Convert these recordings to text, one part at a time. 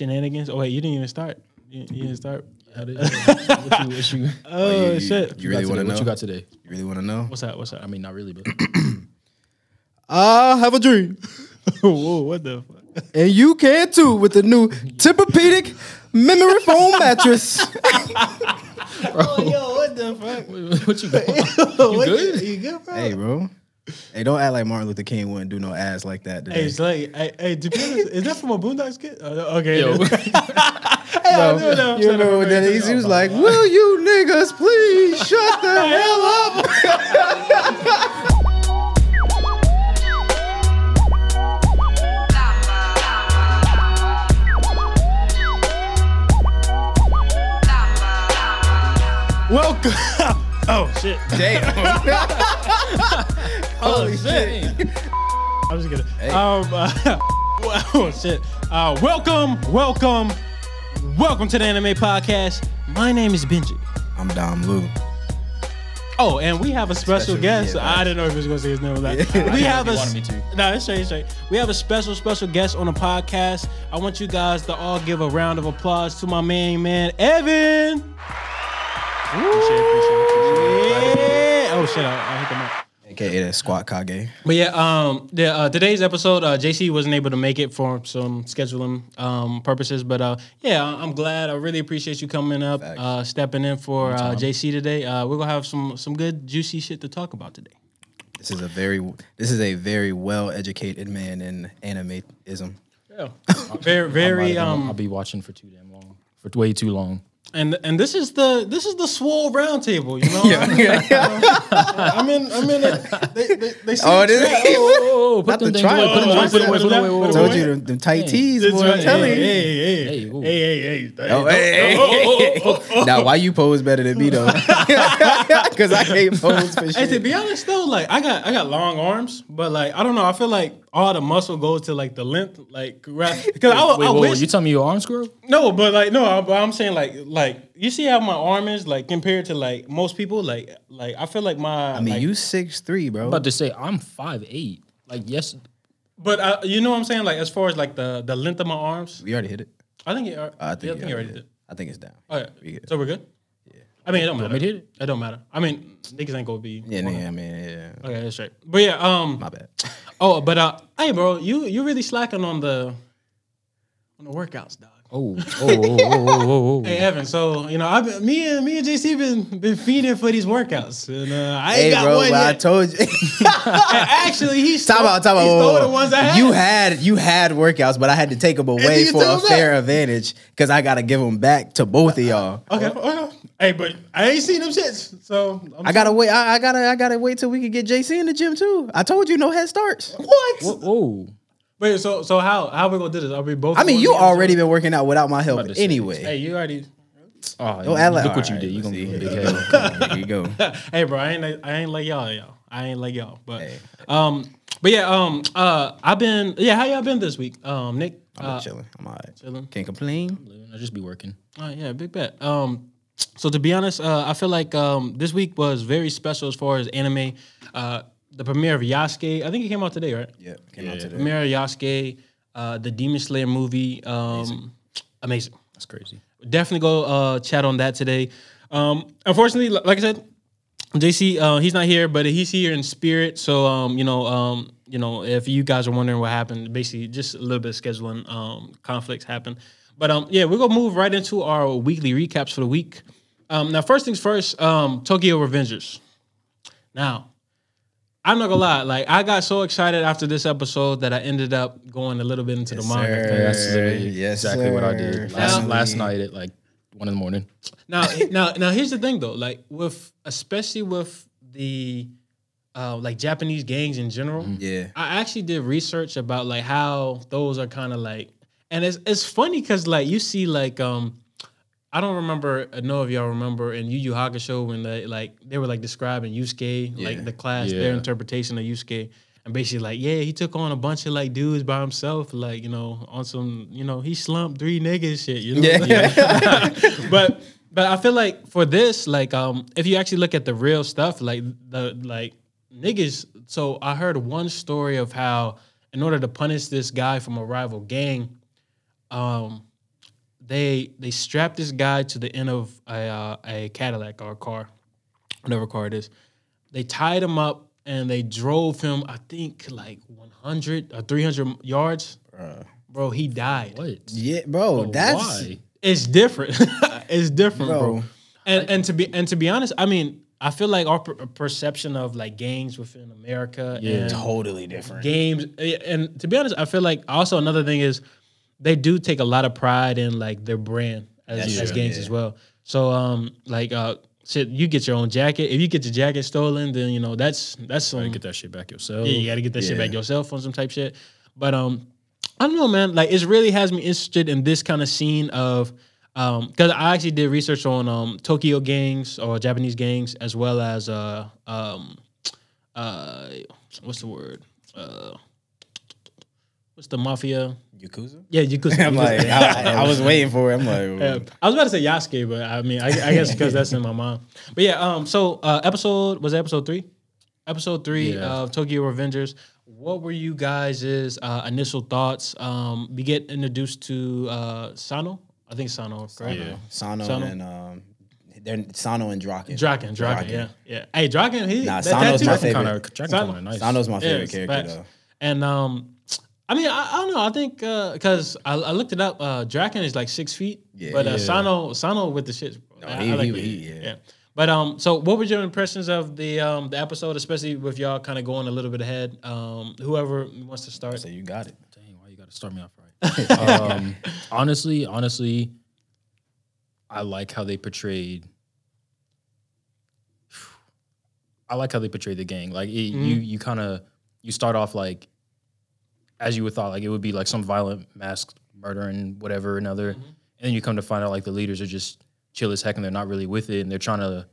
shenanigans. Oh wait, you didn't even start. You, you didn't start. How did- what you, what you, Oh you, shit! You really got want to today? know? What you got today? You really want to know? What's that? What's that? I mean, not really, but I have a dream, Whoa, what the? Fuck? and you can too with the new Tempur-Pedic memory foam mattress. Oh, yo, what the fuck? what you got? you good? You good, bro? hey, bro. Hey, don't act like Martin Luther King wouldn't do no ass like that Hey, today. it's like, hey, hey, to is that from a Boondocks kid? Oh, okay. Yo. hey, I do know. you know what that is? He was like, "Will you niggas please shut the hell up?" Welcome. oh shit. Damn. Oh shit! I'm just kidding. Um, uh, oh shit. Uh, welcome, welcome, welcome to the Anime Podcast. My name is Benji. I'm Dom Lou. Oh, and we have a special, Special, guest. yeah, I didn't know if he was going to say his name or not. Yeah. We have a. wanted me to. No, it's straight, it's straight. We have a special, special guest on the podcast. I want you guys to all give a round of applause to my main man, Evan. Appreciate it, appreciate it, appreciate it. Yeah. Oh shit! I, I hit the mic. AKA the Squat Kage. But yeah, um, the, uh, today's episode, uh, JC wasn't able to make it for some scheduling um, purposes, but uh, yeah, I- I'm glad. I really appreciate you coming up, Facts. uh, stepping in for uh, JC today. Uh, we're gonna have some some good juicy shit to talk about today. This is a very this is a very well educated man in animeism. Yeah, very very I'll, um, I'll be watching for too damn long, for way too long. And and this is the this is the swole round table. You know, I'm in I'm in it. They, they, they see Oh, the it is? trap. Oh, oh, Not put them the things away, put them away, triangle. put them away, put them away, Put put them them Told away. you them, them tight Hey. tees, That's boy. right. I'm telling hey, you. Hey, hey, Hey, hey, ooh. hey, hey, hey, Oh, hey, hey, oh, oh, oh, hey. now, why you pose better than me though? Because I can't pose for Hey, to shit. be honest though, like I got I got long arms, but like I don't know. I feel like all the muscle goes to like the length, like because I, Wait, I whoa, wish you tell me your arm squirrel? no, but like no, I, but I'm saying like like you see how my arm is like compared to like most people, like like I feel like my I mean, like, you six three, bro. I'm about to say I'm five eight. Like yes, but uh, you know what I'm saying like as far as like the the length of my arms, we already hit it. I think it, I yeah, I think you you already hit did. it. I think it's down. Oh yeah, We so we're good. Yeah, I mean it don't matter. me to hit it? It don't matter. I mean niggas ain't gonna be Yeah, yeah, I mean, yeah. Okay, that's right. But yeah, um, My bad. Oh, but uh, hey, bro, you you really slacking on the on the workouts, dog. oh, oh, oh, oh, oh, oh, oh. Hey, Evan. So you know, I've been, me and me and JC been been feeding for these workouts, and uh, I ain't Hey, got bro, one but I yet. told you. Actually, he stole, Talk about, talk about. he whoa, stole whoa, the ones I had. You had you had workouts, but I had to take them away for took a 'em back. fair advantage because I got to give them back to both of y'all. okay, okay. Hey, but I ain't seen them shits, so I'm I gotta wait. I, I gotta. I gotta wait till we can get JC in the gym too. I told you no head starts. what? Whoa, whoa. Wait, so so how how we gonna do this? Are we both? I mean, you already been working out without my help about to say, anyway. Hey, you already. Oh, Don't act like- look what you did. You let's gonna see. be a big head. Here you go. hey, bro, I ain't like, I ain't like y'all, y'all. I ain't like y'all, but Hey. um, but yeah, um, uh, I've been yeah. How y'all been this week? Um, Nick, I'm uh, chilling. I'm alright. chilling. Can't complain. I just be working. Oh yeah, big bet. Um, so to be honest, uh, I feel like um, this week was very special as far as anime. Uh, the premiere of Yasuke, I think it came out today, right? Yeah, came out today. Premiere of Yasuke, uh, the Demon Slayer movie, um, amazing. That's crazy. Definitely go uh, chat on that today. Um, unfortunately, like I said, JC, uh, he's not here, but he's here in spirit. So, um, you know, um, you know, if you guys are wondering what happened, basically just a little bit of scheduling um, conflicts happened. But um, yeah, we're gonna move right into our weekly recaps for the week. Um, now, first things first, um, Tokyo Revengers. Now, I'm not gonna lie, like I got so excited after this episode that I ended up going a little bit into the manga. sir. Yeah, that's Yes, exactly what I did last, Finally. last night at like one in the morning. Now, now, now, here's the thing though. Like with, especially with the, uh, like Japanese gangs in general. Yeah. I actually did research about like how those are kind of like, and it's it's funny because like you see like um, I don't remember. I know if y'all remember in Yu Yu Hakusho when they like they were like describing Yusuke, Yeah. like the class, their interpretation of Yusuke. And basically, like, yeah, he took on a bunch of like dudes by himself, like, you know, on some, you know, he slumped three niggas shit, you know. Yeah. but but I feel like for this, like, um, if you actually look at the real stuff, like the like niggas. So I heard one story of how, in order to punish this guy from a rival gang, um, they they strapped this guy to the end of a uh, a Cadillac or a car, whatever car it is. They tied him up and they drove him. I think like 100 or 300 yards. Bro, he died. What? Yeah, bro. that's Why? It's different. it's different, bro. Bro. And and to be and to be honest, I mean, I feel like our per- perception of like gangs within America Yeah. and totally different. games and to be honest, I feel like also another thing is they do take a lot of pride in like their brand as, That's as true, gangs yeah. as well. So um like uh shit, you get your own jacket. If you get your jacket stolen, then you know that's that's some Gotta get that shit back yourself. yeah, you got to get that shit back yourself on some type shit. But um, I don't know, man. Like, it really has me interested in this kind of scene of um, because I actually did research on um Tokyo gangs or Japanese gangs as well as uh um uh what's the word uh what's the mafia Yakuza. yeah Yakuza. I'm like, I, I was waiting for it. I'm like, Yeah, I was about to say Yasuke, but I mean, I, I guess because that's in my mind. But yeah, um, so uh, episode was it episode three, episode three Yeah. of Tokyo Revengers. What were you guys' uh, initial thoughts? Um, we get introduced to uh, Sano. I think Sano, correct? Yeah. Sano, Sano. and um, they're Sano and Draken. Draken, Draken, Draken. yeah, yeah. Hey, Draken, he Nah, that Sano's tattoo- my favorite. kind of Dragon Son- kind of nice. Sano's my favorite Yes, character facts. though. And um, I mean, I, I don't know. I think because I, I looked it up. Uh, Draken is like six feet, Yeah. but uh, Yeah. Sano Sano with the shit. I, he- I like he- it. he- yeah. But um, so what were your impressions of the um the episode, especially with y'all kind of going a little bit ahead? Um, whoever wants to start. So you got it. Dang, why you got to start me off right? um, honestly, honestly, I like how they portrayed. I like how they portrayed the gang. Like it, you, Mm-hmm. you kind of you start off like, as you would thought, like it would be like some violent masked murder and whatever another, Mm-hmm. and then you come to find out like the leaders are just chill as heck and they're not really with it and they're trying to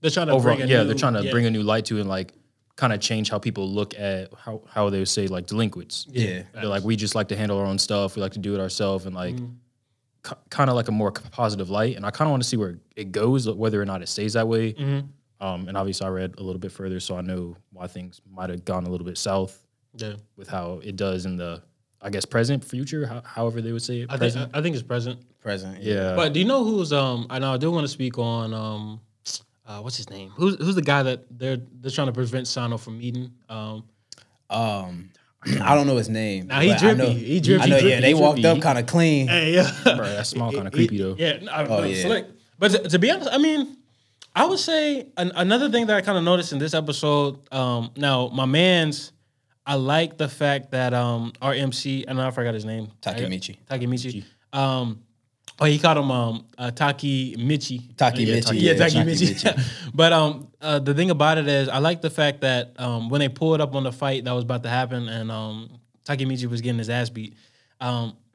They're trying to overall, bring a yeah, new- they're trying to yeah. bring a new light to it and like kind of change how people look at how how they would say like delinquents. Yeah. They're like, we just like to handle our own stuff. We like to do it ourselves, and like, Mm-hmm. kind of like a more positive light. And I kind of want to see where it goes, whether or not it stays that way. Mm-hmm. Um, and obviously, I read a little bit further, so I know why things might have gone a little bit south Yeah. with how it does in the, I guess, present, future, how, however they would say it. I think. I think it's present. Present. yeah, But do you know who's um? I know I do want to speak on um, uh, what's his name? Who's who's the guy that they're they're trying to prevent Sano from meeting? Um, Um, I don't know his name. Nah, he but I drippy. know- He drippy, I know. drippy, Yeah, they walked drippy. up kind of clean. hey, yeah, bro, that smell kind of creepy though. Yeah, I, Oh, yeah. slick. But to, to be honest, I mean, I would say an, another thing that I kind of noticed in this episode. Um, now my man's, I like the fact that um our MC, I know I forgot his name, Takemichi. Takemichi. Um, oh, he called him um uh, Taki Michi. Taki yeah, Michi, Taki- yeah, yeah, Taki Taki Michi. Michi. but um, uh, the thing about it is, I like the fact that um, when they pulled up on the fight that was about to happen, and um, Takemichi was getting his ass beat. Um,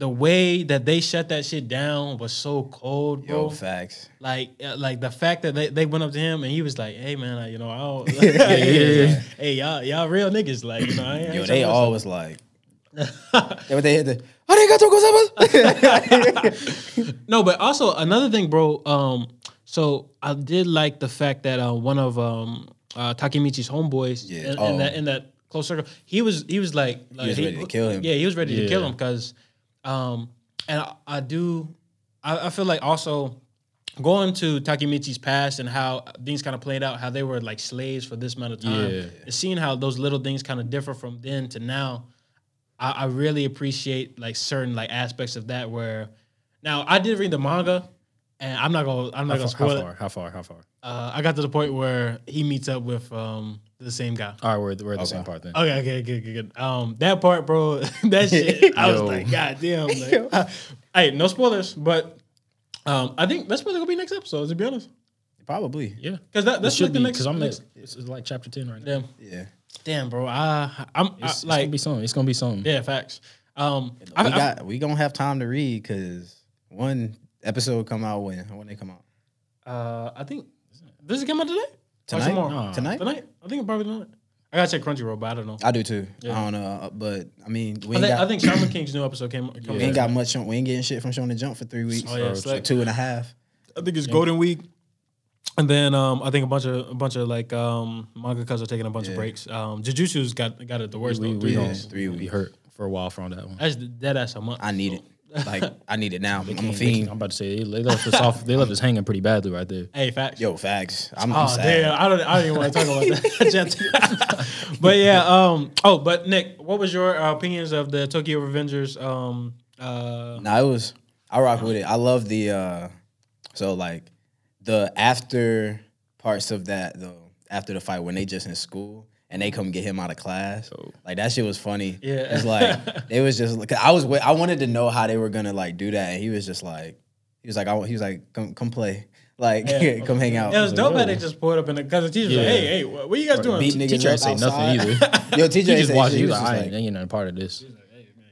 the way that they shut that shit down was so cold, bro. Yo, facts. Like, uh, like the fact that they, they went up to him and he was like, "Hey, man, I, you know, I don't, yeah, yeah. hey, y'all, y'all real niggas, like, you know, I ain't, I Yo, ain't they tryna- all was like. yeah, but they hit the. Arigato gozaimasu. No, but also another thing, bro. Um, so I did like the fact that uh, one of um uh, Takemichi's homeboys Yeah. in, in Oh. that in that close circle, he was he was like, like was ready to kill him. Yeah, he was ready to kill him because, um, and I, I do, I, I feel like also going to Takemichi's past and how things kind of played out, how they were like slaves for this amount of time, Yeah. and seeing how those little things kind of differ from then to now. I, I really appreciate like certain like aspects of that where now I did read the manga and I'm not gonna I'm not How gonna far, how spoil it. How far? How far? How far? Uh, I got to the point where he meets up with um the same guy. All right, we're, we're at the same part then. Okay, okay, good, good, good. Um, that part, bro, that shit, I was like, God damn. Like, hey, no spoilers, but um, I think that's probably gonna be next episode. To be honest, Probably. Yeah, because that, that's should like the be next. because I'm next, at, it's like chapter ten right now. damn, Yeah. damn, bro. I, I'm I, It's, it's gonna be something. It's gonna be something. yeah, facts. Um, We I- got. We gonna have time to read because one episode come out when when they come out Uh, I think does it come out today? Or tonight. tomorrow? No. Tonight. Tonight? I think it probably tonight. I gotta check Crunchyroll, but I don't know. I do too. Yeah. I don't know, uh, but I mean, we I ain't think, got. I think Shaman King's new episode came. came we ain't got much. On, we ain't getting shit from Showing the Jump for three weeks. Oh, yeah, or it's like- two and a half. I think it's Golden Week, and then um, I think a bunch of a bunch of like um, mangakas are taking a bunch of breaks. Um, Jujutsu's got got it the worst. we, though, we three gonna three be weeks. hurt for a while from that one. That's dead ass a month. I need it. Like I need it now. I'm a I'm about to say they they left us off. They left us hanging pretty badly right there. Hey, facts. Yo, facts. I'm, I'm Oh sad. damn! I don't. I don't even want to talk about that. but yeah. Um. Oh, but Nick, what was your uh, opinions of the Tokyo Revengers? Um. Uh. No, it was. I rock with it. I love the. uh So like, the after parts of that though. After the fight, when they just in school and they come get him out of class, like that shit was funny. Yeah. it's like it was just. Cause I was. wa- I wanted to know how they were gonna like do that, and he was just like, he was like, I, he was like, come, come play, like, Yeah. come hang out. It was dope whoa. that they just pulled up in the because the teacher was like, "Hey, hey, what, what you guys doing? Beat niggas Teacher up ain't say nothing outside. Yo, teacher ain't just say watched. shit. He He was was like, I just ain't, like, ain't nothing part of this.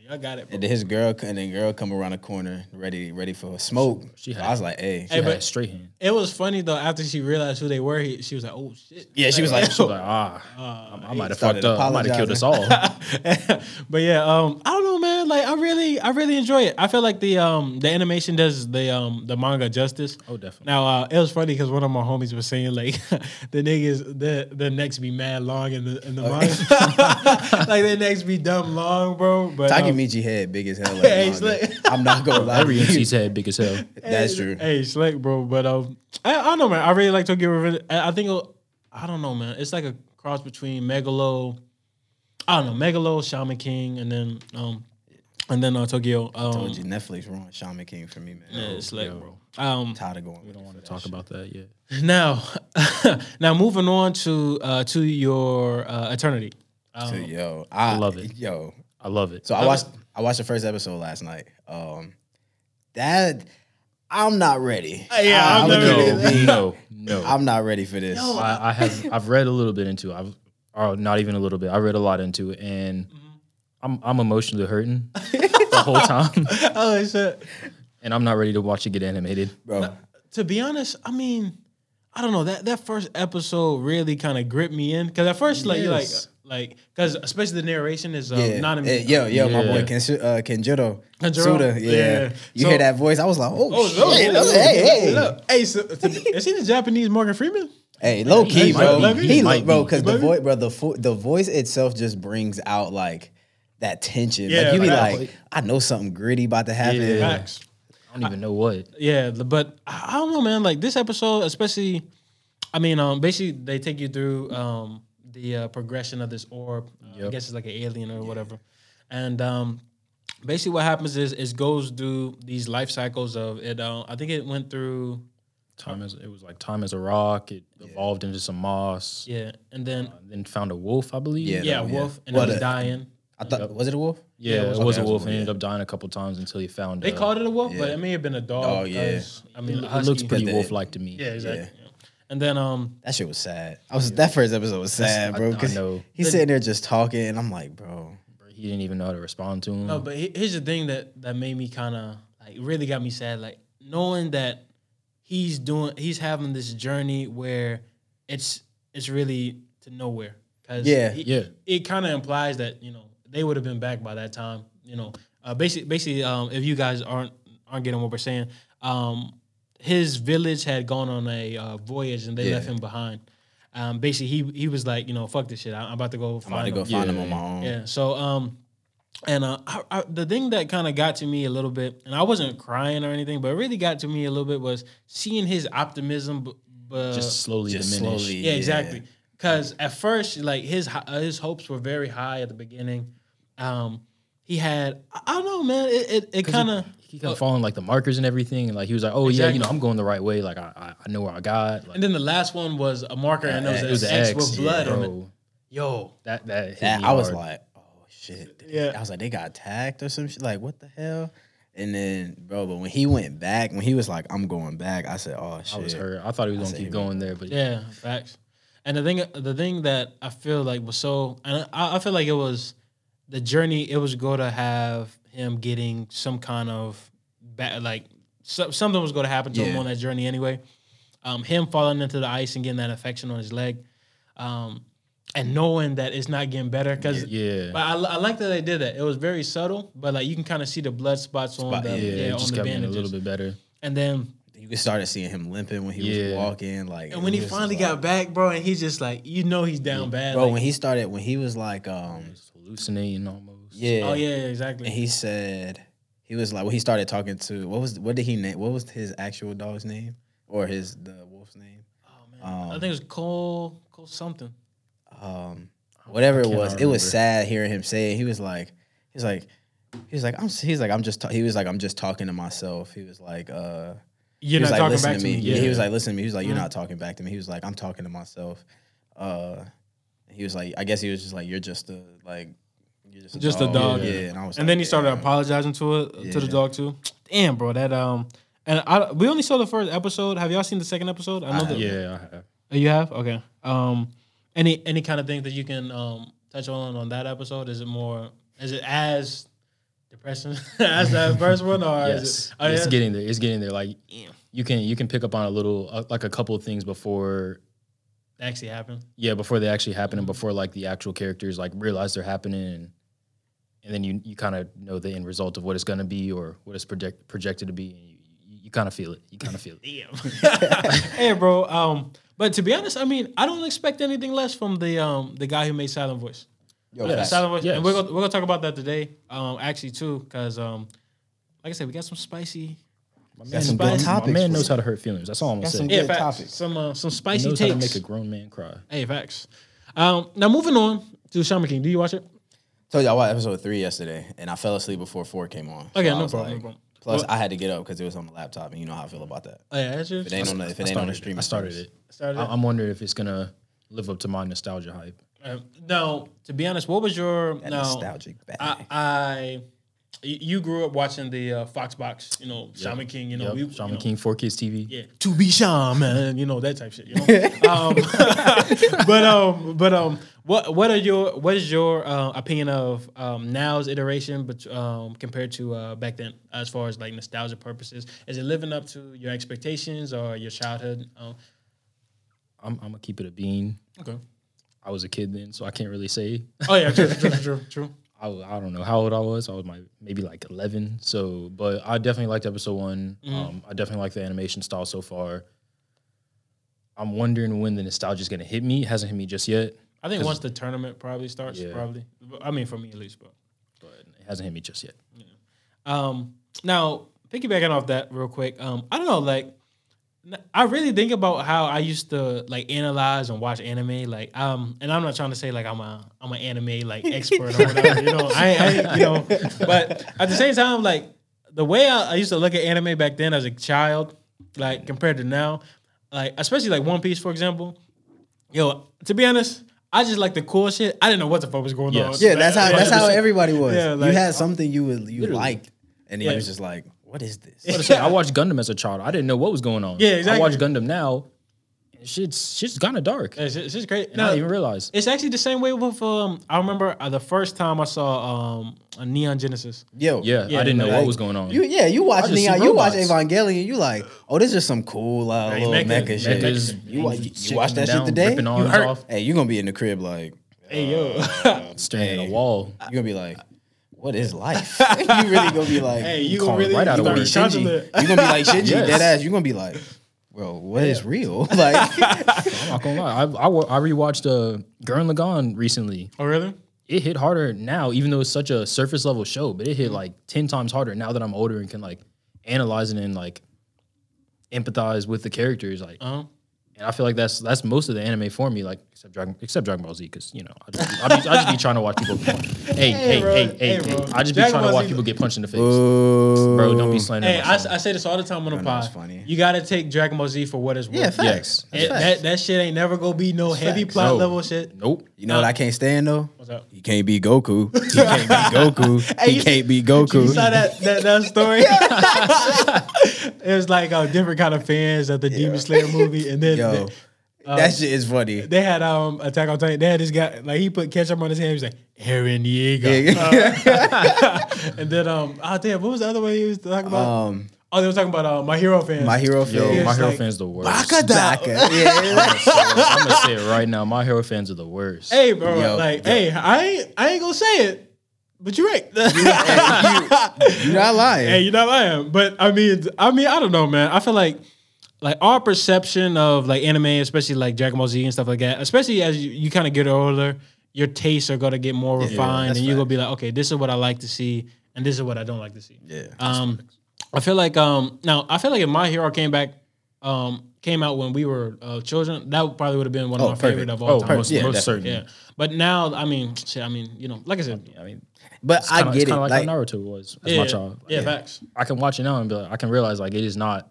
Y'all got it." and then his girl and then girl come around the corner, ready, ready for a smoke. She had- I was like, hey, She Hey, had but- straight hand. It was funny though. After she realized who they were, he, she was like, "Oh shit." yeah, she was like, She was like, ah, I, I might have fucked up. I might have killed us all. but yeah, um, I don't know, man. Like, I really, I really enjoy it. I feel like the um, the animation does the um, the manga justice. Oh, definitely. Now, uh, it was funny because one of my homies was saying like, the niggas, the the necks be mad long in the in the manga, like their necks be dumb long, bro. But um, Takemichi head big as hell. Like, Hey, slick. I'm not gonna lie. Every MC's head big as hell. That's true. Hey, slick, bro. But um, I, I don't know, man. I really like Tokyo Revenge. I, I think I don't know, man. It's like a cross between Megalo. I don't know, Megalo, Shaman King, and then um, and then uh, Tokyo. Um, told you Netflix wrong Shaman King for me, man. yeah, it's like, yo. bro. Um, tired of going. We don't want to talk about that yet. now, now moving on to uh to your uh, Eternity. Um, So, yo, I love it. Yo, I love it. so I watched I watched the first episode last night. Um, that I'm not ready. yeah, I- I'm I'm never gonna ready. keep it a bean. no, no. I'm not ready for this. I, I have I've read a little bit into it. I've or not even a little bit. I read a lot into it, and I'm I'm emotionally hurting the whole time, oh shit. and I'm not ready to watch it get animated. bro. to be honest, I mean, I don't know that that first episode really kind of gripped me in because at first, like you're like Yes. Like because especially the narration is um, Yeah, not yo, yo, my boy Yeah. Ken, uh, Kenjiro, Kenjiro, Tsuda, yeah. yeah. You So- hear that voice? I was like, oh, Oh, shit. look, hey, hey, look, hey, so, to, is he the Japanese Morgan Freeman? Hey, low key, He bro. be. He He look, bro, because the voice, bro, the fo- the voice itself just brings out like that tension. Yeah, like you be facts. like, I know something gritty about to happen. Yeah. Facts. I don't even know what. Yeah, the- but I I don't know, man. Like this episode, especially, I mean, um, basically they take you through um the uh, progression of this orb. Uh, I guess it's like an alien or whatever, and um, basically what happens is it goes through these life cycles of it. Uh, I think it went through Time as it was like time as a rock. It evolved into some moss. yeah, and then Uh, then found a wolf, I believe. Yeah. yeah, no, wolf, and What it was a- dying. I thought was it a wolf? Yeah, Yeah, it it was- was, okay, a wolf and was- ended up dying a couple times until he found. It they uh, called it a wolf, but it may have been a dog. Dog, yeah. 'cause, I mean, It, it looks pretty wolf-like to me. Yeah, exactly. Yeah. yeah. And then um, That shit was sad. I was that first episode was sad, I- bro. I Because know. he's sitting there just talking, and I'm like, bro. He didn't even know how to respond to him. No, but he- here's the thing that that made me kind of like really got me sad, like knowing that he's doing, he's having this journey where it's it's really to nowhere. Cause Yeah. he- Yeah. it kind of implies that you know they would have been back by that time. You know, uh, basically, basically, um, if you guys aren't aren't getting what we're saying, um, his village had gone on a uh, voyage and they Yeah. left him behind. Um, basically, he he was like, you know, fuck this shit. I- I'm about to go I'm find about to go him. find him Yeah. on my own. Yeah. So um, and uh, I, I, the thing that kind of got to me a little bit, and I wasn't crying or anything, but it really got to me a little bit was seeing his optimism. But, but just slowly just diminish. slowly. yeah, yeah. exactly. Because at first, like his uh, his hopes were very high at the beginning. Um, he had I, I don't know, man. It it, it kind of He kept following like the markers and everything, and like he was like, "Oh yeah, you Exactly. know, I'm going the right way. Like I, I, I know where I got." Like, and then the last one was a marker, and it was, it an X, X, with blood yeah, on it. bro. Yo, That that hit That me I was hard. like, oh shit. Yeah. I was like, they got attacked or some shit. Like, what the hell? And then, bro, but when he went back, when he was like, I'm going back, I said, oh shit. I was hurt. I thought he was gonna said keep he going there, but Yeah, facts. And the thing, the thing that I feel like was so, and I, I feel like it was the journey. It was going to have him getting some kind of bad, like so, something was going to happen to him on that journey anyway. Um, him falling into the ice and getting that infection on his leg, um, and knowing that it's not getting better because. yeah, But I, I like that they did that. It was very subtle, but like you can kind of see the blood spots on Spot- the yeah, yeah, yeah, it on just the kept getting a little bit better. And then You started seeing him limping when he was walking. Like, and when he it finally like- got back, bro, and he's just like, you know, he's down bad. bro, like- when he started, when he was like, um, hallucinating almost. Yeah, Oh yeah, exactly. and he said, he was like, when he started talking to what was what did he name? What was his actual dog's name or his the wolf's name? Oh man, um, I think it was Cole Cole something. um, whatever it was. It was sad hearing him say it. He was like, he was like, he was like, I'm. He's like, I'm just. Ta-. He was like, I'm just talking to myself. He was like, uh, You're not like, talking back to to me. me. Yeah. He was like, listen to me. He was like, you're not talking back to me. He was like, I'm talking to myself. Uh, he was like, I guess he was just like, you're just a like, you're just a Just a dog. dog. Yeah. And I was. and like, then he started damn. apologizing to it to the dog too. Damn, bro, that um, and I we only saw the first episode. Have y'all seen the second episode? I know that Yeah, I have. Oh, you have okay. Um, any any kind of thing that you can um touch on on that episode? Is it more? Is it as depressing as that first one, or Yes, is it? Oh, it's yeah? getting there. It's getting there. Like you can you can pick up on a little uh, like a couple of things before actually happen. yeah before they actually happen and before like the actual characters like realize they're happening and and then you you kind of know the end result of what it's going to be or what it's project, projected to be and you, you, you kind of feel it you kind of feel it Damn. hey, bro. Um, but to be honest, I mean, I don't expect anything less from the um the guy who made Silent Voice. Yo, Yeah, facts. Silent Voice. Yes. And we're gonna we're gonna talk about that today. Um, actually too, because um, like I said, we got some spicy. my Got man, some my good topics man knows how to hurt feelings that's all i'm gonna say some Yeah, Good facts. topics. Some uh, some spicy knows how to make a grown man cry Hey, facts. Um, now moving on to Shaman King. Do you watch it? Told you I watched episode three yesterday, and I fell asleep before four came on. So Okay, I no was problem, no problem. Plus, I had to get up because it was on the laptop, and you know how I feel about that. Oh yeah, that's yours. If it ain't on the, if it I ain't on the started, stream, I started it Started I- it? i'm wondering if it's gonna live up to my nostalgia hype Uh, now, to be honest, what was your That now? nostalgic bag. I, I y- you grew up watching the uh, Fox Box, you know, Shaman King, you know, yep. we, shaman you know, king 4 kids tv yeah, to be shaman, you know that type shit, you know. um, but um, but um, what what are your what is your uh, opinion of um, now's iteration, but um, compared to uh, back then, as far as like nostalgia purposes, is it living up to your expectations or your childhood? Um, I'm, I'm gonna keep it a bean okay. i was a kid then so i can't really say Oh yeah, true, true, true, true. I, I don't know how old I was. I was my maybe like eleven. So, but I definitely liked episode one. Mm-hmm. Um, I definitely like the animation style so far. I'm wondering when the nostalgia is gonna hit me. It hasn't hit me just yet, I think once the tournament probably starts, Yeah. probably. I mean, for me at least, but. but it hasn't hit me just yet. Um, now piggybacking off that real quick, um, I don't know, like I really think about how I used to like analyze and watch anime, like um, and I'm not trying to say like I'm a I'm an anime like expert or whatever, you know, I, I you know, but at the same time, like the way I, I used to look at anime back then as a child, like compared to now, like especially like One Piece for example, yo, to be honest. I just like the cool shit. I didn't know what the fuck was going Yes. on. yeah, that's how that's how everybody was. Yeah, like- you had something you would you liked, and Yeah. you was just like, "What is this?" I said, I watched Gundam as a child. I didn't know what was going on. Yeah, exactly. I watch Gundam now. and Shit's shit's kind of dark. It's, it's just great. And I didn't even realize. It's actually the same way with um. I remember uh, the first time I saw um a Neon Genesis. Yo, Yeah, Yeah, I didn't know like- what was going on. You yeah, you watch I just see Neon, you watch. Evangelion, you like, oh, this is some cool uh, Hey, little mecha- mecha, shit. Mechas, You, wa- you, you watch that coming shit down, today? ripping You arms hurt. off. Hey, you gonna be in the crib like, Hey yo, staring at Hey. a wall. You're gonna be like, what is life? you really gonna be like, hey, you Calling gonna really right out you of gonna be work. Shinji. Shinji. You gonna be like Shinji, Yes. dead ass. You gonna be like, bro, what is real? Like, I'm not gonna lie. I I, I rewatched uh, Gurren Lagann recently. Oh really? It hit harder now, even though it's such a surface level show. But it hit like ten times harder now that I'm older and can like analyze it and like empathize with the characters. Like, Uh huh. and I feel like that's that's most of the anime for me. Like, except Dragon, except Dragon Ball Z, because you know I just, I, be, I just be trying to watch people. Hey, hey, bro. hey, Hey, hey, hey! bro. I just be trying Ball to watch Z- people get punched in the face, bro, bro. Don't be slandering. Hey, I. I say this all the time on the know pod. it's funny. You gotta take Dragon Ball Z for what it's worth. yeah, facts. Yes. It- facts. that that shit ain't never gonna be no heavy facts. plot No. level shit. nope. You know what I can't stand though? What's up? He can't be Goku. He can't be Goku. Hey, he can't be Goku. You saw that that, that story? it was like a different kind of fans of the Demon Slayer movie, and then Yo, that shit is funny. they had um Attack on Titan. They had this guy like he put ketchup on his hand. He was like Eren Yeager. Yeah. And then um oh damn, what was the other way he was talking about? um, oh, they was talking about uh, my hero fans. my hero fan. Yo, Yeah, my hero like- fans the worst. Baka. Yeah. I'm gonna say it right now. My hero fans are the worst. hey, bro, Yo, like yo. hey, I ain't I ain't gonna say it, but you're right. You're not lying. Hey, you're not lying. But I mean, I mean, I don't know, man. I feel like like our perception of like anime, especially like Dragon Ball Z and stuff like that, especially as you, you kind of get older, your tastes are gonna get more refined, that's and you're gonna be like, okay, this is what I like to see, and this is what I don't like to see. Yeah. Um, I feel like um now I feel like if My Hero came back um came out when we were uh, children, that probably would have been one of Oh, my perfect. favorite of all Oh, time. most, Yeah, most definitely. certainly. Yeah, but now I mean, shit. I mean, you know, like I said, I mean, But it's I kinda, get it's it. kind of like, Like, how Naruto was as yeah, my child. yeah, Like, facts. I can watch it now and be like, I can realize like it is not.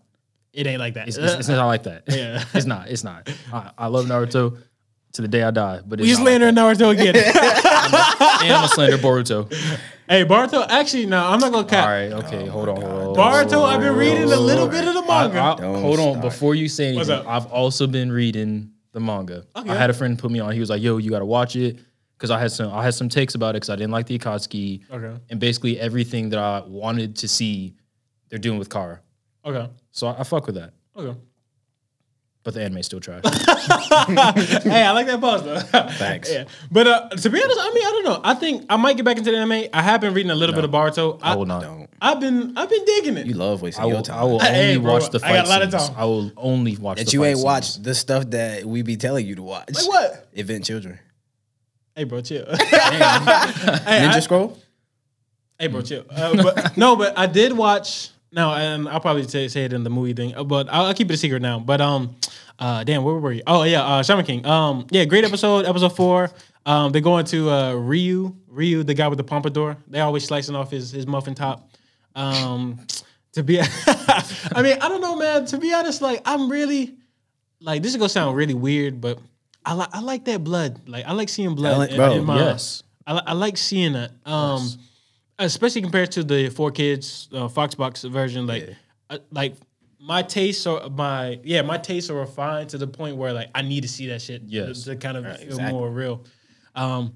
It ain't like that. It's, it's, it's not like that. Yeah. it's not. It's not. I, I love Naruto to the day I die, but it's we not like slander Naruto again. that. and I'm a slander Boruto. hey, Boruto. Actually, no, I'm not gonna All cap. right, okay, oh hold on, hold on. Boruto, I've been reading a little bit of the manga. I- Don't hold on, start. before you say anything. I've also been reading the manga. Okay. I had a friend put me on. He was like, "Yo, you got to watch it," because I had some I had some takes about it because I didn't like the Akatsuki Okay. and basically everything that I wanted to see, they're doing with Kara. Okay. So I, I fuck with that. Okay. But the anime's still trash. hey, I like that pause though. Facts. yeah. But uh, to be honest, I mean, I don't know. I think I might get back into the anime. I have been reading a little bit of Boruto. I, I will not. don't. I've been I've been digging it. You love wasting I your will, time. I will only Hey, bro, watch the fight I got a lot of scenes. time. I will only watch that the you fight ain't scenes. watched the stuff that we be telling you to watch. like what? Event Children. Hey, bro, chill. hey, Ninja I- Scroll? Hey, bro, chill. Uh, but no, but I did watch. No, and I'll probably say, say it in the movie thing, uh, but I'll, I'll keep it a secret now. But um, uh, damn, where were you? Oh yeah, uh, Shaman King. Um, yeah, great episode, episode four. Um, they're going to uh, Ryu, Ryu, the guy with the pompadour. They always slicing off his his muffin top. Um, to be, I mean, I don't know, man. To be honest, like I'm really, like this is gonna sound really weird, but I like I like that blood. Like I like seeing blood. like- in- bro, in my- yes. I, li- I like seeing that. Um, especially compared to the four kids uh, Foxbox version. Like, uh, like my tastes are my yeah, my tastes are refined to the point where like I need to see that shit. Yes. to, to kind of feel exactly. more real. Um,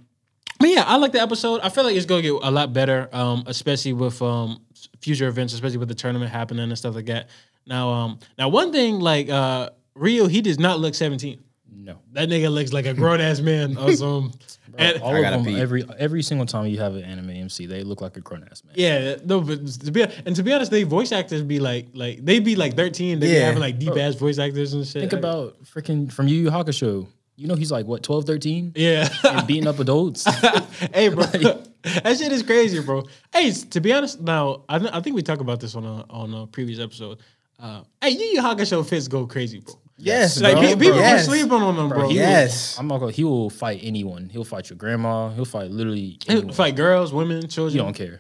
but yeah, I like the episode. I feel like it's gonna get a lot better, um, especially with um, future events, especially with the tournament happening and stuff like that. Now, um, now one thing like uh, Ryu, he does not look seventeen. No. That nigga looks like a grown ass man or some. and, All I of them, pee. every every single time you have an anime MC, they look like a grown ass man. Yeah, no, but to be and to be honest, they voice actors be like like they be like thirteen. They be Yeah. having like deep ass voice actors and shit. Think about freaking from Yu Yu Hakusho. You know he's like what 12, 13? yeah. and beating up adults. hey, bro, that shit is crazy, bro. Hey, to be honest, now I, th- I think we talked about this on a on a previous episode. Uh, hey, Yu Yu Hakusho fits go crazy, bro. Yes, Like bro. pe- people yes. are sleeping on them, bro. He He will- Yes. I'm not gonna. He will fight anyone. He'll fight your grandma. He'll fight literally. He'll fight girls, women, children. He don't care.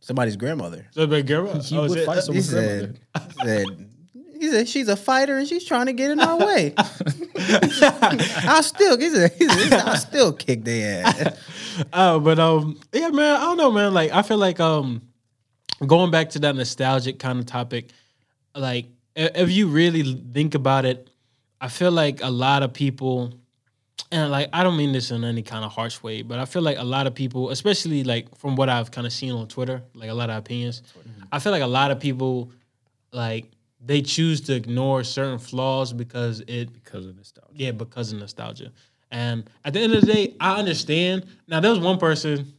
Somebody's grandmother. So, but girl, He oh, would shit. fight Uh, He someone's grandmother. said, he said, she's a fighter and she's trying to get in our way. I'll still, he said, he said, I'll still kick their ass. Oh, but um, yeah, man. I don't know, man. Like, I feel like um, going back to that nostalgic kind of topic, like, i- if you really think about it, I feel like a lot of people, and like, I don't mean this in any kind of harsh way, but I feel like a lot of people, especially like from what I've kind of seen on Twitter, like a lot of opinions, I feel like a lot of people, like, they choose to ignore certain flaws because it because of nostalgia. yeah, because of nostalgia. And at the end of the day, I understand. Now there was one person.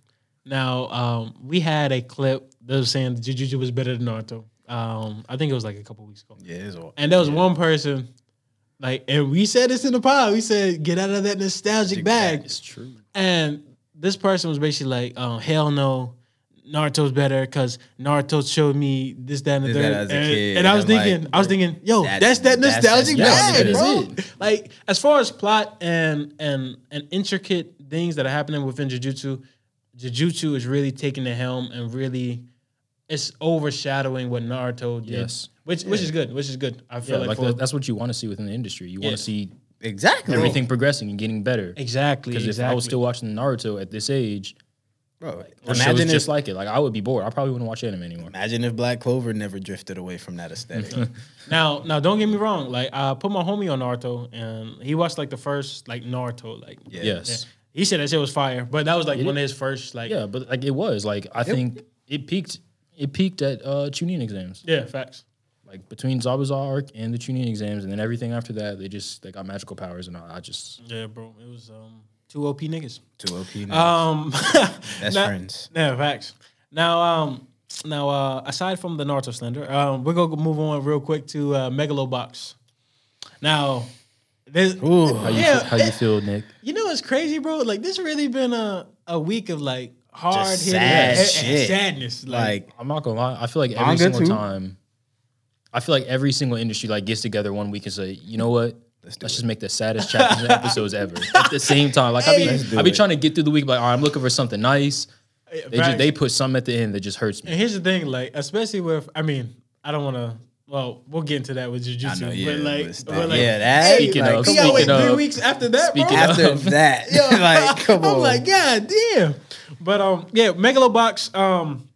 Now um, we had a clip that was saying Jujutsu was better than Naruto. Um, I think it was like a couple weeks ago. Yeah, it's all. And there was one person, like, and we said this in the pod. We said, get out of that nostalgic bag. It's true. And this person was basically like, um, hell no, Naruto's better because Naruto showed me this, that, and the third. as a and, kid, and I was and, like, thinking, I was thinking, yo, that's- that's, that nostalgic that's- bag, that bro. Like as far as plot and and and intricate things that are happening within Jujutsu, Jujutsu is really taking the helm and really it's overshadowing what Naruto did. Yes. Which which is good. Which is good. I Yeah, feel like, like, for, that, that's what you want to see within the industry. You want Yeah. to see Exactly. everything progressing and getting better. exactly. Because exactly. if I was still watching Naruto at this age, Bro, the show's imagine just if, like it. Like I would be bored. I probably wouldn't watch anime anymore. imagine if Black Clover never drifted away from that aesthetic. Now, now, don't get me wrong. Like, I put my homie on Naruto, and he watched like the first like Naruto. Like, Yeah. Yes. he said that shit was fire, but that was like one of his first like. Yeah, but like it was like I think it peaked. It peaked at uh, Chunin exams. yeah, facts. Like between Zabuza arc and the Chunin exams, and then everything after that, they just they got magical powers, and I, I just Yeah, bro, it was um two OP niggas. Two OP niggas, Um, Best now- friends. Yeah, facts. Now, um, now uh, aside from the Naruto Slender, um, we're gonna move on real quick to uh, Megalobox. Now, there's, Ooh. how you Yeah, feel, how you feel, Nick? You know what's crazy, bro? Like this really been a, a week of like hard Just hitting sad and- and shit. sadness. Like, Like I'm not gonna lie. I feel like every Manga single too? time, I feel like every single industry like gets together one week and say, you know what? Let's, do just make the saddest chapters and episodes ever at the same time. Like I be, Let's do I be it. trying to get through the week, like all right, I'm looking for something nice. They just, Facts. they put something at the end that just hurts me. And here's the thing, like, especially with, I mean, I don't want to. Well, we'll get into that with I jujutsu, know, yeah, but like, but but like, yeah, that. Hey, Speaking like, of- we come gotta wait speaking three weeks after that, speaking bro. of- after that, like, come. I'm like, God damn. But um, yeah, Megalobox, um,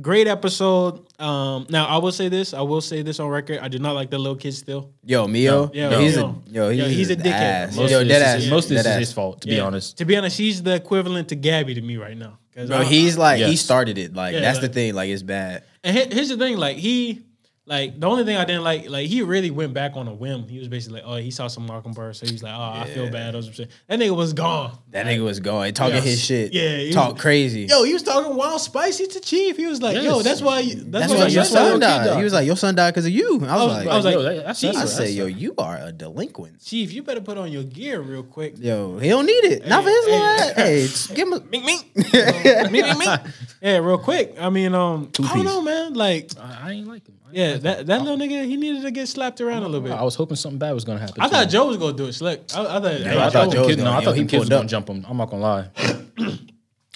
great episode. Um, now I will say this, I will say this on record. I do not like the little kid still. yo, Mio, Yo, yo, he's yo. a yo, he's, Yo, he's a an dickhead. ass. Most Yo, of dead this, ass. is, most of this dead is ass. his fault, to be honest. To be honest, he's the equivalent to Gabby to me right now. Bro, he's like he started it. Like Yeah, that's like- the thing. Like it's bad. And here's the thing, like he, like the only thing I didn't like, like he really went back on a whim. He was basically like, oh, he saw some Mockingbird, so he's like, oh, I feel bad. or some shit. That nigga was gone. That nigga was gone. talking Yes. his shit. Yeah, he talk was- crazy. Yo, he was talking wild spicy to Chief. He was like, yo, that's why. That's, that's why why your your son son died. died. He was like, your son died because of you. I was, was- like, I was like, yo, that- that's, Chief, I that's, say, yo, you are a delinquent. Chief, you better put on your gear real quick. Yo, he don't need it. Not for his hey, little ass. Hey, just give him a Mink, mink. mink, mink, mink. Yeah, real quick. I mean, um, I Two-piece. don't know, man. Like, I, I ain't like him. I ain't yeah, that that little nigga, he needed to get slapped around a little bit. I was hoping something bad was gonna happen. I thought. Joe was gonna do it slick. I, I thought, I, I thought thought Joe was no, gonna- I thought he them kids pulled was gonna jump him. I'm not gonna lie.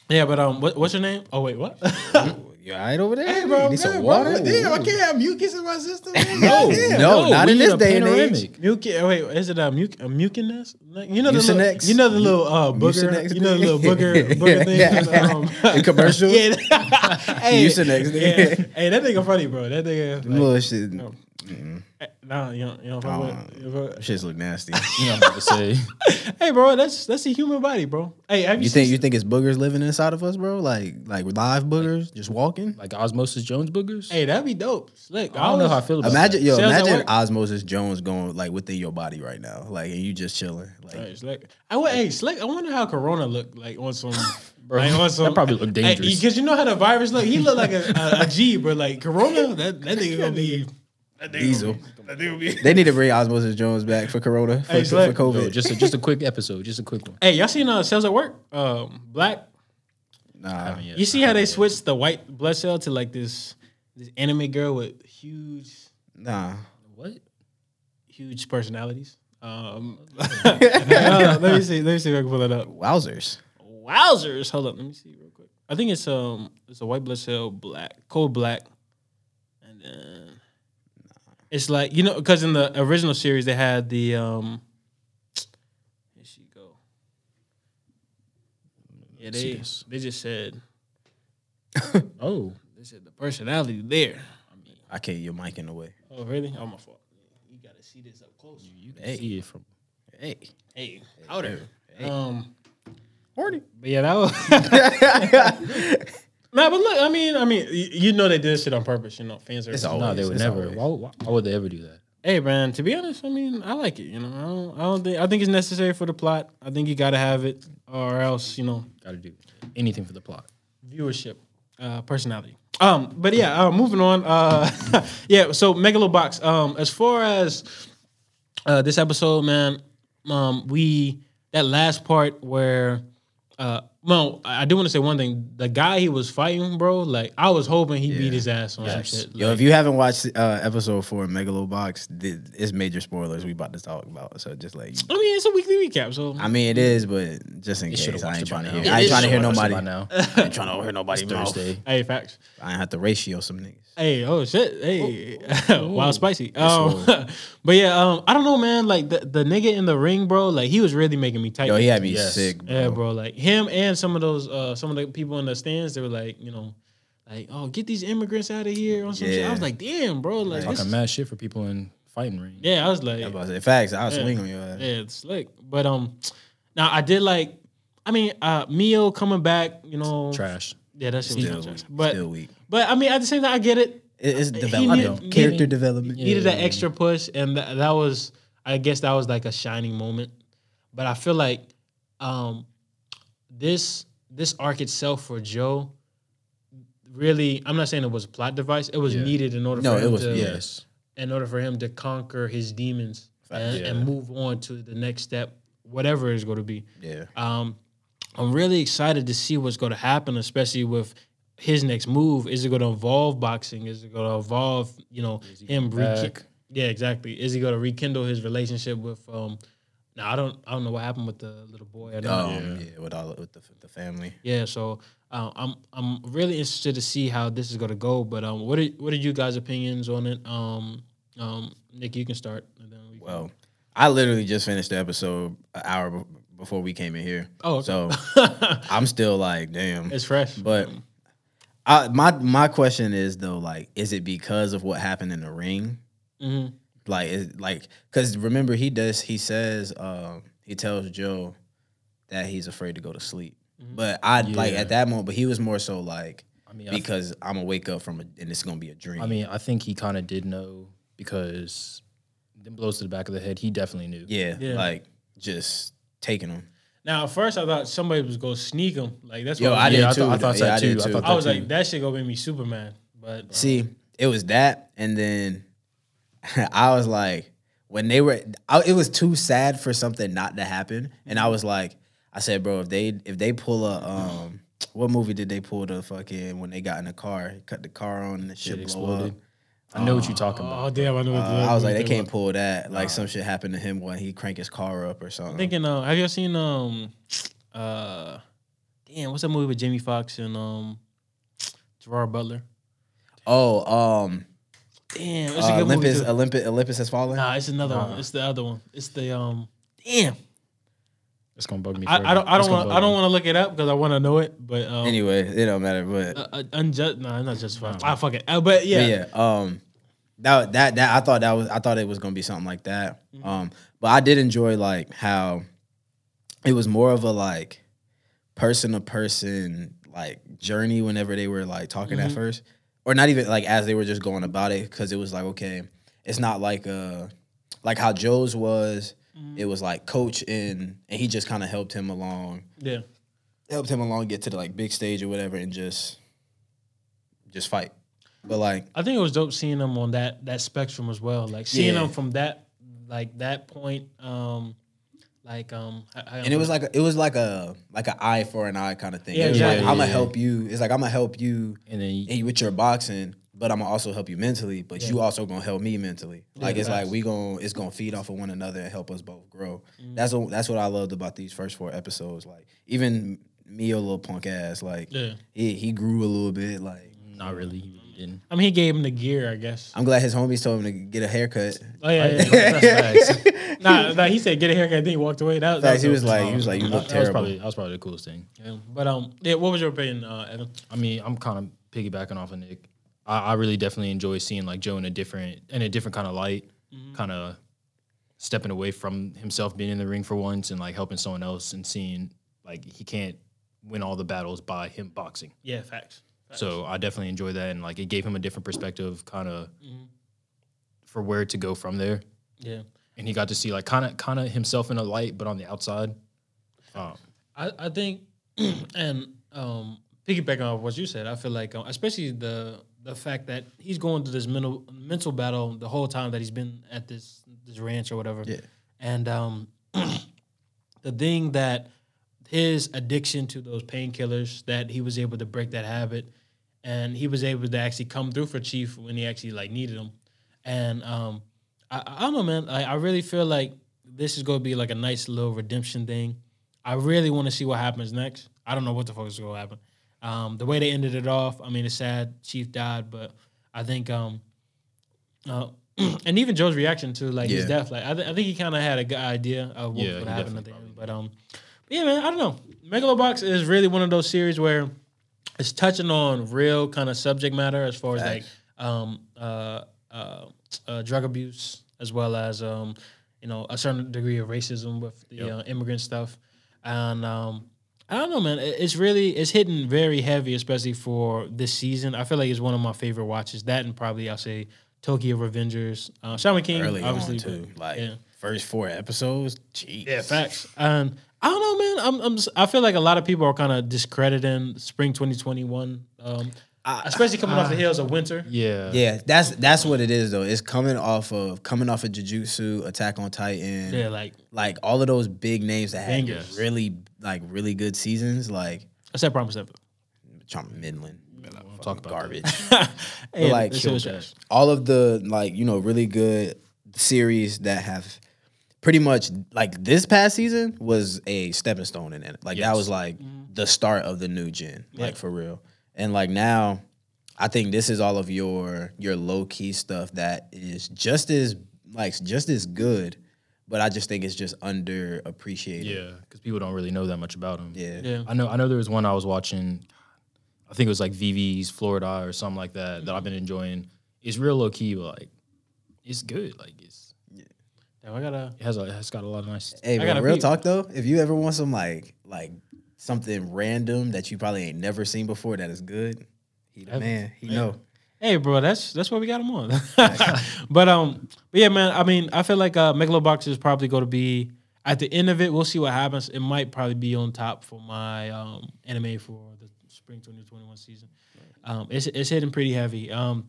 yeah, but um, what, what's your name? Oh wait, what? You all right over there? Hey, bro, Need some water? bro. Damn, I can't have mucus in my system. No, Goddamn. no, not we in this day and age. Mucus. oh, Wait, is it a muc a mucinous? You know the little, you know the little uh booger, Mucinex you know the little booger booger thing. Um, In commercials? yeah. hey, Mucinex, yeah. Hey, that nigga funny, bro. That nigga. Like, Little shit. Eh, nah, you don't, you don't fuck with- you fuck with- Shits look nasty. You know what I'm about to say. Hey, bro, that's that's a human body, bro. Hey, have you, You think you think it's boogers living inside of us, bro? Like like live boogers just walking? Like Osmosis Jones boogers. Hey, that'd be dope. Slick. I don't know how I feel about Imagine that. yo, Sales imagine. Osmosis Jones going like within your body right now, like and you just chilling. Like Hey, Slick. I went, hey, Slick. I wonder how Corona looked like on some. like on some that probably look dangerous. Because you know how the virus look. He looked like a, a, a G, but like Corona, that that nigga gonna be. That nigga Diesel. Gonna be, that nigga gonna be. They need to bring Osmosis Jones back for Corona for, Hey, for, Slick. COVID. Yo, just a, just a quick episode, just a quick one. Hey, y'all seen uh, Cells at Work? Um, Black. nah, Yeah. You see how they switched the white blood cell to like this this anime girl with huge nah. What? huge personalities. Um, uh, let me see. Let me see if I can pull it up. Wowzers. Wowzers! Hold up, let me see real quick. I think it's um it's a white blood cell black, cold black, and then it's like you know because in the original series they had the um. Here she go. Yeah, they they just said Oh, they said the personality there. I mean, I can't your mic in the way. oh really? Oh my fault. You gotta see this up close. you can Hey. see it from. Hey. Hey, outer. Hey. Um, Horny. but yeah, that was. nah, but look, I mean, I mean, you, you know they did this shit on purpose. You know, fans are. It's No, they would it's never. always- Why, why, why would they ever do that? Hey, man. To be honest, I mean, I like it. You know, I don't, I don't think I think it's necessary for the plot. I think you got to have it, or else you know, Got to do anything for the plot. viewership, uh, personality. Um, but yeah, uh, moving on. Uh, yeah, so Megalobox. Um, as far as uh, this episode, man, um, we that last part where, uh, well, I I do want to say one thing. The guy he was fighting, bro, like I was hoping he beat his ass on some shit. Yo, if you haven't watched uh, episode four of Megalobox, th- it's major spoilers we about to talk about. So just like, I mean, it's a weekly recap, so I mean, it is, but just in case, I ain't trying to now. hear. I ain't trying to hear nobody. now. I ain't trying to hear nobody. It's. Thursday. hey, facts. I ain't have to ratio some niggas. Hey, oh shit. Hey, wow, spicy. Yes, Um, but yeah, um, I don't know, man. Like the, the nigga in the ring, bro. Like he was really making me tight. Yo, he had me Yes. sick, bro. yeah, bro. Like him and some of those, uh, some of the people in the stands, they were like, you know, like, oh, get these immigrants out of here or some shit. I was like, damn, bro. Like, Talking mad shit for people in fighting ring. yeah, I was like, about to say, facts, I was Yeah. swing on your ass. yeah, it's slick. But um, now I did like, I mean, uh, Mio coming back, you know, Trash. yeah, that's Still, weak. But still weak. but I mean, at the same time, I get it. It- It's development, need- character need- development. needed that extra push, and th- that was, I guess, that was like a shining moment. But I feel like um, this this arc itself for Joe really, I'm not saying it was a plot device. It was Yeah. needed in order No, for it him was- to, yes. in order for him to conquer his demons and, Yeah. and move on to the next step, whatever it's going to be. Yeah. Um, I'm really excited to see what's going to happen, especially with his next move. Is it going to involve boxing? Is it going to involve you know him? Reki- back? yeah, exactly. Is he going to rekindle his relationship with? um Now I don't I don't know what happened with the little boy. I don't. Um, yeah. with all with the, the family. Yeah, so uh, I'm I'm really interested to see how this is gonna go. But um, what are what are you guys' opinions on it? Um, um, Nick, you can start. And then we can- Well, I literally just finished the episode an hour be- before we came in here. Oh, okay. so I'm still like, damn. it's fresh. But I, my my question is though, like, is it because of what happened in the ring? Mhm. Like, is, like, because remember he does. He says, um, he tells Joe that he's afraid to go to sleep. But I like at that moment, but he was more so like I mean, I, th- because I'm gonna wake up from a, and it's gonna be a dream. I mean, I think he kind of did know because them blows to the back of the head. He definitely knew. yeah, Yeah. like just taking him. now, at first, I thought somebody was gonna sneak him. Like that's Yo, what I I, did Yeah, I too. thought- I thought Yeah, that I did too. I too. thought I was that like, too. that shit gonna make me Superman. But See, it was that, and then I was like, when they were, I, it was too sad for something not to happen, and I was like, I said, bro, if they if they pull a um, what movie did they pull the fucking when they got in the car, cut the car on and the shit, Shit blow up? exploded. I know what you're talking about. oh damn, I know. what Uh, I was like, they what can't pull that. Like some shit happened to him when he crank his car up or something. I'm thinking. Uh, have you ever seen um, uh, damn, what's that movie with Jamie Foxx and um, Gerard Butler? oh, um, Damn, it's a uh, good movie. Olympus, too. Olympus, Olympus has fallen. Nah, it's another one. It's the other one. It's the um. Damn, It's gonna bug me. I, I don't. I don't gonna want. I don't want to look it up because I want to know it. But um, Anyway, it don't matter. But uh, uh, unjust. No, not just fine. I fuck it. Uh, but yeah, yeah. yeah, um, that that that I thought that was I thought it was gonna be something like that. Mm-hmm. Um, but I did enjoy like how it was more of a like person to person like journey whenever they were like talking Mm-hmm. at first, or not even like as they were just going about it because it was like okay, it's not like uh like how Joe's was. Mm-hmm. It was like coach in, and he just kind of helped him along, yeah. helped him along get to the like big stage or whatever, and just just fight. But like I think it was dope seeing him on that that spectrum as well. Like seeing Yeah. them from that like that point. Um, like um, I, I- and it was like a, it was like a like an eye for an eye kind of thing. Yeah, it was yeah, like yeah, I'm gonna yeah. help you. It's like I'm gonna help you And then you, with your boxing, but I'm gonna also help you mentally. But you also gonna help me mentally. Like it's like we gonna it's gonna feed off of one another and help us both grow. Mm-hmm. That's what that's what I loved about these first four episodes. Like even me, a little punk ass, like Yeah. he he grew a little bit. Like not really. He really didn't. I mean, he gave him the gear, I guess. I'm glad his homies told him to get a haircut. Oh yeah, yeah. That's facts. nah, nah, he said get a haircut, then he walked away. That, that Facts, he was dope. like he was like you look that was terrible. probably that was probably the coolest thing. Yeah. But um, yeah. What was your opinion, uh, Evan? I mean, I'm kind of piggybacking off of Nick. I, I really definitely enjoy seeing like Joe in a different in a different kind of light, kind of stepping away from himself being in the ring for once and like helping someone else and seeing like he can't win all the battles by him boxing. Yeah, facts. So I definitely enjoy that and like it gave him a different perspective, kind of for where to go from there. Yeah. And he got to see like kind of kind of himself in a light, but on the outside. Um, I, I think, and um, piggybacking off what you said, I feel like, um, especially the the fact that he's going through this mental mental battle the whole time that he's been at this this ranch or whatever. Yeah. And um, the thing that his addiction to those painkillers that he was able to break that habit, and he was able to actually come through for Chief when he actually like needed him, and um, I, I don't know, man. I, I really feel like this is going to be like a nice little redemption thing. I really want to see what happens next. I don't know what the fuck is going to happen. Um, the way they ended it off, I mean, it's sad. Chief died, but I think, um, uh, and even Joe's reaction to like his Yeah. death, like I, th- I think he kind of had a good idea of what Yeah, would happen at the end. But um, yeah, man, I don't know. Megalobox is really one of those series where it's touching on real kind of subject matter as far as like um, uh, uh, uh, drug abuse as well as um, you know a certain degree of racism with the uh, immigrant stuff, and um, I don't know, man. It's really it's hitting very heavy, especially for this season. I feel like it's one of my favorite watches. That and probably I'll say Tokyo Revengers, uh, Shaman King, early obviously too. Like yeah. first four episodes, jeez. Yeah, facts. And I don't know, man. I'm, I'm s- I feel like a lot of people are kind of discrediting spring 2021. Um, especially coming off the heels of winter. Yeah. Yeah, that's that's what it is though. It's coming off of coming off of Jujutsu, Attack on Titan, Yeah, like like all of those big names that had Bangers. really like really good seasons, like except Promise Ever. Trump Midland, talk about garbage. Hey, like, this shit was trash. all of the like you know really good series that have pretty much like this past season was a stepping stone in it. Like that was like Mm-hmm. the start of the new gen, like for real. And like now, I think this is all of your your low key stuff that is just as like just as good, but I just think it's just underappreciated. Yeah, because people don't really know that much about him. Yeah. Yeah. I know. I know there was one I was watching. I think it was like Vivy's Fluorite or something like that that I've been enjoying. It's real low key, but like it's good. Like it's Damn, I gotta. it has a it's got a lot of nice. Hey, gotta but real peep. talk though, if you ever want some like like something random that you probably ain't never seen before that is good, he the man. He know. Hey, bro, that's that's why we got him on. but um, but yeah, man. I mean, I feel like uh, Megalobox is probably going to be at the end of it. We'll see what happens. It might probably be on top for my um anime for the spring 2021 season. Um, it's it's hitting pretty heavy. Um,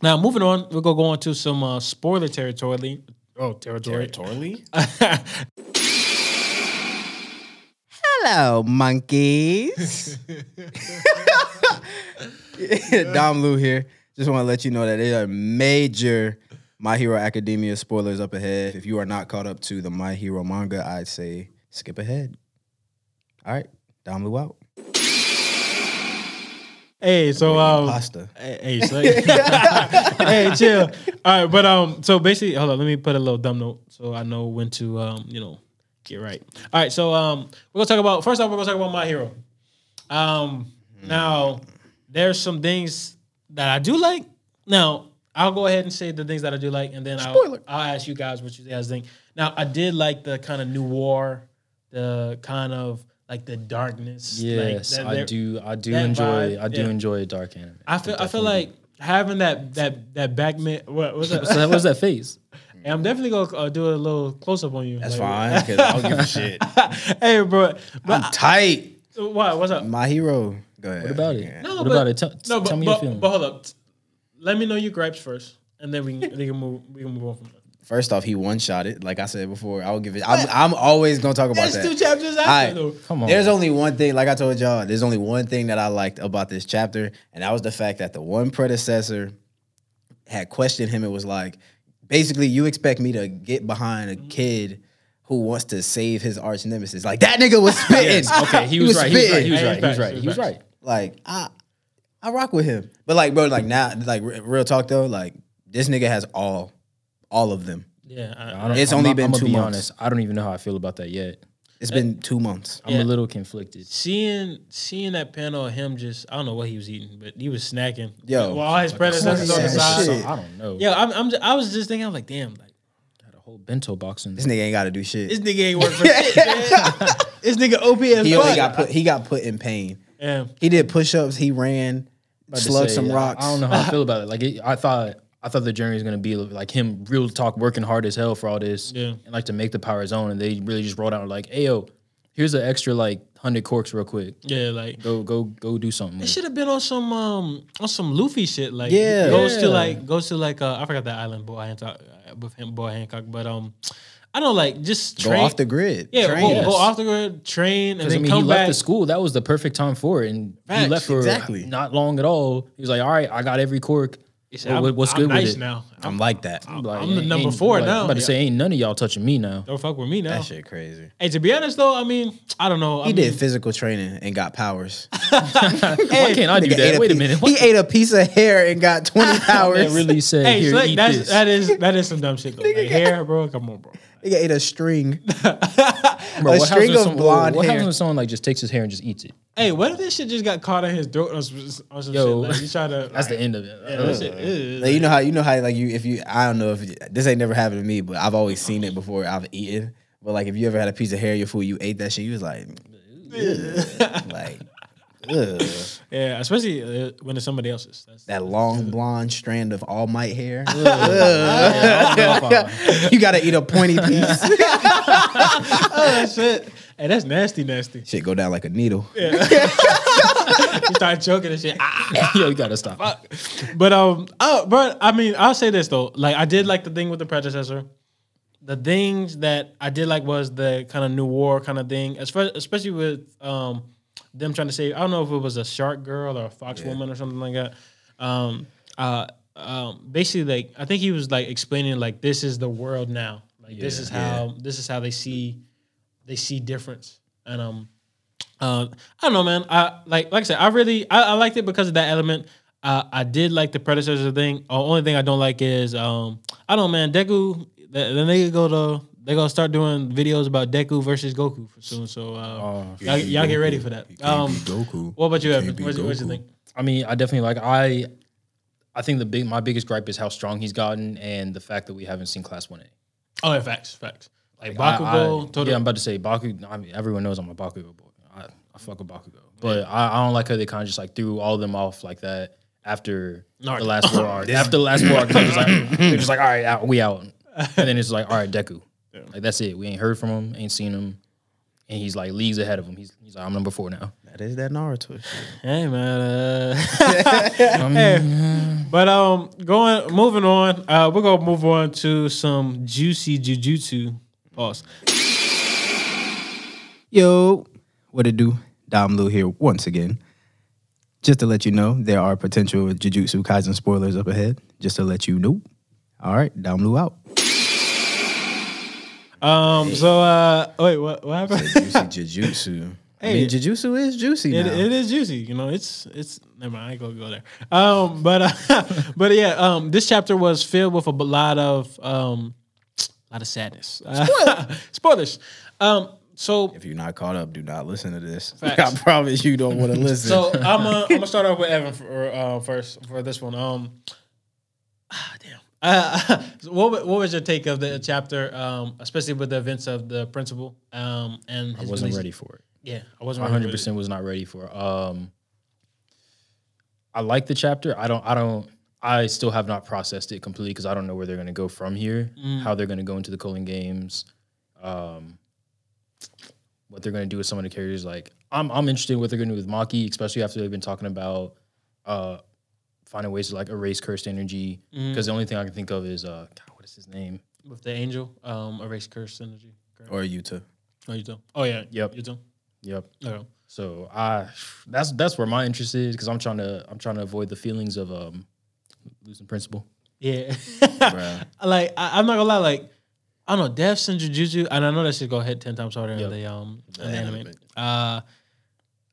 now moving on, we're gonna go on to some uh, spoiler territory. Oh, territory. Territorially. Hello, monkeys. Dom Lu here. Just want to let you know that there are major My Hero Academia spoilers up ahead. If you are not caught up to the My Hero manga, I'd say skip ahead. All right, Dom Lu out. Hey, so um, Pasta. Hey, hey, so, hey, chill. All right, but um, so basically, hold on. Let me put a little dumb note so I know when to um, you know, get right. All right, so um, we're gonna talk about first off, we're gonna talk about my hero. Um, now there's some things that I do like. Now I'll go ahead and say the things that I do like, and then I'll, I'll ask you guys what you guys think. Now I did like the kind of new war, the kind of like the darkness. like, Yes, that- I do. I do enjoy. vibe, I do yeah. enjoy a dark anime. I feel I feel like having that that that back man. What was that? So that was that face. Hey, I'm definitely gonna uh, do a little close up on you. That's Like, fine, because I don't give a shit. hey, bro. But I'm tight. what? What's up? My Hero. Go ahead. What about it? Yeah. No, what but- about it? Tell, No, but, tell me but, your feeling. but hold up. Let me know your gripes first, and then we can, we can move we can move on from there. First off, he one shot it. Like I said before, I'll give it. I'm, I'm always gonna talk about That's that. two chapters after Alright. though. Come on. There's only one thing, like I told y'all, there's only one thing that I liked about this chapter, and that was the fact that the one predecessor had questioned him. It was like, basically, you expect me to get behind a mm-hmm. kid who wants to save his arch nemesis. Like that nigga was spitting. okay, he was, right. He was right. He was Hey, right. He was right. He was right. Like I, I rock with him. But like, bro, like now, like re- real talk though, like this nigga has all, all of them. Yeah, I, I don't- It's I'm only not- been I'm gonna two be months. honest. I don't even know how I feel about that yet. It's been two months. I'm Yeah. a little conflicted. seeing seeing that panel of him just I don't know what he was eating, but he was snacking. Yo. while all his predecessors on the yeah, side. shit. I don't know. Yeah, I'm, I'm just, I was just thinking, I'm like, damn, like Got a whole bento box in This there. nigga ain't got to do shit. this nigga ain't work for shit. man. this nigga OP as He only fuck. got put. He got put in pain. Yeah. He did push ups. He ran, About to slugged say, some I- rocks. I don't know how I feel about it. Like it, I thought, I thought the journey was gonna be like him, real talk, working hard as hell for all this, Yeah. and like to make the power his own. And they really just rolled out like, "Hey yo, here's an extra like hundred quirks real quick. Yeah, like Go, go, go, do something." it should have been on some um on some Luffy shit. Like Yeah. goes to like goes to like uh I forgot that island Boa Hancock uh, with him Boa Hancock, but um I don't know, like just Go train. off the grid. yeah, Train. go, Yes. go off the grid, train, and I then mean, he come left back. the school. That was the perfect time for it, and he left for exactly. not long at all. He was like, "All right, I got every quirk. He said, I'm, what- what's I'm good nice with it?" now. I'm like that. I'm, like, I'm the number four like, now. I'm about to say, ain't none of y'all touching me now. Don't fuck with me now. That shit crazy. Hey, to be honest though, I mean, I don't know. I He mean, did physical training and got powers. Why can't I do Nigga ate that? Wait a piece- minute. He ate a piece of hair and got 20 powers. Man really said, Hey, "Here, Slick, eat that's this." that is that is some dumb shit though. Like, hair, bro. Come on, bro. Nigga ate a string. Bro, a what string of some- blonde What hair. happens when someone like just takes his hair and just eats it? Hey, what if this shit just got caught in his throat or some, or some Yo. shit? Like, you try to. That's the end of it. Yeah, that shit is- Like, you know how you know how like you if you I don't know if this ain't never happened to me, but I've always seen it before I've eaten. But like if you ever had a piece of hair in your food, you ate that shit, you was like, ugh. like, ugh. Yeah, especially uh, when it's somebody else's. That's, that long blonde strand of All Might hair. I don't know if I- you gotta eat a pointy piece. oh shit. Hey, that's nasty, nasty. shit go down like a needle. Hey, he started choking and shit. Ah. Yo, you gotta stop. But um, oh, but I mean, I'll say this though. Like, I did like the thing with the predecessor. The things that I did like was the kind of new war kind of thing, espe- especially with um them trying to say I don't know if it was a shark girl or a fox woman or something like that. Um, uh, um, basically, like I think he was like explaining like this is the world now. Like this is how this is how they see they see difference and um uh, I don't know, man. I like like I said, I really I, I liked it because of that element. Uh, I did like the predecessor thing. The only thing I don't like is um I don't know, man. Deku, then they go to they gonna start doing videos about Deku versus Goku soon. So uh, y'all, y'all get ready for that. Um, Goku. what about you, Evan? be What's, what's your thing? I mean, I definitely like I I think the big my biggest gripe is how strong he's gotten and the fact that we haven't seen class 1A. Oh, yeah, facts, facts. Like I- Bakugo, I, Todo- Yeah, I'm about to say Baku. I mean, everyone knows I'm a Bakugo boy. I, I fuck with Bakugo, but I, I don't like how they kind of just like threw all of them off like that after Naruto. the last war arc. after the last war arc, they're just like they're just like all right, out, we out, and then it's like all right, Deku. Like that's it. We ain't heard from him, ain't seen him, and he's like leagues ahead of him. He's he's like I'm number four now. That is that Naruto shit. Hey man. Uh, hey. But um going moving on, uh we're gonna move on to some juicy jujutsu. Pause. Yo, what it do? Dom Lu here once again. Just to let you know, there are potential Jujutsu Kaisen spoilers up ahead. Just to let you know. All right, Dom Lu out. Um so uh wait what what happened? Juicy Jujutsu. I Hey. mean, Jujutsu is juicy It, now. it is juicy, you know. It's it's never mind. I ain't gonna go there. Um, but uh, but yeah, um, this chapter was filled with a lot of um, lot of sadness. Uh, spoilers. Um, so If you're not caught up, do not listen to this. Facts. I promise you don't want to listen. so I'm gonna I'm gonna start off with Evan for uh, first for this one. Um, ah, damn. Uh, so what what was your take of the chapter, um, especially with the events of the principal um, and I wasn't release? ready for it. Yeah, I wasn't One hundred percent was not ready for. it. Um, I like the chapter. I don't. I don't. I still have not processed it completely because I don't know where they're going to go from here. Mm. How they're going to go into the Culling games. Um, what they're going to do with some of the characters. Like I'm. I'm interested in what they're going to do with Maki, especially after they've been talking about uh, finding ways to like erase cursed energy. Mm. Because the only thing I can think of is uh, God, what is his name? with the angel, um, erase curse energy. Correct. or Yuta. Oh, you do. Oh yeah. Yep. You do. Yep. Okay. So I that's that's where my interest is because I'm trying to I'm trying to avoid the feelings of um losing principal. Yeah. Like I, I'm not gonna lie, like I don't know, Deaths and Jujutsu, and I know that shit go hit ten times harder Yep. in the um in the Yeah, anime. Uh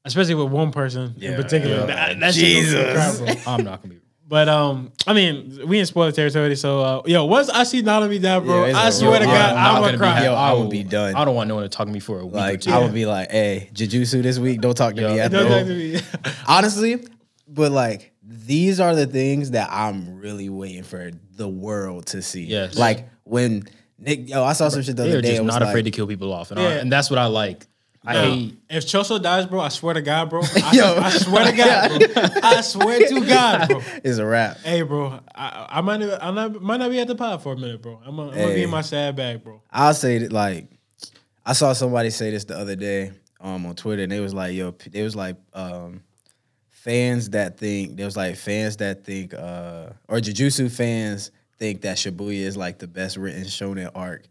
especially with one person in particular. yeah. That, that shit Jesus. crap, bro. I'm not gonna be. But um, I mean, we in spoiler territory, so uh, yo, once I see Nanami down, bro, Yeah, it's I a swear to God, I'm I'm gonna be cry. Yo, I will- would be done. I don't want no one to talk to me for a week or Like two. I would be like, "Hey, Jujutsu this week. Don't talk to me Yeah. after." Don't all." talk to me. Honestly, but like these are the things that I'm really waiting for the world to see. Yes. Like when Nick, yo, I saw some shit the They other are day. just it was not like, afraid to kill people off, and, I, Yeah. and that's what I like. I Yo, hate. if Choso dies, bro, I swear to God, bro. I, Yo. I swear to God, bro. I swear to God, bro. It's a wrap. Hey, bro, I, I might not, I not, might not be at the pod for a minute, bro. I'm gonna, I'm be Hey. in my sad bag, bro. I'll say that like I saw somebody say this the other day um on Twitter and they was like, yo, p- they was like um fans that think there was like fans that think uh or Jujutsu fans think that Shibuya is like the best written shonen arc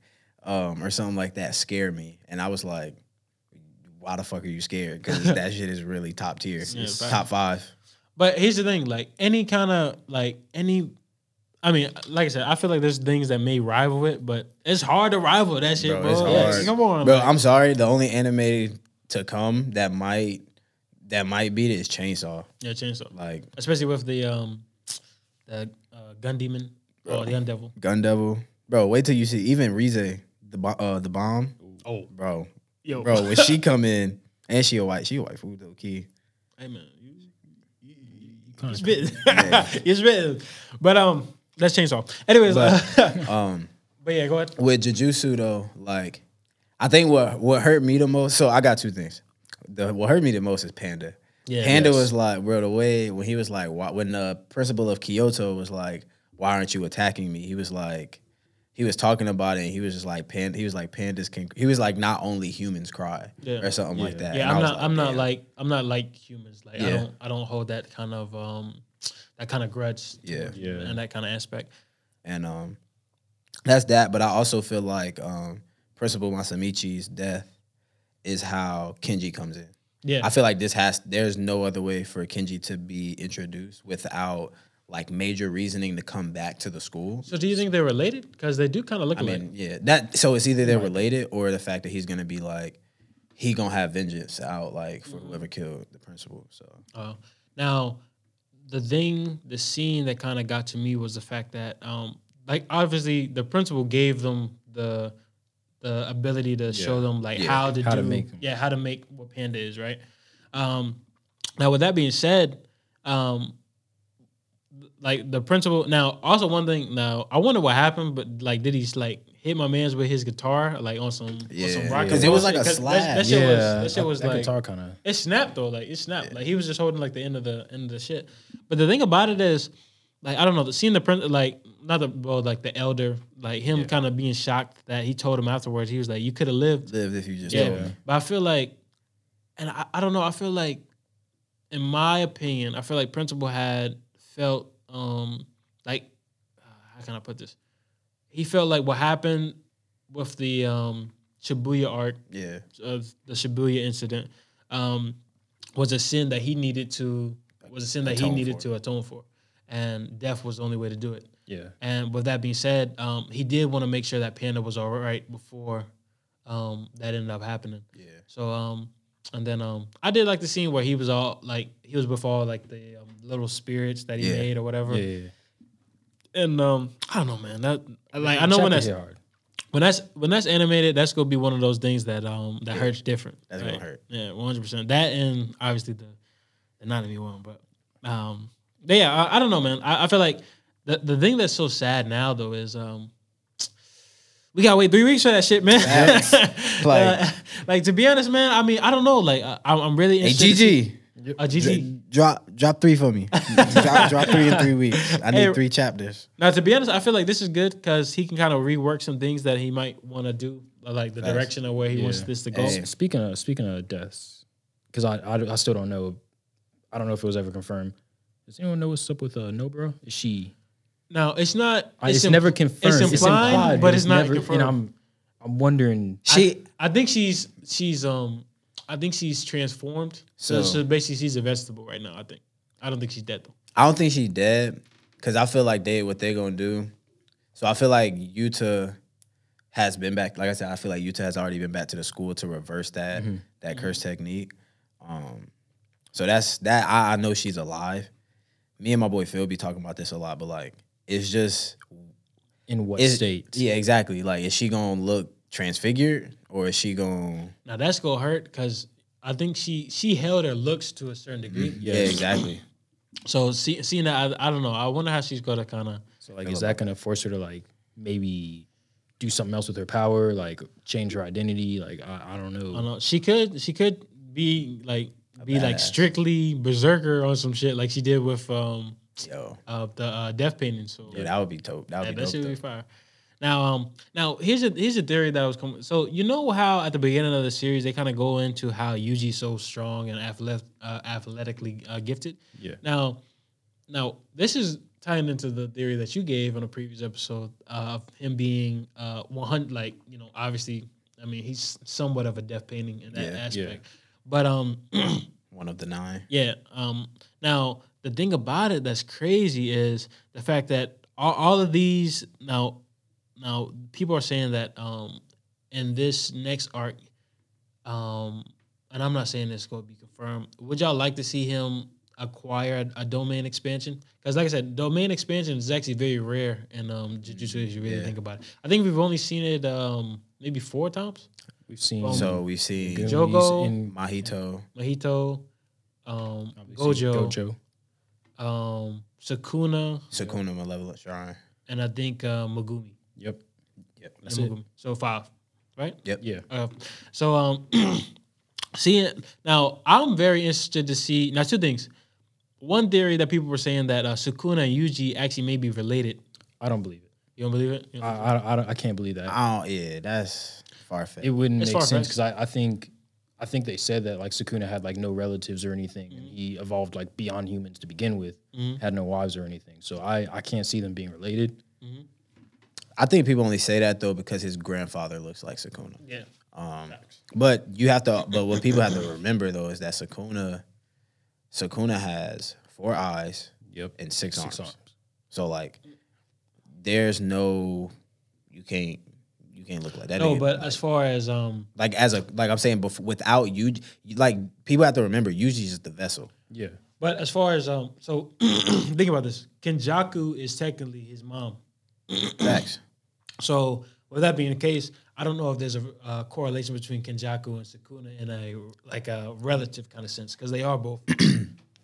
um or something like that scare me. And I was like, why the fuck are you scared? Because that shit is really top tier. It's top five. But here's the thing, like any kind of like any. I mean, like I said, I feel like there's things that may rival it, but it's hard to rival that shit, bro. Bro, hard. come on, Bro, like- I'm sorry. The only anime to come that might that might beat it is Chainsaw. yeah, chainsaw. Like especially with the um the uh, gun demon or the gun devil. Gun Devil, bro. Wait till you see even Reze, the uh, the bomb, Oh, bro, yo, bro. When she come in, and she a white, she a white food though. Key, hey man, you, you, you, you spitting, you spitting. But um, let's chainsaw. Anyways, But- but, um, but yeah, go ahead. with Jujutsu though, like I think what what hurt me the most. So I got two things. The what hurt me the most is Panda. Yeah, Panda yes. was like, bro, the way when he was like, when the principal of Kyoto was like, why aren't you attacking me? He was like, he was talking about it and he was just like panda he was like pandas can he was like not only humans cry Yeah. or something like that. Yeah, And I I'm was not. I'm not damn. like. I'm not like humans. Like I don't. I don't hold that kind of um, that kind of grudge. Yeah. Yeah. And that kind of aspect. and um that's that. But I also feel like um Principal Masamichi's death is how Kinji comes in. Yeah. I feel like this has there's no other way for Kinji to be introduced without like major reasoning to come back to the school. so do you think they're related? Because they do kind of look I alike. mean, yeah, that so it's either they're related or the fact that he's gonna be like he gonna have vengeance out like for whoever killed the principal. So Uh, now, the thing, the scene that kind of got to me was the fact that, um, like, obviously, the principal gave them the the ability to show them like Yeah. how to How do, to make 'em. yeah, how to make what panda is, right? Um, now, with that being said, um, like the principal. Now, also one thing. Now, I wonder what happened, but like, did he like hit my man's with his guitar, like on some, on some Yeah. rock? 'Cause it was like a That, that shit yeah, was, that shit was that like guitar kind of. it snapped though, like it snapped. Like he was just holding like the end of the end of the shit. But the thing about it is, like I don't know, seeing the print, like not the well, like the elder, like him kind of being shocked that he told him afterwards. He was like, "You could have lived." lived if you just Yeah. told. But I feel like, and I, I don't know. I feel like, in my opinion, I feel like Principal had felt um like uh, how can I put this? He felt like what happened with the um Shibuya art Yeah. of the Shibuya incident um, was a sin that he needed to was a sin that he needed for. to atone for, and death was the only way to do it. Yeah. And with that being said, um, he did want to make sure that Panda was all right before um, that ended up happening. Yeah. So um, and then um, I did like the scene where he was all like he was all like the um, little spirits that he Yeah. made or whatever. Yeah. And um, I don't know, man. That like I know when that's hard. when that's when that's animated, that's gonna be one of those things that um that hurts different. That's gonna hurt. Yeah, one hundred percent. That and obviously the the not me one, but um, but yeah, I, I don't know, man. I, I feel like the the thing that's so sad now though is um. We gotta wait three weeks for that shit, man. Facts. Like- Uh, like to be honest, man. I mean, I don't know. Like, I, I'm really Hey interested. to see- GG. Uh, GG. Drop drop three for me. drop, drop three in three weeks. I need Hey, three chapters. Now, to be honest, I feel like this is good because he can kind of rework some things that he might want to do, like the Facts. direction of where he wants this to go. Hey. Speaking of speaking of deaths, because I, I I still don't know. I don't know if it was ever confirmed. Does anyone know what's up with uh, Nobara? Is she? Now, it's not. I- It's, im- never confirmed. It's implied, but it's, not confirmed. And I'm I'm wondering. She I think she's she's um I think she's transformed. So, So- so basically, she's a vegetable right now. I think. I don't think she's dead though. I don't think she's dead because I feel like they what they're gonna do. So I feel like Yuta has been back. Like I said, I feel like Yuta has already been back to the school to reverse that that curse technique. Um, so that's that. I, I know she's alive. Me and my boy Phil be talking about this a lot, but like it's just in what is, state? Yeah, exactly. Like is she gonna look transfigured or is she gonna? Now that's gonna hurt because I think she she held her looks to a certain degree. Yeah, exactly. So see, seeing that, I, I don't know. I wonder how she's gonna kind of. So like, is that gonna force her to like maybe do something else with her power, like change her identity? Like I, I don't know. I don't know. She could she could be like be like strictly berserker on some shit like she did with um Yo, uh, the uh, death painting. So yeah, that would be dope. That would Yeah, be that dope. should be fire. Now, um, now here's a here's a theory that was coming. So you know how at the beginning of the series they kind of go into how Yuji's so strong and athletic, uh, athletically uh, gifted. Yeah. Now, now this is tying into the theory that you gave on a previous episode uh, of him being uh 100. Like you know, obviously, I mean he's somewhat of a death painting in that Yeah, yeah. aspect. But um, One of the nine. yeah. Um, now the thing about it that's crazy is the fact that all, all of these now, now people are saying that um, in this next arc, um, and I'm not saying this is going to be confirmed. Would y'all like to see him acquire a, a domain expansion? Because like I said, domain expansion is actually very rare in um, Jujutsu. If you really Yeah. think about it, I think we've only seen it um, maybe four times. We've seen So we see Goonies Jogo- in Mahito, Mahito, um, obviously Gojo, Gojo. Um, Sukuna, Sukuna Malevolent Shrine. and I think uh, Megumi. Yep. Yep. That's and it. Megumi. So five, right? Yep. Yeah. Uh, so um, seeing now, I'm very interested to see now two things. One theory that people were saying that uh, Sukuna and Yuji actually may be related. I don't believe it. You don't believe it? Don't- I, I, I, don't- I can't believe that. I don't. Yeah, that's far fetched. it wouldn't It's make sense far-fetched. because I, I think I think they said that like Sukuna had like no relatives or anything, and mm-hmm. he evolved like beyond humans to begin with, mm-hmm. had no wives or anything. So I I can't see them being related. Mm-hmm. I think people only say that though because his grandfather looks like Sukuna. yeah. Um, Facts. but you have to. But what people have to remember though is that Sukuna, Sukuna has four eyes Yep. and six, Six arms. arms. So like, there's no, you can't, you can't look like that. No, nigga. but as far as um, like as a like I'm saying, before, without you, you, like people have to remember, Yuji's just the vessel. Yeah. but as far as um, so think about this. Kenjaku is technically his mom. Facts. So with that being the case, I don't know if there's a uh, correlation between Kenjaku and Sukuna in a like a relative kind of sense because they are both.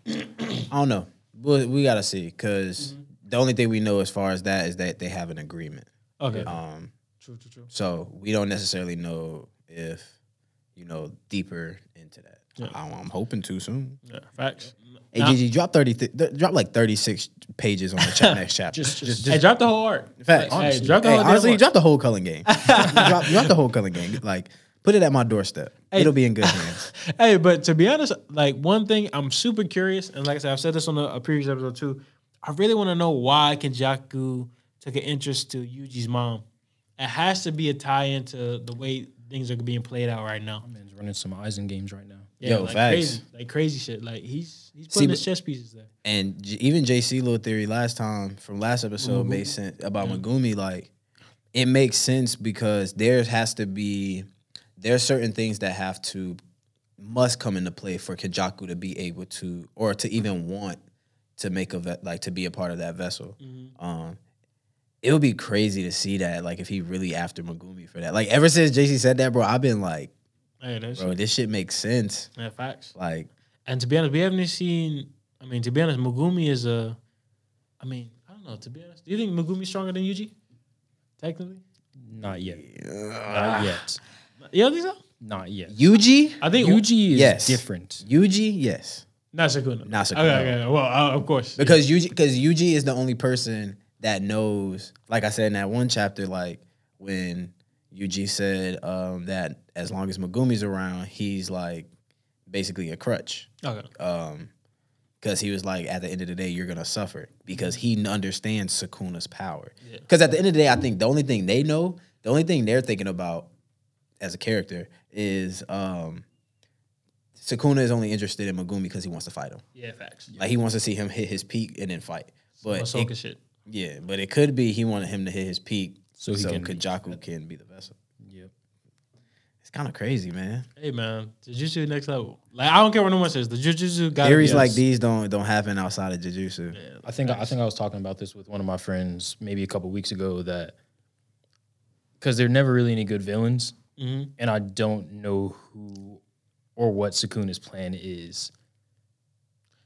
I don't know. We, we gotta see because Mm-hmm. the only thing we know as far as that is that they have an agreement. Okay. Um, True. True. True. so we don't necessarily know if you know deeper into that. I, I'm hoping to soon. Yeah. Facts. Hey, Gigi, drop thirty, th- drop like thirty six pages on the cha- next chapter. Just- just- just. hey, drop the whole art. Facts. Hey, drop the Hey, whole honestly, drop the whole Culling game. drop, drop the whole Culling game. Like, put it at my doorstep. It'll be in good hands. Hey, but to be honest, like one thing I'm super curious, and like I said, I've said this on a, a previous episode too. I really want to know why Kenjaku took an interest to Yuji's mom. It has to be a tie into the way things are being played out right now. Man's running some Aizen games right now. Yeah, Yo, like facts. crazy, like crazy shit. Like he's he's putting but- his chess pieces there. And J- even JC little theory last time from last episode made sense about Megumi. Like, it makes sense because there has to be there are certain things that have to must come into play for Kenjaku to be able to or to even want to make a ve- like to be a part of that vessel. Um, it would be crazy to see that like if he really after Megumi for that. Like ever since JC said that, bro, I've been like, Hey, that's bro, this shit makes sense. yeah, facts. Like, And to be honest, we haven't seen. I mean, to be honest, Megumi is a. I mean, I don't know. To be honest, do you think Megumi's stronger than Yuji? Technically, Not yet. Not yet. you don't think so? Not yet. Yuji, I think Yuji is Yes. different. Yuji, yes. Not Sukuna. Not Sukuna. Okay, okay. Well, uh, of course. Because Yuji, because Yuji is the only person that knows. Like I said in that one chapter, like when Yuji said um, that as long as Megumi's around, he's like basically a crutch. okay. Um, because he was like, at the end of the day, you're gonna suffer because he understands Sukuna's power. Because at the end of the day, I think the only thing they know, the only thing they're thinking about as a character is um, Sukuna is only interested in Megumi because he wants to fight him. Yeah, facts. Like he wants to see him hit his peak and then fight. But it- shit. Yeah, but it could be he wanted him to hit his peak so, So he can- Kenjaku can be the vessel. Yep. It's kind of crazy, man. Hey man, Jujutsu next level. Like I don't care what no one says. The Jujutsu got Theories like these don't don't happen outside of Jujutsu. I think I think I was talking about this with one of my friends maybe a couple weeks ago that because there are never really any good villains, Mm-hmm. and I don't know who or what Sukuna's plan is,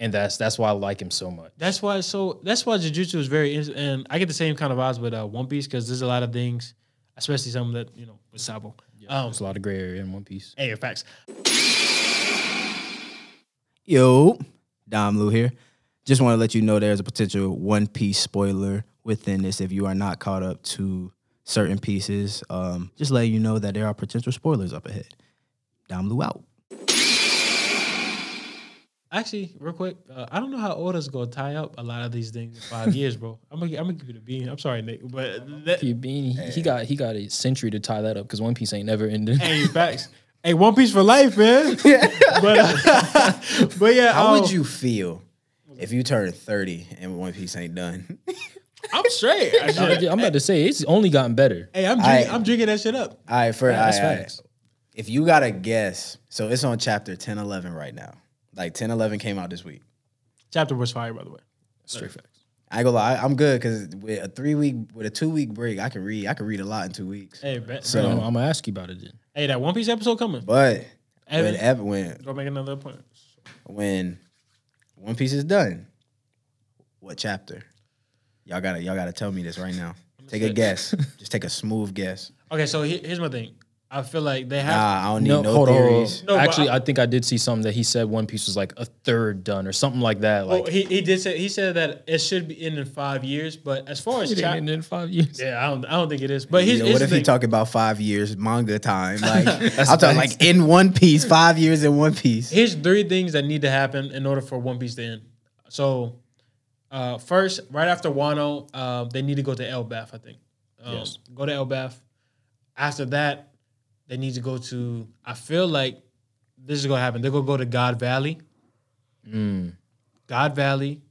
and that's that's why I like him so much. That's why. So that's why Jujutsu is very. And I get the same kind of vibes with uh, One Piece because there's a lot of things, especially some that you know with Sabo. Um, There's a lot of gray area in One Piece. hey, facts. Yo, Dom Lou here. Just want to let you know there's a potential One Piece spoiler within this if you are not caught up to certain pieces. Um, just letting you know that there are potential spoilers up ahead. Dom Lou out. Actually, real quick, uh, I don't know how Oda's gonna tie up a lot of these things in five years, bro. I'm gonna, I'm gonna give you the bean. I'm sorry, Nick, but that, He, being, he, he got he got a century to tie that up because One Piece ain't never ended. hey, facts. Hey, One Piece for life, man. but, uh, but yeah, How um, would you feel if you turned 30 and One Piece ain't done? I'm straight. I should- I'm about to say it's only gotten better. hey, I'm drinking, I- I'm drinking that shit up. All right, for That's all right, facts. right. if you got to guess, so it's on chapter 10, 11 right now. Like 10, 11 came out this week. Chapter was fire, by the way. Straight facts. I ain't gonna lie, I'm good because with a three week, with a two week break, I can read. I can read a lot in two weeks. Hey, bet, So- I'm, bro. I'm gonna ask you about it then. hey, that One Piece episode coming. But Evan, when, Ev- when go make another appointment. when One Piece is done, what chapter? Y'all gotta y'all gotta tell me this right now. Take a guess. Just take a smooth guess. Okay, so he- here's my thing. I feel like they have. Nah, I don't need No, no, hold on, on. theories. No, Actually, I- I, think I did see something that he said One Piece was like a third done or something like that. Like Well, he, he did say he said that it should be in in five years, but as far as it chap- in five years. yeah, I don't I don't think it is. But here's, Yo, here's what if he thing. talking about five years manga time? Like I'm talking like in One Piece, five years in One Piece. Here's three things that need to happen in order for One Piece to end. So, uh, first, right after Wano, uh, they need to go to Elbaf. I think. Um, Yes. Go to Elbaf. After that, they need to go to. I feel like this is gonna happen. They're gonna go to God Valley. God Valley.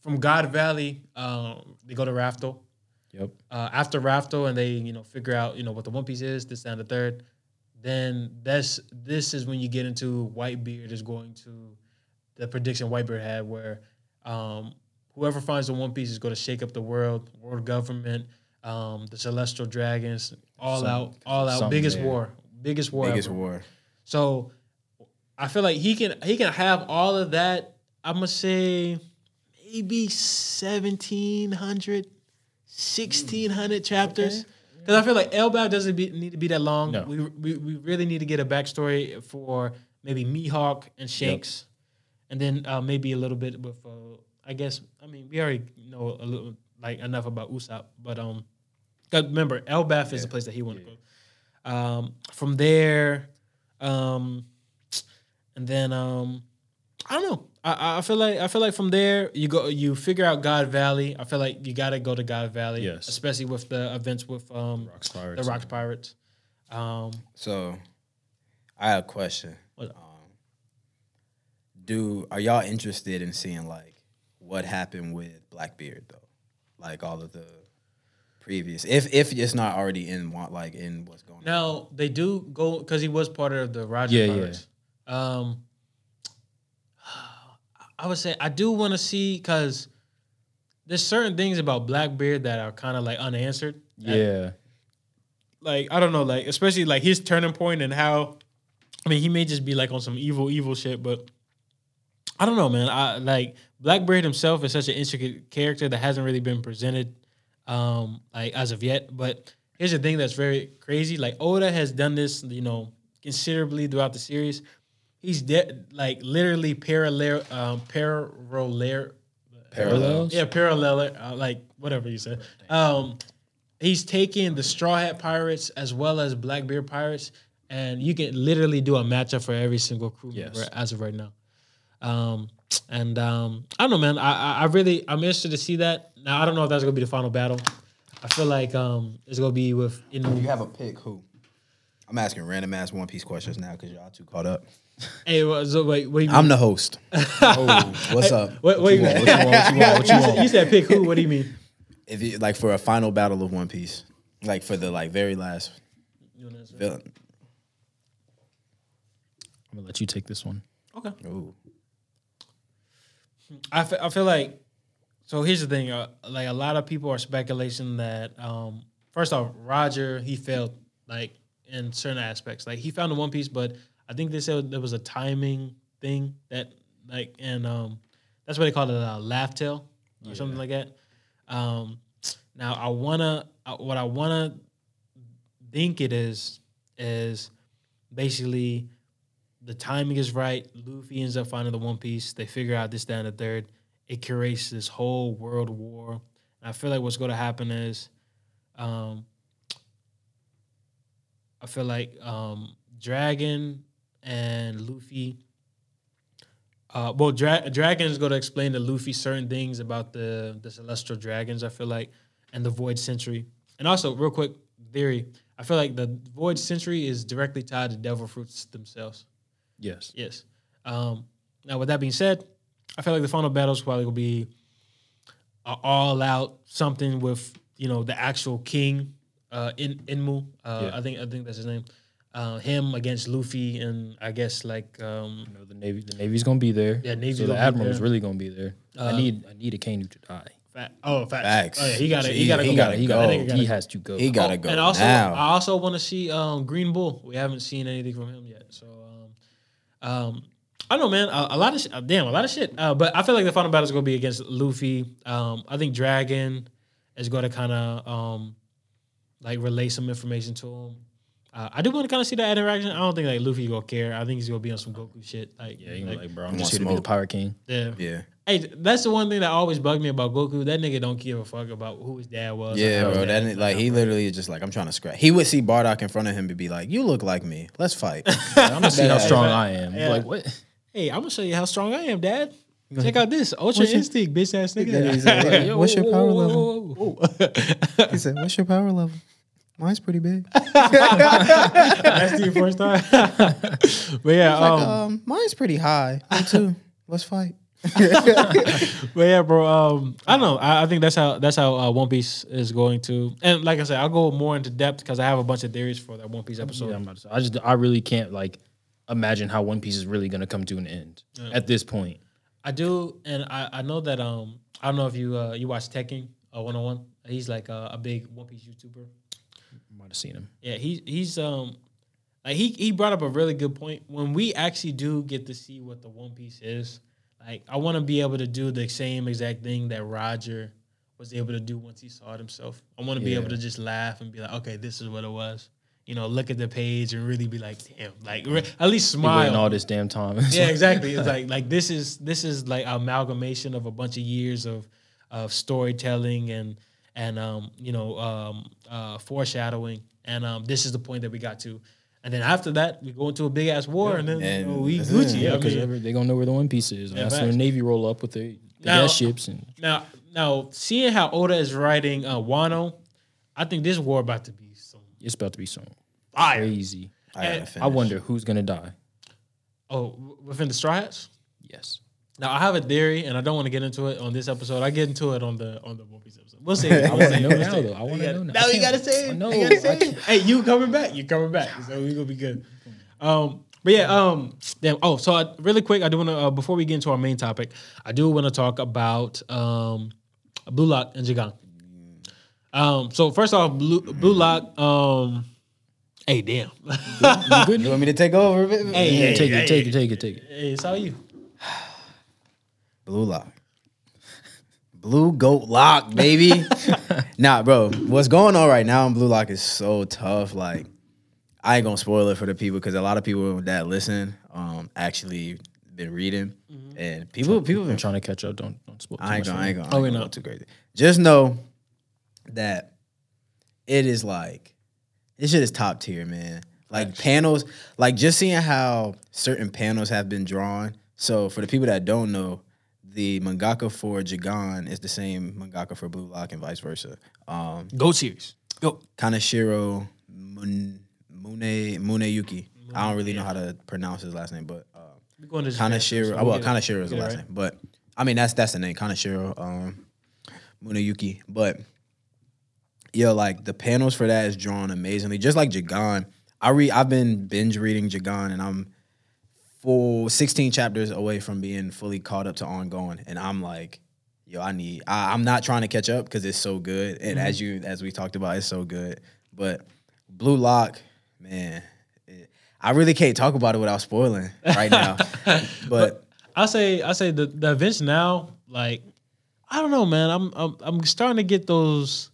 From God Valley, um, they go to Raftel. Yep. Uh, after Raftel, and they you know figure out you know what the One Piece is, this and the third. Then that's this is when you get into Whitebeard is going to the prediction Whitebeard had, where um, whoever finds the One Piece is going to shake up the world, world government, um, the Celestial Dragons, all Some- out, all out, biggest there. war, biggest war, Biggest ever. war. So I feel like he can he can have all of that. I'm gonna say maybe 1700, 1600 chapters. Because I feel like Elbaf doesn't be, need to be that long. No. We, we we really need to get a backstory for maybe Mihawk and Shanks, and then uh, maybe a little bit with. Uh, I guess I mean we already know a little like enough about Usopp, but um, 'cause remember Elbaf is the place that he wanted to go. Um, from there, um, and then um, I don't know. I, I feel like I feel like from there you go you figure out God Valley. I feel like you got to go to God Valley, Yes. especially with the events with um Rocks Pirates. the Rocks Pirates. Um, So, I have a question. What? Um, do are y'all interested in seeing like what happened with Blackbeard though, like all of the previous, if if it's not already in wa- like in what's going on? now they do go because he was part of the Roger Yeah, yeah. Um, I would say I do want to see because there's certain things about Blackbeard that are kind of like unanswered. that Yeah. like I don't know, like especially like his turning point and how I mean he may just be like on some evil, evil shit, but I don't know, man. I like Blackbeard himself is such an intricate character that hasn't really been presented um like as of yet. But here's the thing that's very crazy. Like Oda has done this, you know, considerably throughout the series. He's de- like literally parallel um parallel Parallels? yeah, parallel, uh, like whatever you said. Um, he's taking the Straw Hat Pirates as well as Blackbeard Pirates, and you can literally do a matchup for every single crew Yes. member as of right now. Um, and um, I don't know, man. I, I I really I'm interested to see that. Now I don't know if that's gonna be the final battle. I feel like um, it's gonna be with you Inu. have a pick, who? I'm asking random ass One Piece questions now because y'all too caught up. Hey, what- so wait, what do you mean? I'm the host. oh, what's up? What, what, you What you want? What you want? What you You want? said, you said pick who? What do you mean? If you like for a final battle of One Piece, like for the like very last You villain. I'm gonna let you take this one. Okay. Ooh. I I feel like so here's the thing uh, like a lot of people are speculating that um first off Roger he failed like in certain aspects. Like he found the one piece but I think they said there was a timing thing that like and um that's what they call it a Laugh Tale or something like that. Um now I wanna what I wanna think it is is basically the timing is right. Luffy ends up finding the One Piece. They figure out this, and the third. It creates this whole world war. And I feel like what's going to happen is, um, I feel like um, Dragon and Luffy. Uh, well, Dra- Dragon is going to explain to Luffy certain things about the the celestial dragons. I feel like, and the Void Century. And also, real quick theory. I feel like the Void Century is directly tied to Devil Fruits themselves. Yes. Yes. Um, now, with that being said, I feel like the final battles probably will be a all out something with you know the actual king, uh, in Imu. Uh, Yeah. I think I think that's his name. Uh, him against Luffy and I guess like um, You know, the navy. The navy's gonna be there. Yeah, Navy's So the be admiral's there. really gonna be there. Uh, I need. I need Akainu to die. fat, oh facts. Facts. Oh yeah, he got to he He- got to he go. gotta He go. got. That nigga gotta He has to go. He gotta go and also, now. I also want to see um, Green Bull. We haven't seen anything from him yet. So, um, I don't know, man. A, a lot of sh- damn, a lot of shit. Uh, but I feel like the final battle is to be against Luffy. Um, I think Dragon is going to kind of um, like relay some information to him. Uh, I do want to kind of see that interaction. I don't think like Luffy gonna care. I think he's gonna be on some Goku shit. Like, Yeah, you like, like, bro, I'm want just here to be the smoke. Pirate King. yeah. Yeah. Hey, that's the one thing that always bugged me about Goku. That nigga don't give a fuck about who his dad was. Yeah, bro. dad- That like he literally is just like I'm trying to scratch. He would see Bardock in front of him and be like, "You look like me. Let's fight." I'm gonna see how strong I am. Yeah. Like what? Hey, I'm gonna show you how strong I am, Dad. Check out this Ultra Instinct, bitch ass nigga. like, "What's your power level?" he said, "What's your power level?" Mine's pretty big. That's the first time. but yeah, Like, um, um, mine's pretty high. Me too. Let's fight. but yeah, bro. Um, I don't know. I, I think that's how that's how uh, One Piece is going to. And like I said, I'll go more into depth because I have a bunch of theories for that One Piece episode. Yeah, I'm about to say, I just I really can't like imagine how One Piece is really gonna come to an end at this point. I do, and I, I know that um I don't know if you uh you watch Tekking uh, 101. He's like a, a big One Piece YouTuber. Might have seen him. Yeah, he he's um like he he brought up a really good point. When we actually do get to see what the One Piece is, like I want to be able to do the same exact thing that Roger was able to do once he saw it himself. I want to be able to just laugh and be like, okay, this is what it was. You know, look at the page and really be like, damn, like re- at least smile. all this damn time. yeah, exactly. It's like like this is this is like amalgamation of a bunch of years of of storytelling and and um you know um uh foreshadowing and um this is the point that we got to. And then after that, we go into a big ass war, and then you know, we Gucci. it. Yeah, I because mean, they're gonna know where the One Piece is. And Yeah, that's when the Navy roll up with the, the Now- gas ships and now now seeing how Oda is writing uh, Wano, I think this war about to be some it's about to be some fire. crazy. I, gotta And- finish. I wonder who's gonna die. Oh, within the Straw Hats. Yes. Now I have a theory, and I don't want to get into it on this episode. I get into it on the on the One Piece episode. We'll see. I want to know now though. I want to know now. Now I you gotta say I it. know. You gotta say it. Hey, you coming back? You coming back? So we gonna be good. Um, but yeah. Um, damn. Oh, so I, really quick, I do want to uh, before we get into our main topic, I do want to talk about um, Blue Lock and Jagan. Um, so first off, Blue, Blue Lock. Um, hey, damn. You want me to take over? Hey, Yeah, hey, take hey. it, take it, take it, take it. hey, it's all you. Blue lock. Blue goat lock, baby. nah, bro. What's going on right now in Blue Lock is so tough. Like, I ain't gonna spoil it for the people because a lot of people that listen um actually been reading. And people people I'm been trying to catch up. Don't don't spoil. too I ain't gonna, I ain't gonna, Oh, I ain't know. gonna go too crazy. Just know that it is like this shit is top tier, man. Like panels, like just seeing how certain panels have been drawn. So for the people that don't know, the mangaka for Jagan is the same mangaka for Blue Lock and vice versa. Um, Go series. Go. Kaneshiro Mun, Mune Muneyuki. I don't really know how to pronounce his last name, but uh, We going to Japan, Kaneshiro. so oh, well, get it- Kaneshiro is the last right. name, but I mean that's that's the name, Kaneshiro um, Muneyuki. But yo, like the panels for that is drawn amazingly, just like Jagan. I read. I've been binge reading Jagan, and I'm full 16 chapters away from being fully caught up to ongoing, and I'm like. Yo, I need. I, I'm not trying to catch up because it's so good, and as mm-hmm. you as we talked about, it's so good. But Blue Lock, man, it- I really can't talk about it without spoiling right now. but I say I say the the events now, like I don't know, man. I'm I'm I'm starting to get those.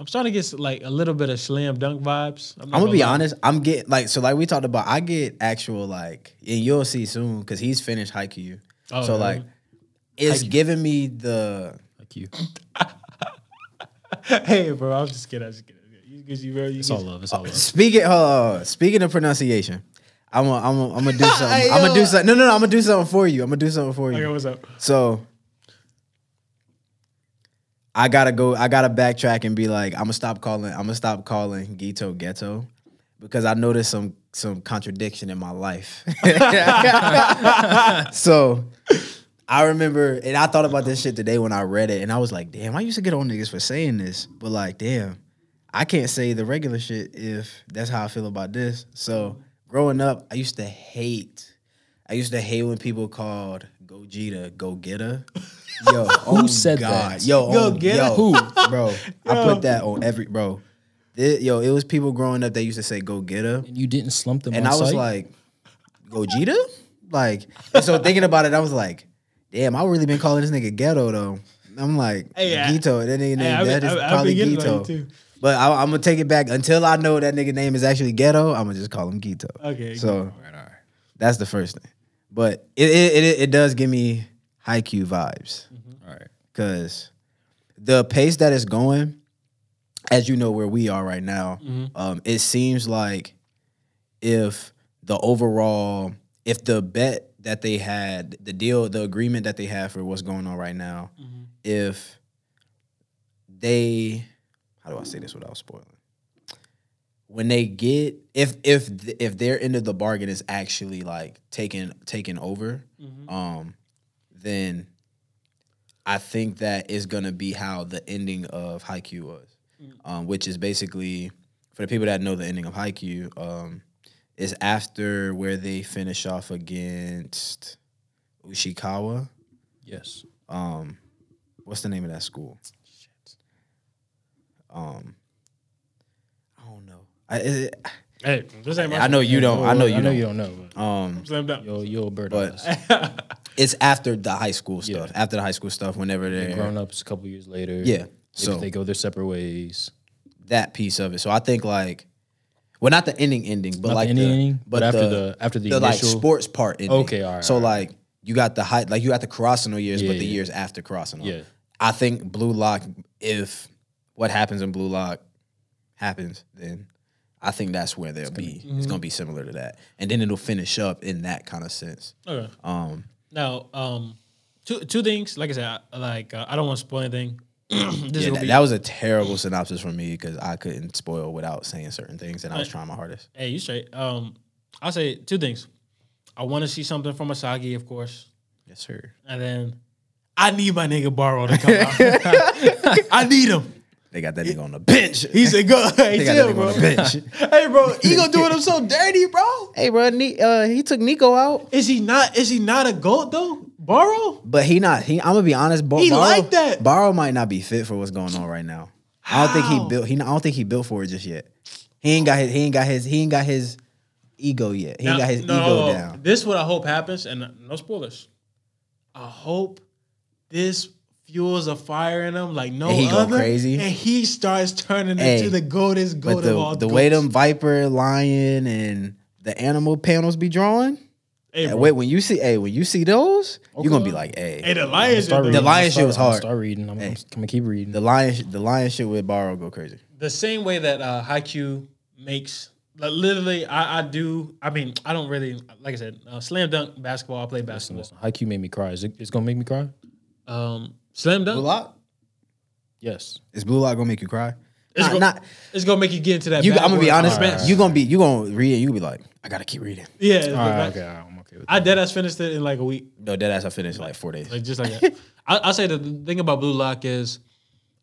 I'm starting to get like a little bit of slam dunk vibes. not I'm gonna be lie. honest. I'm getting like so like we talked about. I get actual like and you'll see soon because he's finished Haikyuu. Oh, so really? like it's giving me the Like you. hey, bro, I'm just kidding. I'm just kidding. You, you, you, you, It's all love. It's all love. speaking. Uh, speaking of pronunciation, I'm gonna I'm gonna I'm gonna do something. I'm gonna do something. No, no, no. I'm gonna do something for you. I'm gonna do something for you. Okay, what's up? So I gotta go. I gotta backtrack and be like, I'm gonna stop calling. I'm gonna stop calling Geto ghetto because I noticed some some contradiction in my life. so I remember, and I thought about this shit today when I read it, and I was like, damn, I used to get on niggas for saying this, but like, damn, I can't say the regular shit if that's how I feel about this. So growing up, I used to hate. I used to hate when people called Gogeta go getter. Yo, who oh said that? Yo, yo, oh, getter? yo, Who? bro? I put that on every bro. It- yo, it was people growing up that used to say go getter, And you didn't slump them and on I was sight? like, Gogeta? Like, so thinking about it, I was like, damn, I really been calling this nigga ghetto though. I'm like, Hey, I- Geto, that nigga name I've that been- is I've- I've probably Geto. too. But I, I'm gonna take it back until I know that nigga name is actually Ghetto. I'm gonna just call him Geto. Okay. So that's the first thing. But it it, it, it does give me Haikyuu vibes All right. Because the pace that it's going, as you know where we are right now, um, it seems like if the overall, if the bet that they had, the deal, the agreement that they have for what's going on right now, if they, how do I say this without spoiling? When they get, if if if their end of the bargain is actually like taken taken over, um, then I think that is gonna be how the ending of Haikyuu was, um, which is basically for the people that know the ending of Haikyuu, um, is after where they finish off against Ushikawa. Yes. Um, what's the name of that school? Um, I don't know. I it, Hey, this ain't my I know you don't. I know you I know don't. you don't know. But Um, Slam dunk. yo, yo, a bird. But- But it's after the high school Yeah. stuff. After the high school stuff, whenever they're grown ups a couple years later. Yeah, So so- they go their separate ways. that piece of it. So I think like, well, not the ending ending, but Not the like ending the, ending, but after the- after the like initial- sports part. Ending. Okay, all right, So all right. like you got the high, like you got the crossing Karasuno years, Yeah, but the yeah. years after Karasuno. Yeah. I think Blue Lock. If what happens in Blue Lock happens, then I think that's where they'll be. It's mm-hmm. gonna be similar to that, and then it'll finish up in that kind of sense. Okay. Um, Now, um, two two things. Like I said, I, like uh, I don't want to spoil anything. yeah, that, be, that was a terrible synopsis for me because I couldn't spoil without saying certain things, and I was trying my hardest. hey, you straight. Um, I'll say two things. I want to see something from Isagi, of course, Yes, sir. and then I need my nigga Barou to come out. I need him. They got that nigga on the bench. He said, "Go, hey, They got chill, that nigga bro. on the bench. hey, bro, Ego doing him so dirty, bro. hey, bro, Ni- uh, he took Nico out, Is he not? Is he not a goat though? Barou? but he not. He, I'm gonna be honest. Bo- He Barou, like that. Barou might not be fit for what's going on right now. I don't think he built. He. I don't think he built for it just yet. He ain't got his. He ain't got his. He ain't got his ego yet. He ain't got his no, ego down. This is what I hope happens, and no spoilers. I hope this fuels a fire in him like no And he go other, crazy? and he starts turning Hey, into the goatest goat But of all the, the way them viper, lion, and the animal panels be drawing. hey, and wait, when you see, hey, when you see those, you're gonna be like, hey, hey, the lions, Start reading. The lion I'll shit was start- I'll hard. Start reading. I'm, I'm, Hey. I'm gonna keep reading. the lion, the lion shit with Barou go crazy. the same way that uh, Haikyuu makes. Like literally, I, I do. I mean, I don't really like I said. Uh, slam dunk basketball. I play Listen, basketball. listen. Haikyuu made me cry. Is it, it's gonna make me cry? Um, slam dunk. Blue Lock Yes. is Blue Lock gonna make you cry? It's Not, go- not It's gonna make you get into that. you. I'm gonna be honest. offense. You gonna be. You gonna read it. You gonna be like, I gotta keep reading. Yeah, All right. like- Okay. I'm okay with that. I dead ass finished it in like a week. No, dead ass. I finished in like four days. Like just like that. I, I'll say the thing about Blue Lock is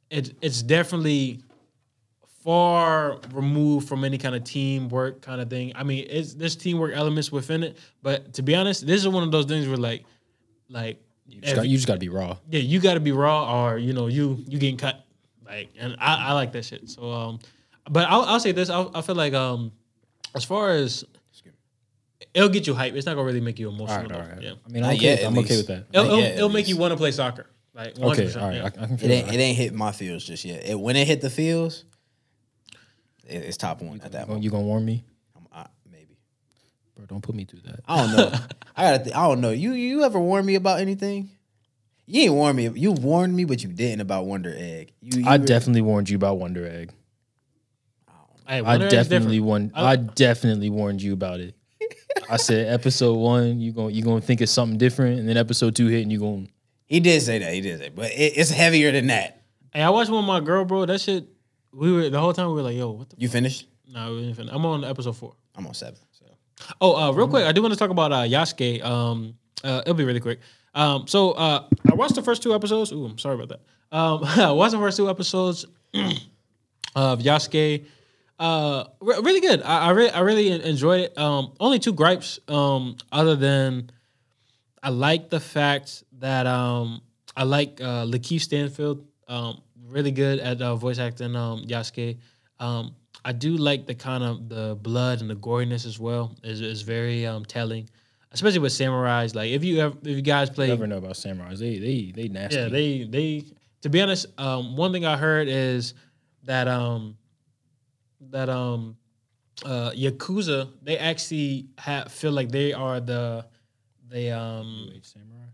it it's definitely far removed from any kind of teamwork kind of thing. I mean, it's there's teamwork elements within it, but to be honest, this is one of those things where like like You just, got, you just gotta be raw. yeah, you got to be raw or you know you you getting cut. Like, and I, I like that shit. So, um, but I'll, I'll say this: I, I feel like um, as far as it'll get you hype. It's not gonna really make you emotional. All right, all right. Yeah, I mean, I'm okay. yet, I'm okay with that. it'll, it'll, yet, it'll make least. you want to play soccer. Like, 100%, Okay. All right. yeah. I, I can feel It ain't. that. It ain't hit my feels just yet. It, when it hit the feels, it, it's top one at that You moment. you gonna warn me, I'm- I- maybe. Bro? Don't put me through that. I don't know. I gotta. Th- I don't know. You you ever warn me about anything? You ain't warned me. You warned me, but you didn't about Wonder Egg. You, you I really- definitely warned you about Wonder Egg. Hey, I Wonder Egg's definitely different. warned. I- I definitely warned you about it. I said episode one, you going you gonna think it's something different, and then episode two hit, and you gonna He did say that. He did say, but it, it's heavier than that. Hey, I watched one with my girl, bro. That shit. We were the whole time we were like, "Yo, what the?" You finished? Nah, we didn't finish. I'm on episode four. I'm on seven. Oh, uh, real quick, I do want to talk about uh, Yasuke. Um, uh, it'll be really quick. Um, so uh, I watched the first two episodes. Ooh, I'm sorry about that. Um, I watched the first two episodes of Yasuke. Uh, re- really good. I, I really, I really enjoyed it. Um, only two gripes. Um, other than I like the fact that um, I like uh, LaKeith Stanfield. Um, really good at uh, voice acting. Um, Yasuke. Um, I do like the kind of the blood and the goriness as well. is is very um, telling, especially with samurais. Like if you ever, if you guys play, never know about samurais. They they they nasty. yeah, they they. To be honest, um, one thing I heard is that um, that um uh Yakuza they actually have feel like they are the they um samurai.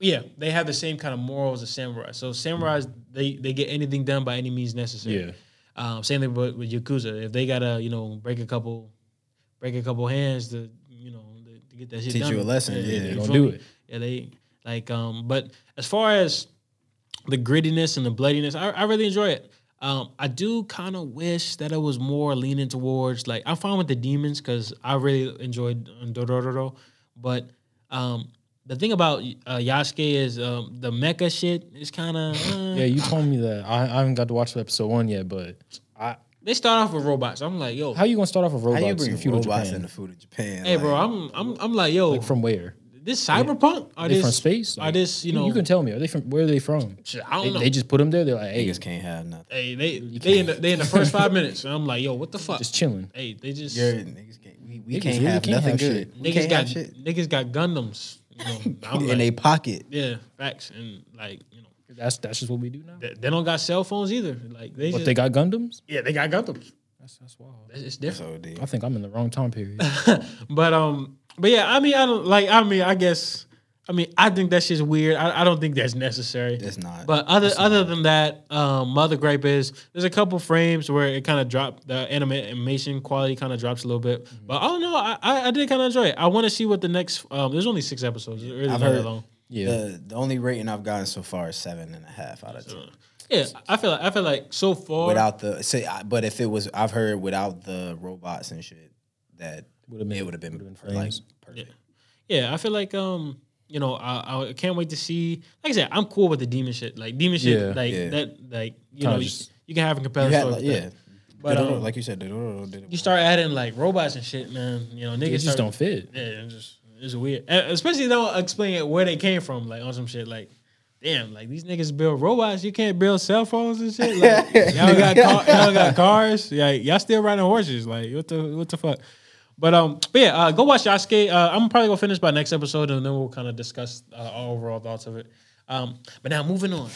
yeah they have the same kind of morals as samurai. So samurais they they get anything done by any means necessary. Yeah. Um, same thing with, with Yakuza. If they gotta you know break a couple break a couple hands to you know to, to get that shit Teach done, you a lesson, yeah. you They gonna do me? it. Yeah, they like um. But as far as the grittiness and the bloodiness, I, I really enjoy it. Um, I do kind of wish that it was more leaning towards like I'm fine with the demons because I really enjoyed um, Dororo, but um, the thing about uh, Yasuke is um, the mecha shit is kind of uh, Yeah, you told me that. I, I haven't got to watch episode one yet, but I, they start off with robots. I'm like, yo, how you gonna start off with robots? How robots you bring feudal robots Japan? in the food of Japan? hey, bro, I'm I'm I'm like, yo, like from where? this cyberpunk are Are they this from space? Are this you know? you can tell me. Are they from where are they from? I don't They, know. they just put them there. They're like, hey, niggas can't have nothing. hey, they they in the, they in the first five minutes, and I'm like, yo, what the fuck? just chilling. Hey, they just You're, niggas can't. We, we Niggas can't really have can't nothing have good. shit. We niggas can't got have shit niggas got Gundams. You know, in like, a pocket. yeah, facts, and like you know, That's that's just what we do now. they, they don't got cell phones either. Like they But just they got Gundams. yeah, they got Gundams. That's that's wild. It's it's different. So I think I'm in the wrong time period. But um, but yeah, I mean, I don't like. I mean, I guess. I mean, I think that's just weird. I, I don't think that's necessary. It's not. But other other than that, um, my other gripe is there's a couple frames where it kind of dropped the anima- animation quality kind of drops a little bit. Mm-hmm. But I don't know. I, I, I did kind of enjoy it. I want to see what the next. Um, there's only six episodes. It's really I've not that heard- long. Yeah. the, the only rating I've gotten so far is seven and a half out of ten. Yeah, I feel like I feel like so far. Without the say, I- but if it was, I've heard without the robots and shit, that Would've been- it would have been, would've been like flames. perfect. yeah, I feel like um, you know, I, I can't wait to see. Like I said, I'm cool with the demon shit. Like demon shit, Yeah. like Yeah. that, like you Kinda know, just- you, can have a compelling had, story. like, yeah. But, um, like you said, Dororo did it. You start adding like robots and shit, man. You know, niggas just start- don't fit. Yeah, it's just it's weird. And especially don't explain it where they came from, like on some shit. Like, damn, like these niggas build robots. You can't build cell phones and shit. Like, y'all got car, y'all got cars. Yeah, y'all still riding horses. Like, what the what the fuck? But um, but yeah, uh, go watch Yasuke. Uh, I'm probably gonna finish by next episode, and then we'll kind of discuss uh, our overall thoughts of it. Um, but now moving on.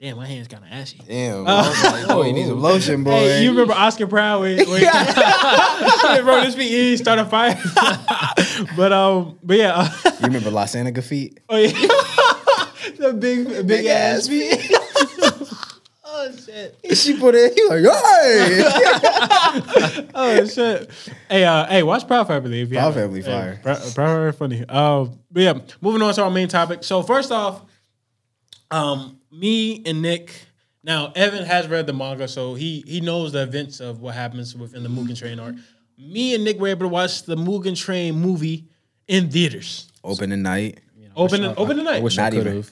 Damn, my hands kind of ashy. Damn, I was like, boy, you need some lotion, boy. Hey, you remember Oscar Proud? Where, where yeah, bro, this be easy, start a fire. but um, but yeah, uh, You remember La Santa feet? oh yeah, the big big, ass feet. Oh shit! she put it. He like, hey, Oh shit! Hey, uh, hey, watch Proud Family if you Proud haven't. Family Hey, fire. Proud, Proud Family funny. Um, but yeah, moving on to our main topic. So first off, um, me and Nick. Now Evan has read the manga, so he he knows the events of what happens within the Mugen Train arc. Me and Nick were able to watch the Mugen Train movie in theaters. open the night. Open open the night. I tonight. wish I Not could have.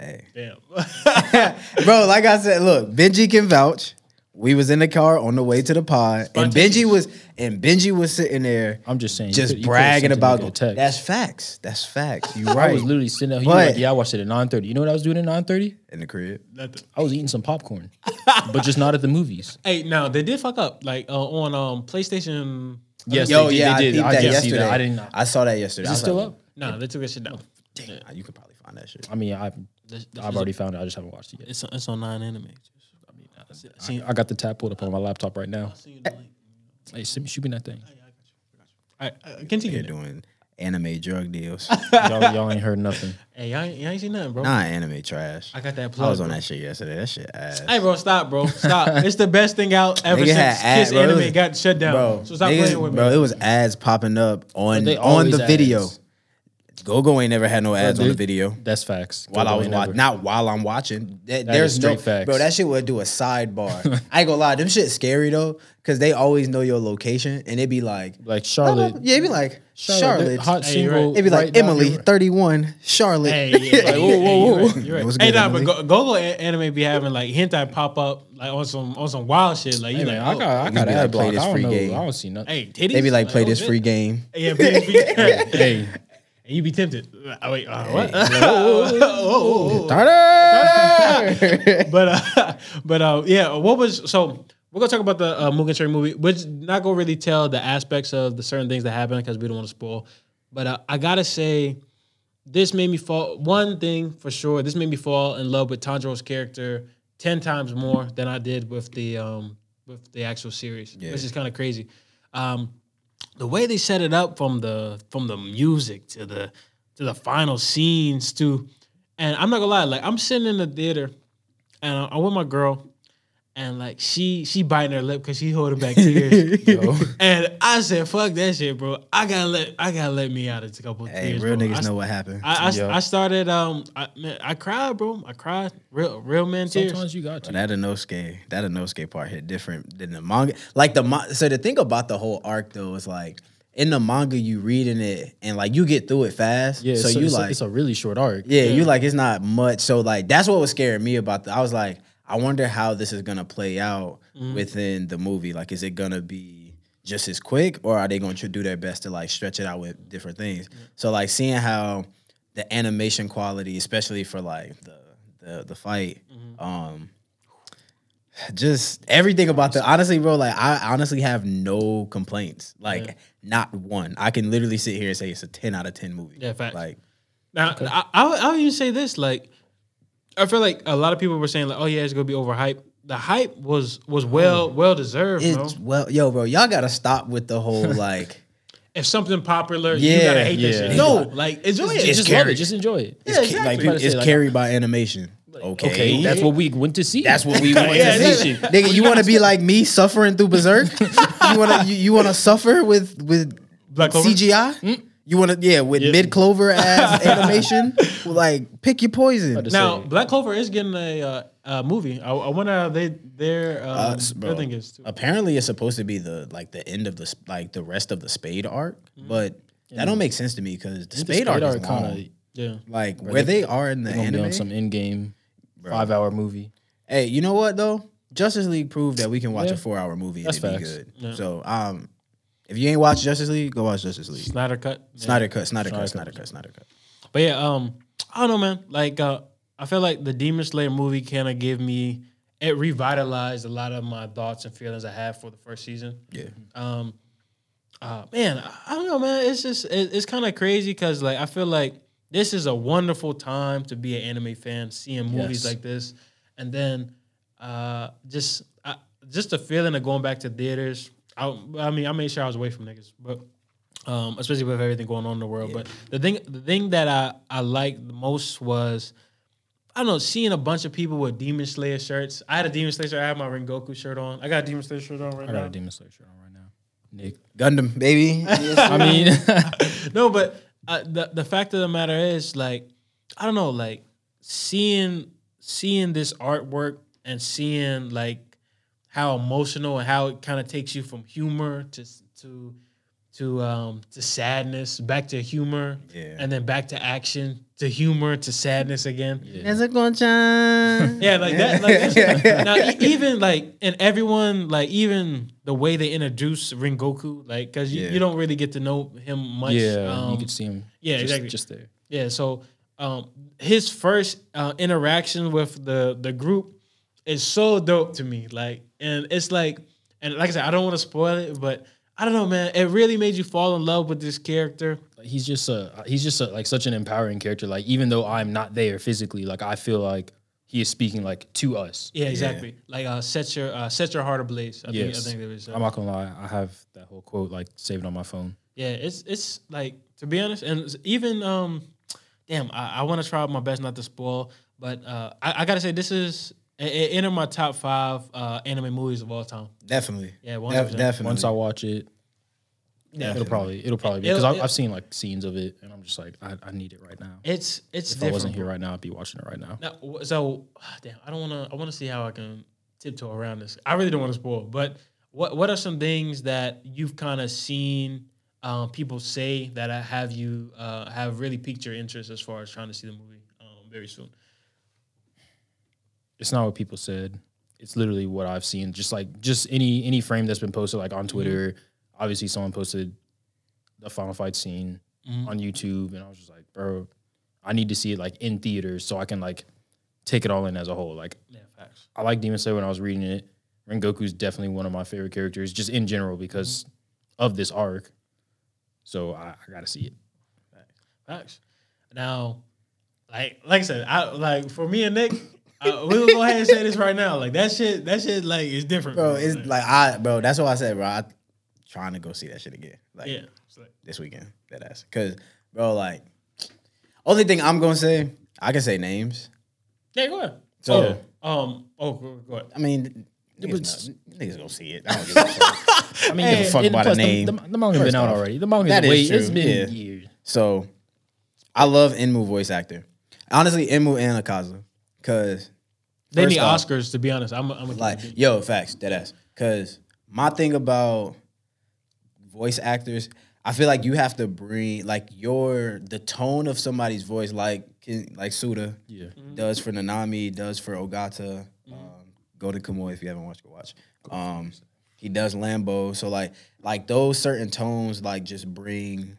Hey, Damn. bro, like I said, look, Benji can vouch. We was in the car on the way to the pod, and Benji was and Benji was sitting there I'm just saying. just could- you could've bragging about nigga a text. that's facts. That's facts. You right. I was literally sitting there. But- like, yeah, I watched it at 9:30. You know what I was doing at 9:30? in the crib. Nothing. I was eating some popcorn, but just not at the movies. Hey, now they did fuck up like uh, on um PlayStation. Yes, Yo, they yeah, they did. I, I, that did see yesterday. that. I didn't. I saw that yesterday. Is I it still like, up? No, they took that shit down. Damn, you could probably find that shit. I mean, I've This- this I've is- already found it. I just haven't watched it yet. It's it's on nine anime. I mean, I see, I got the tab pulled up on my laptop right now. see you the link. Hey, send me, shoot me that thing. All right, uh, continue. They're doing anime drug deals. Y'all, y'all ain't heard nothing. Hey, y'all ain't, y'all ain't seen nothing, bro. Not anime trash. I got that I plug. was on that shit yesterday. That shit ass. Hey, bro, stop, bro, stop. it's the best thing out ever Nigga since had ad- Kiss bro, Anime was- got shut down. bro, so stop niggas- playing with me. bro, it was ads popping up on on the video. Ads. Go-Go ain't never had no ads on the video. That's facts. While I Go-Go was watching, not while I'm watching. That, That there's is no, facts. bro. That shit would do a sidebar. I ain't gonna lie, them shit scary though, because they always know your location, and it'd be like, like Charlotte. yeah, it'd be like Charlotte. the hot Hey, single. right. It'd be like right Emily, here. 31, Charlotte. Hey, yeah, Like, hey, whoa, hey, whoa, you're whoa. right, you're right. What's Hey, nah, but Emily? Go- Gogo Anime be having like hentai pop up like on some on some wild shit. Like you Hey, like, man, I oh, got I got be ad like, play this free know. game. I don't see nothing. hey, titties. They be like, play oh, this shit. free game. Yeah, be, be, Hey, and you be tempted. Oh, wait, uh, what? but uh, but uh, yeah, what was so? We're gonna talk about the uh, Mugen Train movie. We're not gonna really tell the aspects of the certain things that happen because we don't want to spoil. But uh, I gotta say, this made me fall. One thing for sure, this made me fall in love with Tanjiro's character ten times more than I did with the um with the actual series, Yeah. which is kind of crazy. Um, the way they set it up from the from the music to the to the final scenes to, and I'm not gonna lie, like I'm sitting in the theater, and I'm with my girl, and like she she biting her lip because she holding back tears. And I said, "Fuck that shit, bro. I gotta let I gotta let me out of a couple of Hey, tears." real bro. niggas I, know what happened. I, I, I started um I man, I cried, bro. I cried. Real real man tears. Sometimes you got to. that Inosuke, that Inosuke part hit different than the manga. Like the ma- so the thing about the whole arc though is like in the manga you reading it and like you get through it fast. Yeah, so so you it's, like a, it's a really short arc. yeah, you like it's not much. So like that's what was scaring me about the. I was like, I wonder how this is gonna play out Mm-hmm. within the movie. Like, is it gonna be just as quick, or are they going to do their best to like stretch it out with different things? So like seeing how the animation quality, especially for like the the the fight, Mm-hmm. um. Just everything about the honestly, bro. Like I honestly have no complaints. Like not one. I can literally sit here and say it's a ten out of ten movie. Yeah, facts. Like Now, I, I, I would even say this: like, I feel like a lot of people were saying, like, "Oh yeah, it's gonna be overhyped." The hype was was well oh. well deserved, bro. It's well, yo, bro, y'all gotta stop with the whole like. If something popular, you Yeah, gotta hate yeah. that shit. No, like enjoy it. it's just scary. love it. Just enjoy it. It's, Yeah, ca- exactly. like, Try it's like, carried by animation. Okay, Okay, that's what we went to see. that's what we want Yeah, to see. exactly. Nigga, you want to be like me suffering through Berserk? you want to you, you want to suffer with with Black Clover? CGI? Mm. You want to yeah with Yeah. mid clover ass animation? Like pick your poison. Now, say. Black Clover is getting a, uh, a movie. I, I wonder how they their um, Uh, s- their thing is too. Apparently, it's supposed to be the like the end of the sp- like the rest of the Spade arc, but that don't make sense to me because the Spade, arc is kind long. of Yeah, Like where they are in the gonna be anime. on some in-game five-hour movie. Hey, you know what though? Justice League proved that we can watch Yeah. a four hour movie and That's it be facts. good. Yeah. So um if you ain't watched Justice League, go watch Justice League. Snyder cut. Yeah. Snyder cut, Snyder Snyder cut, Snyder cut. cut, Snyder cut. But yeah, um, I don't know, man. Like, uh, I feel like the Demon Slayer movie kind of gave me it revitalized a lot of my thoughts and feelings I had for the first season. Yeah. Um, uh, man, I- I don't know, man. It's just it, it's kind of crazy because like I feel like this is a wonderful time to be an anime fan, seeing movies Yes. like this, and then uh, just uh, just the feeling of going back to theaters. I, I mean, I made sure I was away from niggas, but um, especially with everything going on in the world. But the thing, the thing that I I liked the most was. I don't know, seeing a bunch of people with Demon Slayer shirts. I had a Demon Slayer shirt. I had my Rengoku shirt on. I got a Demon Slayer shirt on right now. I now. got a Demon Slayer shirt on right now. Nick. Gundam, baby. I mean, no, but uh, the the fact of the matter is, like, I don't know, like seeing seeing this artwork and seeing like how emotional and how it kind of takes you from humor to to to um to sadness, back to humor, Yeah. and then back to action, to humor, to sadness again. There's a gonchan. Yeah, like that. Like that's, now, e- even like, and everyone, like, even the way they introduce Rengoku, like, because you, Yeah. you don't really get to know him much. yeah, um, you could see him. yeah, just, exactly. Just there. yeah. So, um, his first uh, interaction with the the group is so dope to me. Like, and it's like, and like I said, I don't want to spoil it, but I don't know, man. It really made you fall in love with this character. He's just a he's just a, like such an empowering character. Like even though I'm not there physically, like I feel like he is speaking like to us. Yeah, exactly. Like, uh, set your uh, set your heart ablaze. I think I Yes. think was. uh, I'm not gonna lie, I have that whole quote like saved on my phone. Yeah, it's it's like to be honest, and even um, damn, I, I want to try my best not to spoil, but uh, I, I gotta say this is it, it entered my top five uh, anime movies of all time. Definitely. Yeah, Def- definitely. Once I watch it, Yeah, it'll probably it'll probably be because I've, I've seen like scenes of it, and I'm just like I, I need it right now. it's it's If I wasn't here right now, I'd be watching it right now. Now, so damn, I don't want to. I want to see how I can tiptoe around this. I really don't want to spoil, but what what are some things that you've kind of seen um, people say that have you uh, have really piqued your interest as far as trying to see the movie um, very soon? It's not what people said. It's literally what I've seen. Just like just any any frame that's been posted like on mm-hmm. Twitter. Obviously, someone posted the final fight scene mm-hmm. on YouTube, and I was just like, bro, I need to see it like in theaters so I can like take it all in as a whole. Like Yeah, facts. I like Demon Slayer when I was reading it. Rengoku's definitely one of my favorite characters, just in general because mm-hmm. of this arc. So I, I gotta see it. Facts. Now, like like I said, I like for me and Nick, uh, we'll go ahead and say this right now. Like that shit, that shit, like is different, bro. It's like I, bro. That's what I said, bro. I trying to go see that shit again, like yeah. Like- this weekend. That ass, cause, bro, like, only thing I'm gonna say, I can say names. Yeah, go ahead. So, Oh, um, oh, go, go ahead. I mean, niggas, not, niggas gonna see it. I don't give a fuck. I mean, give a fuck about plus a name. The, the, the manga's First been out already. The manga's that is way, true, it's been yeah. years. So, I love Enmu voice actor. Honestly, Enmu and Akaza, cause They need off, Oscars to be honest. I'm, I'm like yo facts dead ass. Because my thing about voice actors i feel like you have to bring like your the tone of somebody's voice like like Tsuda Yeah. does for nanami does for ogata um, to kamuy if you haven't watched go watch. Um he does lambo so like like those certain tones like just bring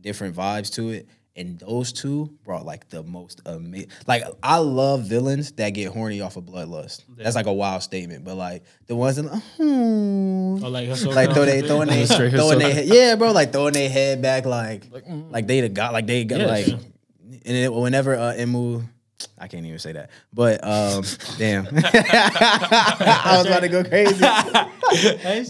different vibes to it and those two brought like the most amazing. Like I love villains that get horny off of bloodlust. That's like a wild statement, but like the ones that like, hmm, Oh, like Ahsoka. like throw they throwing they Straight throwing Ahsoka. their head, yeah, bro, like throwing their head back, like mm. like they the got like they got Yes. like, and it, whenever uh, Emu. I can't even say that, but um, damn, I was about to go crazy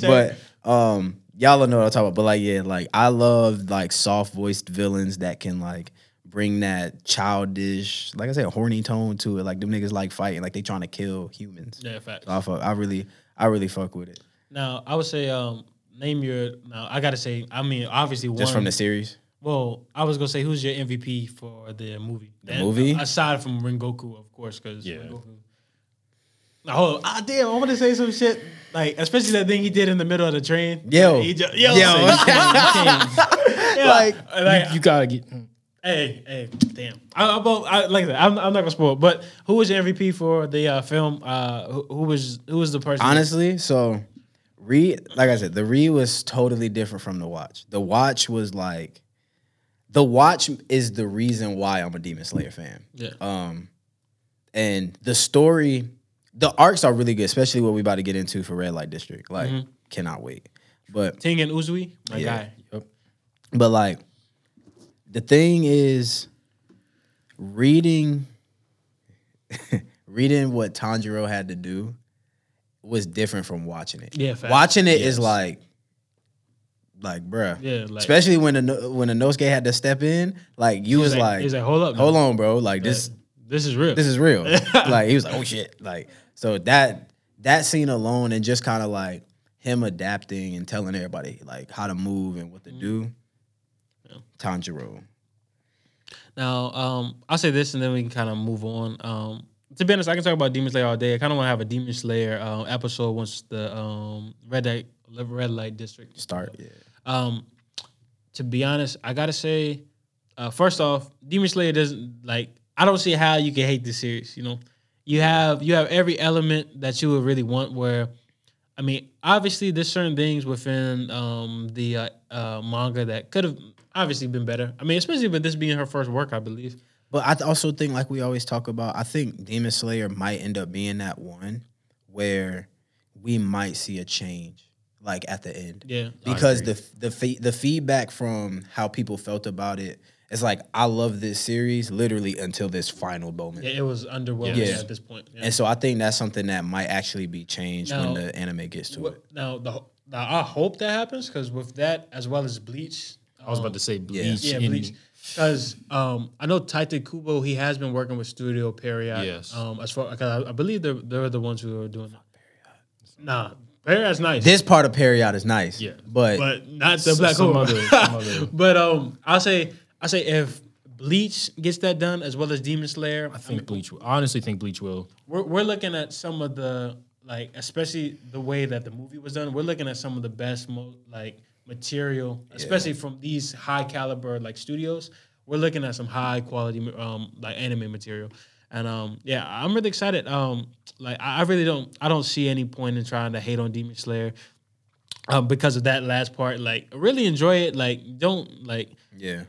but um y'all know what I'm talking about. But like yeah, like I love like soft voiced villains that can like bring that childish, like I said, horny tone to it. Like them niggas like fighting, like they trying to kill humans. yeah, facts. So I fuck, I really, I really fuck with it. Now I would say, um, name your. Now I gotta say, I mean, obviously one. Just from the series. Well, I was gonna say, who's your MVP for the movie? The movie? aside from Rengoku, of course, because Yeah. Rengoku. Now, hold on. Ah, damn, I want to say some shit, like especially that thing he did in the middle of the train. Yo. He ju- yo, Yo. yo. Yeah, Like, like, You gotta get. mm. Hey, hey, damn. I, I, well, I like that. I'm, I'm not gonna spoil. it, But who was your MVP for the uh, film? Uh, who, who was who was the person? Honestly, so read like I said, the read was totally different from the watch. The watch was like the watch is the reason why I'm a Demon Slayer fan. Yeah. Um and the story, the arcs are really good, especially what we about to get into for Red Light District. Like, mm-hmm. cannot wait. But Tengen Uzui, my Yeah. guy. Yep. but like the thing is reading reading what Tanjiro had to do was different from watching it. Yeah, facts. watching it is Yes. like like bruh. Yeah, like Especially when the when the Inosuke had to step in, like you was like, he's like, hold up, hold now. on, bro. Like this This is real. this is real. like he was like, oh shit. Like so that that scene alone and just kind of like him adapting and telling everybody like how to move and what to do. Tanjiro. Now, um, I'll say this and then we can kind of move on. Um, to be honest, I can talk about Demon Slayer all day. I kind of want to have a Demon Slayer uh, episode once the um, red light red light district Start. Yeah. Um, to be honest, I gotta say, uh, first off, Demon Slayer doesn't like. I don't see how you can hate this series. You know, you have you have every element that you would really want. Where, I mean, obviously, there's certain things within um, the uh, uh, manga that could have obviously been better. I mean, especially with this being her first work, I believe. But I also think, like we always talk about, I think Demon Slayer might end up being that one where we might see a change, like at the end. Yeah. because the the the feedback from how people felt about it is like I love this series literally until this final moment. Yeah, it was underwhelming Yeah. at this point. Yeah. And so I think that's something that might actually be changed when the anime gets to What- it. now, the, now, I hope that happens because with that, as well as Bleach, I was about to say bleach. Yeah, in- Bleach. Because um, I know Tite Kubo, he has been working with Studio Pierrot. Yes. Um, as far, cause I, I believe they're they're the ones who are doing that. Nah, Pierrot's nice. This part of Pierrot is nice. Yeah. But, but not the S- Black some Cobra. other- some other- but um, I'll say I say if Bleach gets that done as well as Demon Slayer, I think bleach. Will. I honestly think bleach will. we're we're looking at some of the like, especially the way that the movie was done. We're looking at some of the best, mo- like material, especially from these high caliber like studios. We're looking at some high quality um like anime material, and um yeah, I'm really excited. Um, like I, I really don't I don't see any point in trying to hate on Demon Slayer. Um, because of that last part, like really enjoy it. Like don't like yeah.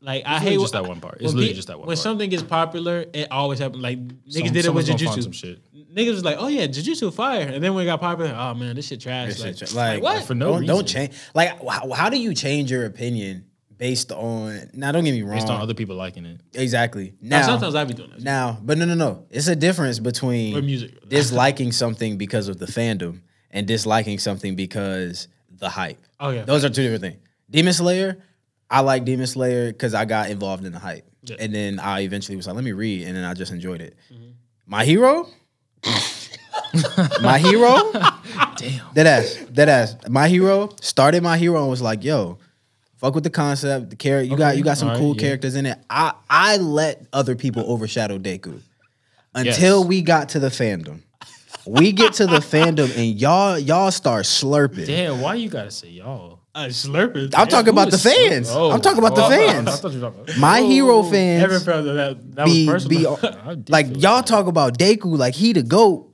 Like I hate just that one part. It's when literally pe- just that one part. When part. something gets popular, it always happens. Like niggas Some- did it with someone's Jujutsu. some shit. Niggas was like, "Oh yeah, Jujutsu fire," and then when it got popular, oh man, this shit trash. This like, shit- like, like, what? For no don't, reason. don't change. Like, how, how do you change your opinion based on. Now, don't get me wrong. based on other people liking it. exactly. Now, Now, sometimes I be doing that. now, but no, no, no. It's a difference between Or music. disliking something because of the fandom and disliking something because the hype. Oh, yeah. those are two different things. Demon Slayer, I like Demon Slayer because I got involved in the hype, Yeah. and then I eventually was like, let me read, and then I just enjoyed it. Mm-hmm. My hero, my hero, Damn. Dead ass, dead ass. My hero started my hero and was like, "Yo, fuck with the concept, the character. You got you got some alright, cool yeah. characters in it." I I let other people overshadow Deku until Yes. we got to the fandom. We get to the fandom and y'all y'all start slurping. Damn, why you gotta say y'all? Uh, slurping. I'm talking about the Who is slurp- fans. Oh, I'm talking about the oh, I thought- fans. I thought you were talking about- My hero Every fans felt that that, that be was personal. I did like y'all talk about Deku like he the goat.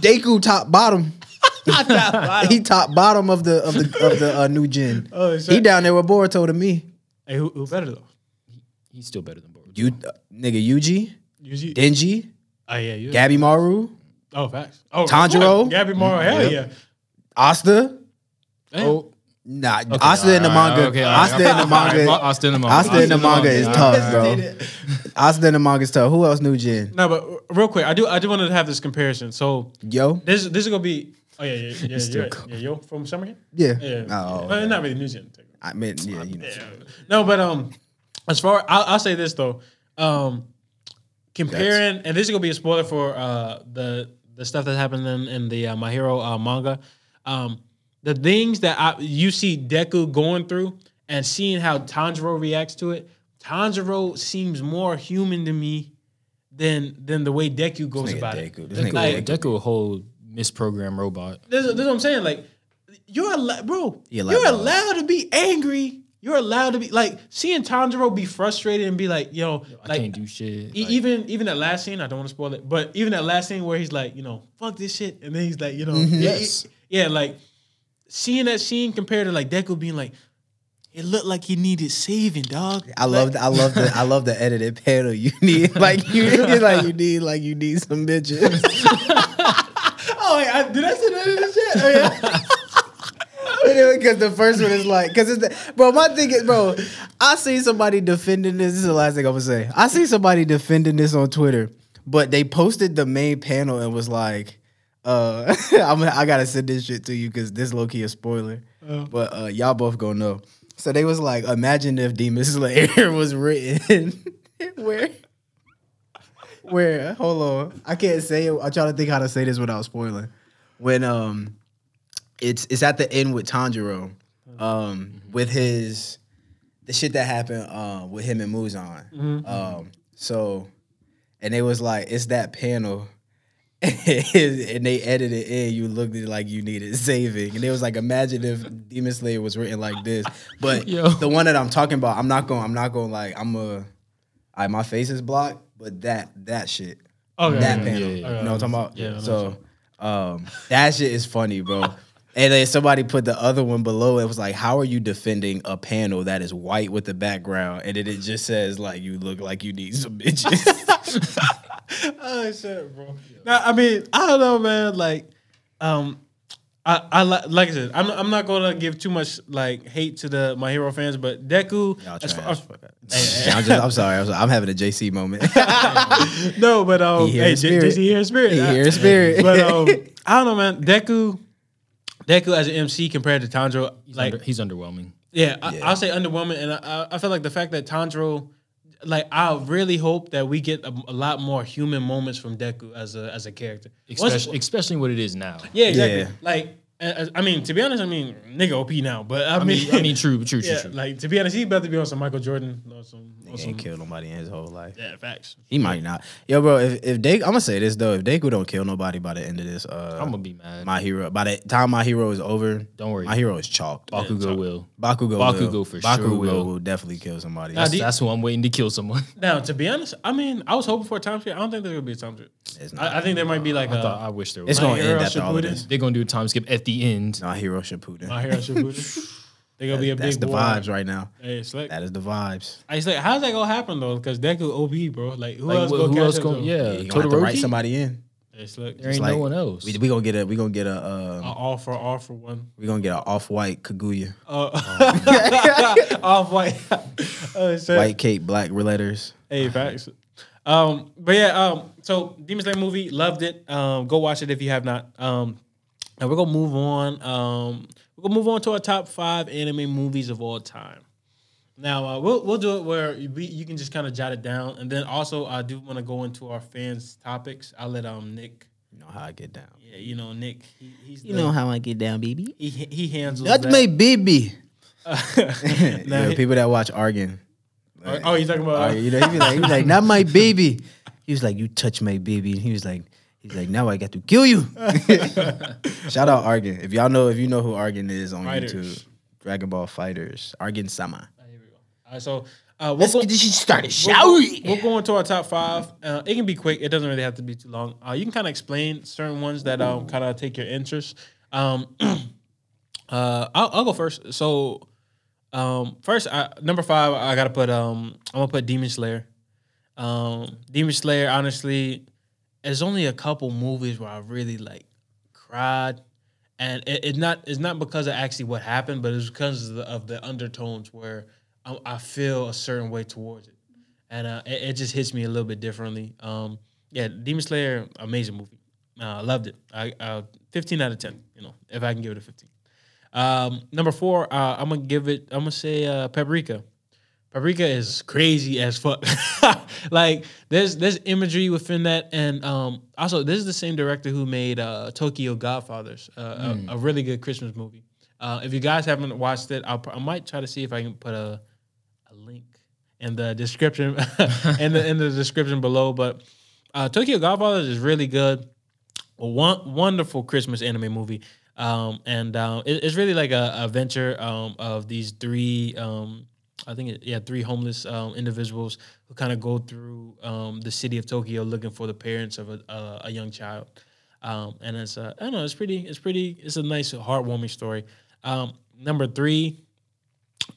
Deku top bottom. he top bottom of the of the of the uh, new gen. Oh, he down there with Boruto to me. hey, who, who better though? He's still better than Boruto. You uh, nigga Yuji, Yuji. Denji, Oh yeah, you. Gabimaru, Oh facts. Oh Tanjiro? what? Gabimaru. Hell Yep. yeah. Asta. Damn. Oh, Nah, okay, Asta in the manga. okay, Asta alright. in the manga. Alright, Asta in the manga. Asta in the manga is tough, bro. Asta in the manga is tough. Who else new Jin? No, but real quick, I do I do want to have this comparison. So Yo, this this is gonna be. Oh yeah, yeah, yeah, Still you're right. cool. yeah, yo from Summer Camp. yeah. Yeah. Oh, Well, not really New Zealand. I meant yeah, you know. Yeah. No, but um, as far I'll, I'll say this though, um, comparing and this is gonna be a spoiler for uh the the stuff that happened in, in the uh, My Hero uh, manga, um, the things that I you see Deku going through and seeing how Tanjiro reacts to it, Tanjiro seems more human to me than than the way Deku goes Nigga about it. Deku. This Deku, Like- Deku. Deku, a whole misprogrammed robot. This, this is what I'm saying. Like, you're allowed, bro. He a you're allowed to be angry. You're allowed to be like seeing Tanjiro be frustrated and be like, yo, I like can't do shit. e- Like, even even that last scene. I don't want to spoil it, but even that last scene where he's like, you know, fuck this shit, and then he's like, you know, Mm-hmm. yeah, Yes. yeah, like seeing that scene compared to like Deku being like, it looked like he needed saving, dog. I love the, I love the I love the edited panel. You need like you it's like you need like you need some bitches. Oh, wait, I, did I say that in the chat? Oh yeah. Because the first one is like, because it's the, bro. My thing is, bro. I see somebody defending this. This is the last thing I'm gonna say. I see somebody defending this on Twitter, but they posted the main panel and was like, uh, I'm, I gotta send this shit to you because this low key a spoiler. But uh, y'all both gonna know. So they was like, imagine if Demon Slayer was written where. Where hold on, I can't say it. I'm trying to think how to say this without spoiling. When um, it's it's at the end with Tanjiro, um, with his the shit that happened uh, with him and Muzan. Um, so, and it was like it's that panel, and they edited in. You looked at it like you needed saving, and it was like imagine if Demon Slayer was written like this. But Yo. the one that I'm talking about, I'm not going. I'm not going like I'm a. I my face is blocked, but that that shit, Okay. that yeah, panel, yeah, yeah. you know what I'm talking about? Yeah, So, um, that shit is funny, bro. And then somebody put the other one below. It was like, how are you defending a panel that is white with the background, and then it just says like you look like you need some bitches. oh shit, bro. Now, I mean, I don't know, man. Like, um, I, I li- like I said, I'm, I'm not gonna give too much like hate to the my hero fans, but Deku. Y'all as trash. far- Fuck that. I'm, just, I'm sorry. I'm, sorry. I'm having a JC moment. no, but um, He hey, in J- JC here in spirit. He I- here in spirit. But um, I don't know, man. Deku, Deku as an MC compared to Tanjiro, he's, like under, he's underwhelming. Yeah, I, Yeah. I'll say underwhelming, and I, I feel like the fact that Tanjiro, like, I really hope that we get a, a lot more human moments from Deku as a as a character. Once- Especially, especially what it is now. yeah, exactly. Yeah. Like, I mean, to be honest, I mean, nigga OP now, but I, I mean, mean, I mean, true, true, true, yeah, true. like to be honest, he better be on some Michael Jordan or some, or he some ain't killed nobody in his whole life. yeah, facts. He might not. Yo, bro. If if Deku, I'm gonna say this though. If Deku don't kill nobody by the end of this, uh, I'm gonna be mad. my hero. By the time my hero is over, Don't worry. my hero is chalked. Bakugo will. Bakugo, Bakugo will. for Bakugo sure will. will definitely kill somebody. Nah, That's, you- that's who I'm waiting to kill someone. Now, to be honest, I mean, I was hoping for a time skip. I don't think there's gonna be a time skip. It's not. I, I think there might be like I thought a I wish there was. My gonna end after all of this. They're gonna do a time skip at the end. My hero Shippuden. My Hero Shippuden. They're gonna be a That's big the war. vibes right now. Hey, slick. That is the vibes. I was like, how's that gonna happen though? Because Deku OB, bro. Like, who Like, else wh- gonna who catch else him, gonna? though? Yeah, you gonna have to write somebody in. Hey, slick. There ain't like- no one else. We, we gonna get a we gonna get a A um, all for all for one. We're gonna get an off-white Kaguya, Off white. oh, shit. white cape, black letters. Hey, facts. Um, but yeah, um, so Demon Slayer movie, loved it. Um, go watch it if you have not. Um, and we're gonna move on. Um, we're gonna move on to our top five anime movies of all time. Now uh, we'll we'll do it where we, you can just kind of jot it down, and then also I do want to go into our fans topics. I'll let um Nick, You know how I get down. yeah, you know Nick, he, he's You the- know how I get down, baby. he he handles That's that. my baby. Now, Yo, he- people that watch Argan. oh, oh, you talking about? Uh, you know, he be like, he be like, not my baby. He was like, you touch my baby. And he was like, he's like, now I got to kill you. Shout out Argan. If y'all know, if you know who Argan is on Fighters. YouTube, Dragon Ball FighterZ, Argan Sama. Oh, here we go. All right, so uh, we'll Let's go- get this shit started, shall we? we'll go into our top five. Uh, it can be quick. It doesn't really have to be too long. Uh, you can kind of explain certain ones that um, kind of take your interest. Um, uh, I'll, I'll go first. So, um, first, I, number five, I gotta put. Um, I'm gonna put Demon Slayer. Um, Demon Slayer, honestly, there's only a couple movies where I really like cried, and it, it's not it's not because of actually what happened, but it's because of the, of the undertones where I, I feel a certain way towards it, and uh, it, it just hits me a little bit differently. Um, yeah, Demon Slayer, amazing movie. Uh, I loved it. I uh, 15 out of 10. You know, if I can give it a 15. Um, number four, uh, I'm gonna give it. I'm gonna say uh, Paprika. Paprika is crazy as fuck. like there's there's imagery within that, and um, also this is the same director who made uh, Tokyo Godfathers, uh, a, a really good Christmas movie. Uh, if you guys haven't watched it, I'll, I might try to see if I can put a a link in the description in the in the description below. But uh, Tokyo Godfathers is really good. A wonderful Christmas anime movie. Um, and um, it- it's really like a, a venture um, of these three, um, I think, it, yeah, three homeless um, individuals who kind of go through um, the city of Tokyo looking for the parents of a, a, a young child. Um, and it's, uh, I don't know, it's pretty, it's pretty, it's a nice, heartwarming story. Um, number three,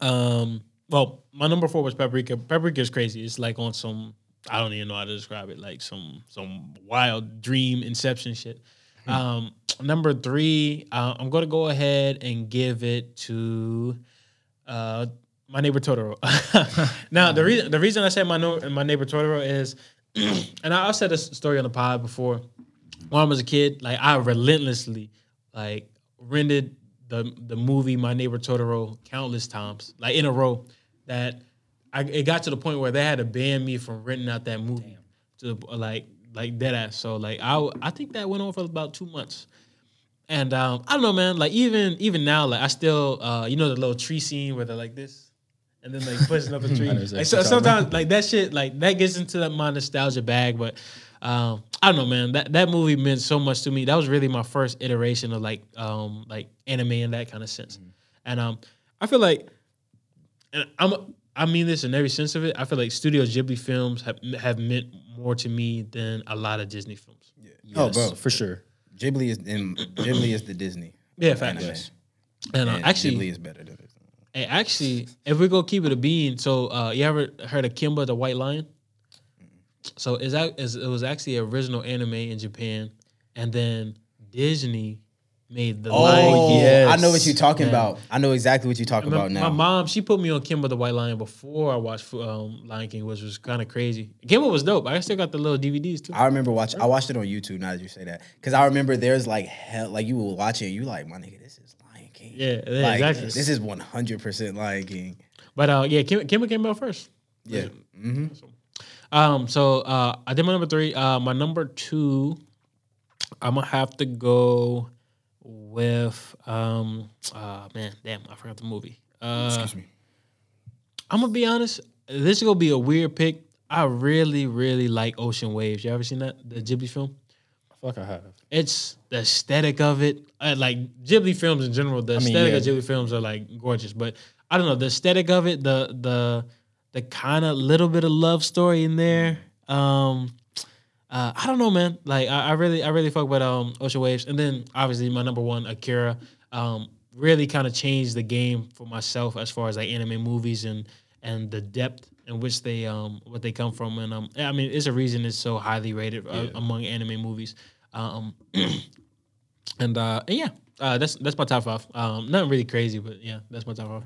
um, well, my number four was Paprika. Paprika is crazy. It's like on some I don't even know how to describe it, like some some wild dream inception shit. Um, number three, uh, I'm gonna go ahead and give it to uh, my neighbor Totoro. now the reason the reason I say my no, my neighbor Totoro is, and I, I've said this story on the pod before. When I was a kid, like I relentlessly like rented the the movie My Neighbor Totoro countless times, like in a row. That I it got to the point where they had to ban me from renting out that movie to like like dead ass. So like I I think that went on for about two months. And um, I don't know, man. Like even even now, like I still, uh, you know, the little tree scene where they're like this, and then like pushing up a tree. know exactly like so, what you're talking sometimes like that shit, like that gets into that my nostalgia bag. But um, I don't know, man. That that movie meant so much to me. That was really my first iteration of like um like anime in that kind of sense. And um, I feel like, and I'm I mean this in every sense of it. I feel like Studio Ghibli films have have meant more to me than a lot of Disney films. Oh, Yes, bro. for sure. Ghibli is in Ghibli is the Disney. Yeah, of facts. anime. And, uh, And actually, Ghibli is better than it. Hey, actually, if we go keep it a bean, so uh, you ever heard of Kimba the White Lion? So is that is it was actually an original anime in Japan, and then Disney made the Lion King. yes. Oh, I know what you're talking Yeah. about. I know exactly what you're talking My, about now. my mom, she put me on Kimba the White Lion before I watched um, Lion King, which was kind of crazy. Kimba was dope. I still got the little DVDs too. I remember watch. I watched it on YouTube. Now that you say that, because I remember there's like hell. Like you will watch it, you like my nigga. This is Lion King. Yeah, yeah, like, exactly. This is 100 percent Lion King. But uh, yeah, Kim, Kimba came out first. Yeah. hmm Um, so uh, I did my number three. Uh, my number two, I'm gonna have to go with um. Uh, man, damn, I forgot the movie. Uh, Excuse me. I'm gonna be honest. This is gonna be a weird pick. I really, really like Ocean Waves. You ever seen that the Ghibli film? I feel like I have. It's the aesthetic of it. I, like Ghibli films in general, the mean, aesthetic yeah. of Ghibli films are like gorgeous. But I don't know the aesthetic of it, the the the kind of little bit of love story in there. Um, uh, I don't know, man. Like I, I really, I really fuck with um Ocean Waves, and then obviously my number one Akira. Um, really kind of changed the game for myself as far as like anime movies and and the depth in which they um what they come from, and um I mean it's a reason it's so highly rated uh, among anime movies. Um, And uh, and yeah, uh, that's that's my top five. Um, nothing really crazy, but yeah, that's my top five.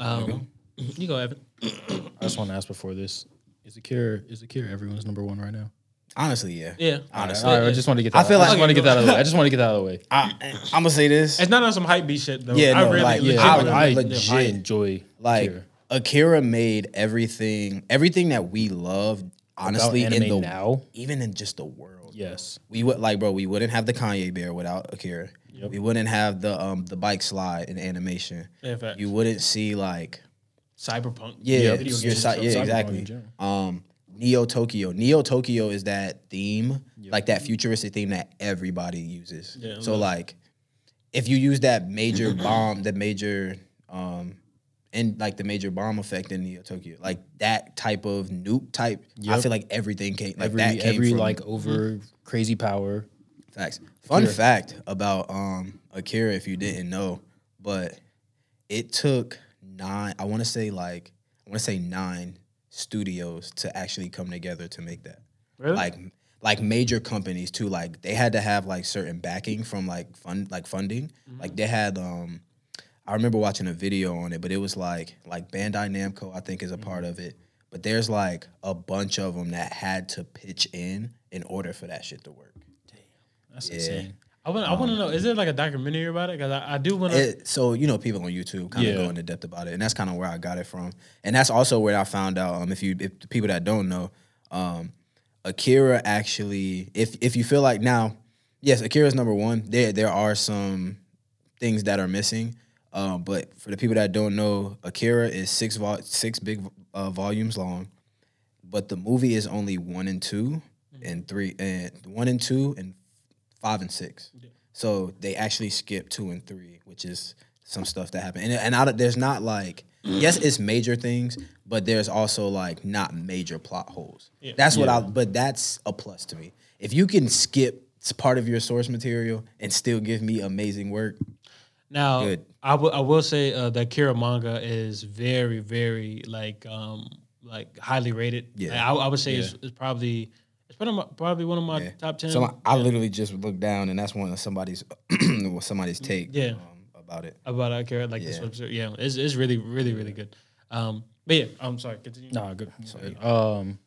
Um, you go, Evan. I just want to ask before this: Is Akira is Akira everyone's number one right now? Honestly, yeah. Yeah, Honestly. All right, I just want to get. That I feel like I just want to get that out of the way. I just want to get that out of the way. I, I'm gonna say this. it's not on some hype beat shit though. Yeah, I no, really, like, legit- Yeah, I like, I legit- I enjoy Like Akira. Akira made everything, everything that we love. Honestly, in the now? even in just the world. Yes. We would like, bro. We wouldn't have the Kanye bear without Akira. We wouldn't have the um the bike slide in animation. Yeah, facts. You wouldn't see like cyberpunk. yeah, video games, yeah, exactly. Um, Neo Tokyo. Neo Tokyo is that theme, like that futuristic theme that everybody uses. Yeah, so like, if you use that major bomb, the major um, and like the major bomb effect in Neo Tokyo, like that type of nuke type, I feel like everything came like Every that came every from like over crazy power. Facts. Fun fact about um Akira, if you didn't know, but it took nine. I want to say like I want to say nine studios to actually come together to make that. Really? Like like major companies too. Like they had to have like certain backing from like fund like funding. Like they had um. I remember watching a video on it, but it was like like Bandai Namco, I think, is a part of it. But there's like a bunch of them that had to pitch in in order for that shit to work. That's Yeah. insane. I want. I want to know. Is there like a documentary about it? Because I, I do want to. So you know, people on YouTube kind of Yeah. go into depth about it, and that's kind of where I got it from. And that's also where I found out. Um, if you, if the people that don't know, um, Akira actually, if if you feel like now, yes, Akira's number one. There there are some things that are missing, um, but for the people that don't know, Akira is six vol- six big uh, volumes long, but the movie is only one and two, and three and one and two and five and six. So they actually skip two and three, which is some stuff that happened. And and out of, there's not like yes, it's major things, but there's also like not major plot holes. That's what I. But that's a plus to me. If you can skip part of your source material and still give me amazing work, Now, Good. I will I will say uh, the Akira manga is very very like um like highly rated. Yeah. Like, I, I would say it's, it's probably it's one of my, probably one of my Yeah. top ten. so I, I literally just looked down and that's one of somebody's somebody's take. Yeah. um, about it. about Akira like this Yeah. website. Yeah, it's it's really really really good. Um, but yeah, I'm sorry. Continue. Nah, good. good. Um,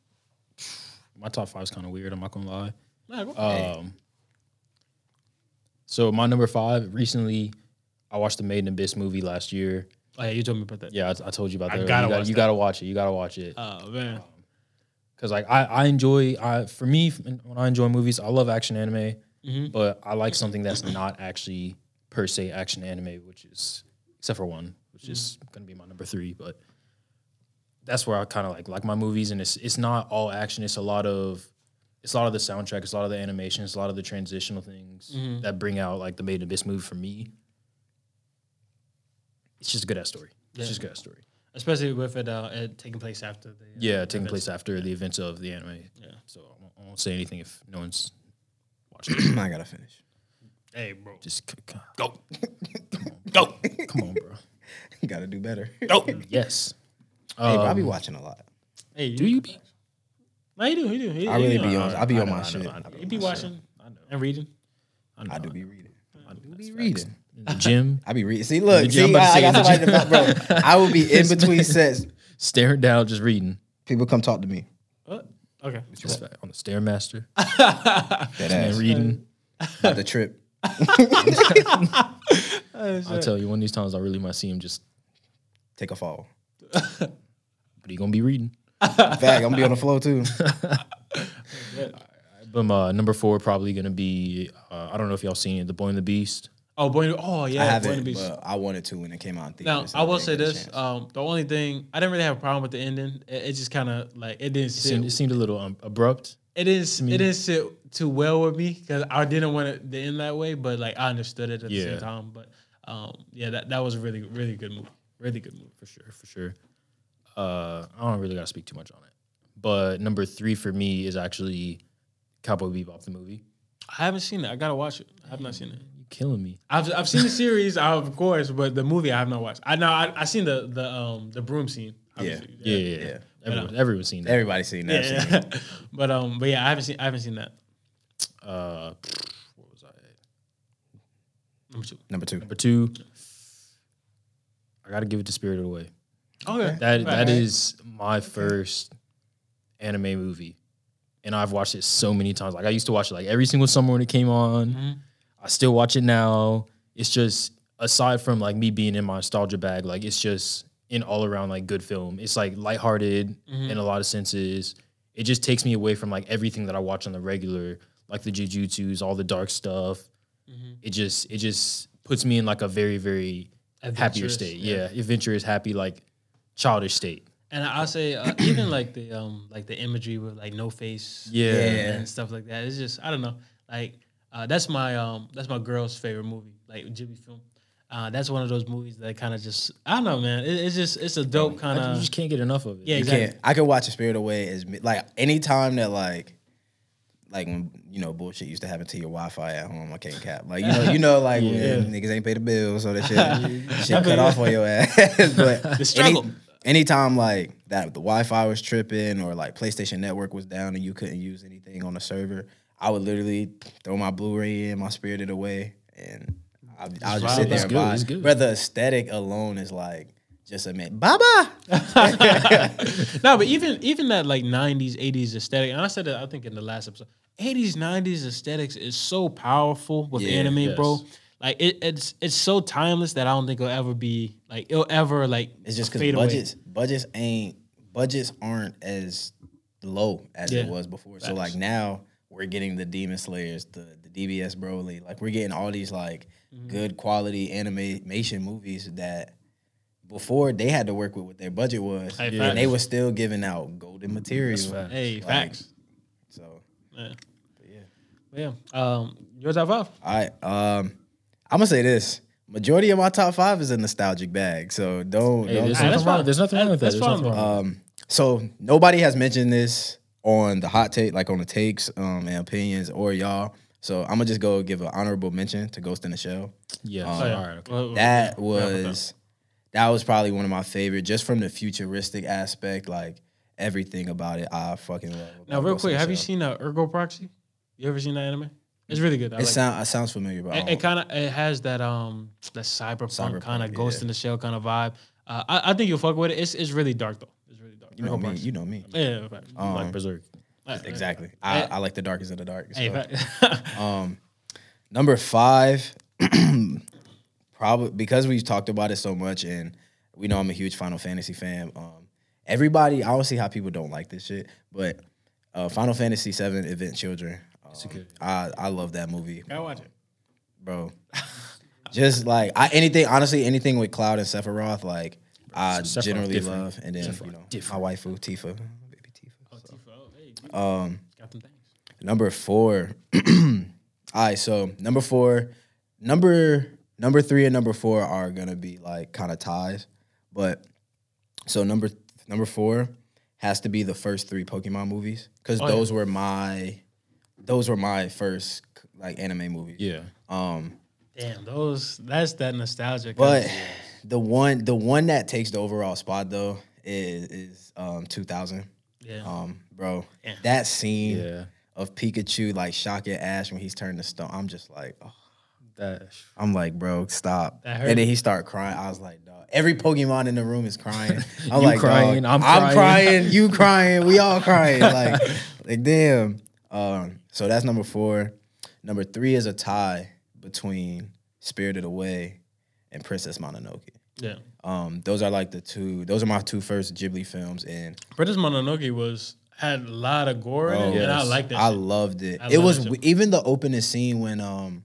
my top five is kind of weird. I'm not gonna lie. Nah, go. Um, so my number five recently, I watched the Made in Abyss movie last year. oh yeah, you told me about that. Yeah, I, I told you about I that. gotta you, watch you that. gotta watch it. You gotta watch it. Oh man. Cause like I, I enjoy I for me when I enjoy movies I love action anime, Mm-hmm. but I like something that's not actually per se action anime, which is except for one, which is Mm-hmm. gonna be my number three. But that's where I kind of like like my movies, and it's it's not all action. It's a lot of it's a lot of the soundtrack, it's a lot of the animation, it's a lot of the transitional things Mm-hmm. that bring out like the Made in Abyss movie for me. It's just a good ass story. It's just a good ass story. Especially with it, uh, it taking place after the uh, Yeah, taking events. place after the events of the anime. Yeah. So I won't, I won't say anything if no one's watching. I gotta finish. Hey, bro. Just c- c- go, go, come on, bro. You gotta do better. Go, yes. Hey, bro, I Um, be watching a lot. Hey, Do you be? No, you do. You do. He, I he really do. be on. I be on my shit. I know. You be watching and reading. I do be reading. I do be reading. In the gym, I be reading. See, look, Did see, I, I'm about to I got somebody in the back, bro. I will be in between sets. staring down, just reading. People come talk to me. What? Okay. Just on the stairmaster, That and ass. reading. About the trip. I'll tell you, one of these times I really might see him just, Take a fall. but he gonna be reading. In Fact, I'm gonna be on the floor too. But my number four probably gonna be, uh, I don't know if y'all seen it, The Boy and the Beast. Oh, boy. Oh, yeah. I haven't, and but I wanted to when it came out. in Now, theaters. I will say this: um, the only thing I didn't really have a problem with the ending. It, it just kind of like it didn't It sit. seemed, it seemed a little um, abrupt. it didn't. It didn't sit too well with me because I didn't want it to end that way. But like I understood it at the same time. But um, yeah, that that was a really really good movie. Really good movie. for sure, for sure. Uh, I don't really gotta speak too much on it. But number three for me is actually Cowboy Bebop the movie. I haven't seen it. I gotta watch it. I have not seen it. You killing me? I've I've seen the series, of course, but the movie I have not watched. I know I I seen the the um the broom scene. obviously. Yeah, yeah, yeah. Everyone, everyone's seen that. Everybody's seen that. scene. yeah. but um, but yeah, I haven't seen I haven't seen that. uh, what was I? Number two. Number two. Number two, I got to give it to Spirited Away. Okay. That that is my first anime movie, and I've watched it so many times. Like I used to watch it like every single summer when it came on. I still watch it now. It's just aside from like me being in my nostalgia bag, like it's just an all around like good film. It's like lighthearted in a lot of senses. It just takes me away from like everything that I watch on the regular, like the jujutsus, all the dark stuff. It just it just puts me in like a very very happier state. yeah. Yeah, adventurous, happy, like childish state. And I- I'll say uh, even like the um like the imagery with like no face Yeah. and stuff like that. It's just I don't know. Like uh, that's my um that's my girl's favorite movie, like Ghibli film. Uh, that's one of those movies that kind of just I don't know, man. It, it's just it's a dope kind I of just can't get enough of it. yeah You exactly. can't. I could watch a Spirit Away as mi- like anytime that like like when you know bullshit used to happen to your Wi-Fi at home. I can't cap. Like you know, you know, like when niggas ain't pay the bills, so that shit shit cut off on your ass. but The struggle. Any, anytime like that, the Wi-Fi was tripping or like PlayStation Network was down and you couldn't use anything on the server, I would literally throw my Blu-ray in, my Spirited Away, and I, I'll just sit there It's and good, vibe. it's good. But the aesthetic alone is like just a man, Baba. No, but even even that like '90s, '80s aesthetic, and I said that I think in the last episode, '80s, '90s aesthetics is so powerful with Yeah, anime, bro. Like it, it's it's so timeless that I don't think it'll ever be like it'll ever like It's just fade because away. budgets budgets ain't budgets aren't as low as it was before. So Facts. like now we're getting the Demon Slayers, the the DBS Broly, like we're getting all these like Mm-hmm. good quality animation movies that before they had to work with what their budget was, Hey, and facts. they were still giving out golden material. facts. Hey, Like, facts. So Yeah. yeah. But yeah. Um, your top five. All right. Um, I'm gonna say this. Majority of my top five is a nostalgic bag. So don't Hey, don't there's, Hey, nothing wrong, there's nothing wrong with that. That's There's fine, nothing wrong. Um, so nobody has mentioned this on the hot take, like on the takes um, and opinions, or y'all. So I'm gonna just go give an honorable mention to Ghost in the Shell. yeah. um, all right. Okay. Well, That yeah, was that was probably one of my favorite, just from the futuristic aspect, like everything about it. I fucking love. Now, real Ghost quick, the have you seen uh, Ergo Proxy? You ever seen that anime? It's really good. I It like sound it sounds familiar, but it. It kind of it has that um that cyberpunk, Cyberpunk, kind of Ghost in the Shell kind of vibe. Uh, I, I think you'll fuck with it. It's it's really dark though. It's really dark. you know Ergo me. Proxy. You know me. Yeah. Fact. Um, like Berserk. Exactly. I. I like the darkest of the dark. Hey, so. Um, number five, probably because we've talked about it so much, and we know I'm a huge Final Fantasy fan. Um, everybody, I don't see how people don't like this shit, but uh, Final Fantasy VII Advent Children. Um, good- I I love that movie, Gotta watch it. bro. Just like I anything, honestly, anything with Cloud and Sephiroth, like I Sephiroth generally different. love, and then Sephiroth you know different. my waifu Tifa, baby Tifa. Oh, Tifa. Oh, hey, Um, got them things. Number four. All right, so number four, number number three and number four are gonna be like kind of ties, but so number number four has to be the first three Pokemon movies because Oh, yeah. those were my those were my first like anime movies. Yeah. Um, Damn, those that's that nostalgia. kind but of- the one the one that takes the overall spot though is is um 2000. yeah, Um, bro, Yeah. that scene Yeah. of Pikachu like shocking Ash when he's turned to stone. I'm just like, oh. That. I'm like, bro, stop. And then he started crying. I was like, dog. Every Pokemon in the room is crying. I'm You like, crying, dog, I'm I'm crying. crying, you crying, we all crying. Like, like damn. Um, so that's number four. Number three is a tie between Spirited Away and Princess Mononoke. Yeah. Um, those are like the two. Those are my two first Ghibli films, and Princess Mononoke was had a lot of gore in Oh, it, and I yes. like that. I shit. loved it. I it was it even the opening scene when um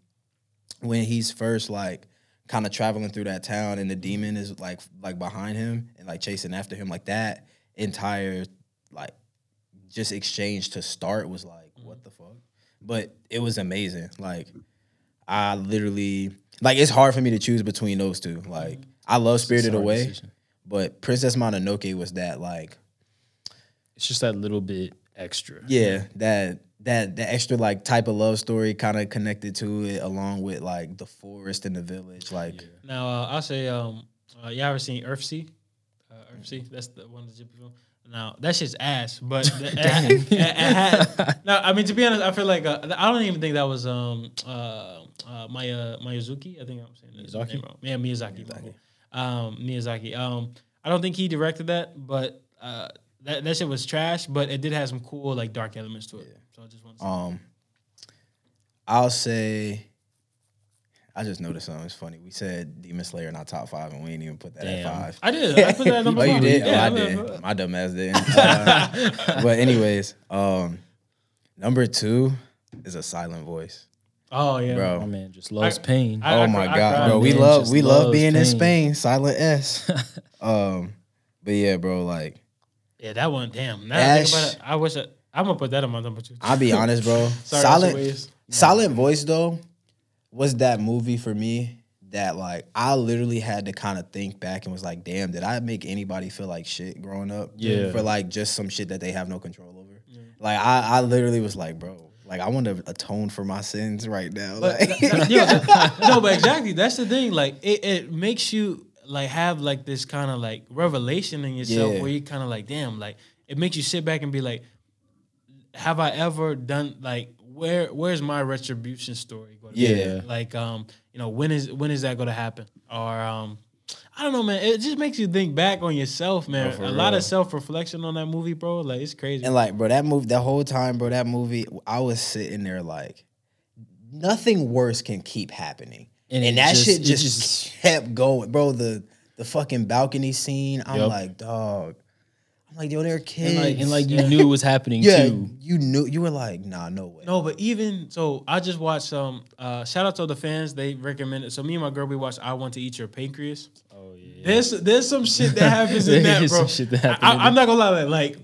when he's first like kind of traveling through that town and the demon is like like behind him and like chasing after him like that entire like just exchange to start was like Mm-hmm. what the fuck but it was amazing like i literally like it's hard for me to choose between those two like i love spirited away decision. but princess mononoke was that like It's just that little bit extra. yeah, that that the extra like type of love story kind of connected to it, along with like the forest and the village. Like, Now uh, I'll say, um, uh, you ever seen Earthsea? Uh, Earthsea, that's the one of the Ghibli film. Now that's just ass, but it, it, it had, no, I mean to be honest, I feel like uh, I don't even think that was um uh, uh Maya Miyazuki. I think I'm saying his Miyazaki? name wrong. Yeah, Miyazaki. Miyazaki. Um, Miyazaki. Um, I don't think he directed that, but uh, that that shit was trash. But it did have some cool like dark elements to it. So I just want to. Um, I'll say. I just noticed something. It's funny. We said Demon Slayer in our top five, and we ain't even put that Damn. at five. I did. I put that at number Oh, you did? Yeah, oh, I that- did. My dumb ass didn't. Uh, but anyways, um, number two is a silent voice, Oh yeah, bro. My man just loves I- pain. I- oh my I god, cried. bro. We love we love loves being in. Spain. Silent S. um, but yeah, bro. Like, Yeah, that one. Damn. Now I, Ash. about it, I wish I, I'm gonna put that on my number two. I'll be honest, bro. Sorry, silent Asha Silent Voice though was that movie for me that like I literally had to kind of think back and was like, damn, did I make anybody feel like shit growing up? Yeah. For like just some shit that they have no control over. Like I, I literally was like, bro, like I want to atone for my sins right now. But Like, that- that- no, but exactly. That's the thing. Like it, it makes you like have like this kind of like revelation in yourself Yeah. where you kind of like, damn, like it makes you sit back and be like, have I ever done like where where's my retribution story? Yeah. Like um, you know, when is when is that going to happen? Or um, I don't know, man. It just makes you think back on yourself, man. Oh, for a lot of self reflection on that movie, bro. Like it's crazy. and like, bro, that movie, the whole time, bro, that movie, I was sitting there like, nothing worse can keep happening. And And, that just- shit just, just- kept going, bro. The the fucking balcony scene, I'm Yup. like, dog. I'm like, yo, they're kids. and like, and like you knew it was happening yeah, too. you knew, you were like, nah, no way. No, but even so, I just watched um uh shout out to the fans. They recommended so me and my girl we watched I Want to Eat Your Pancreas. Oh yeah. There's there's some shit that happens in that, bro. some shit that I, happens in I, am not gonna lie, that like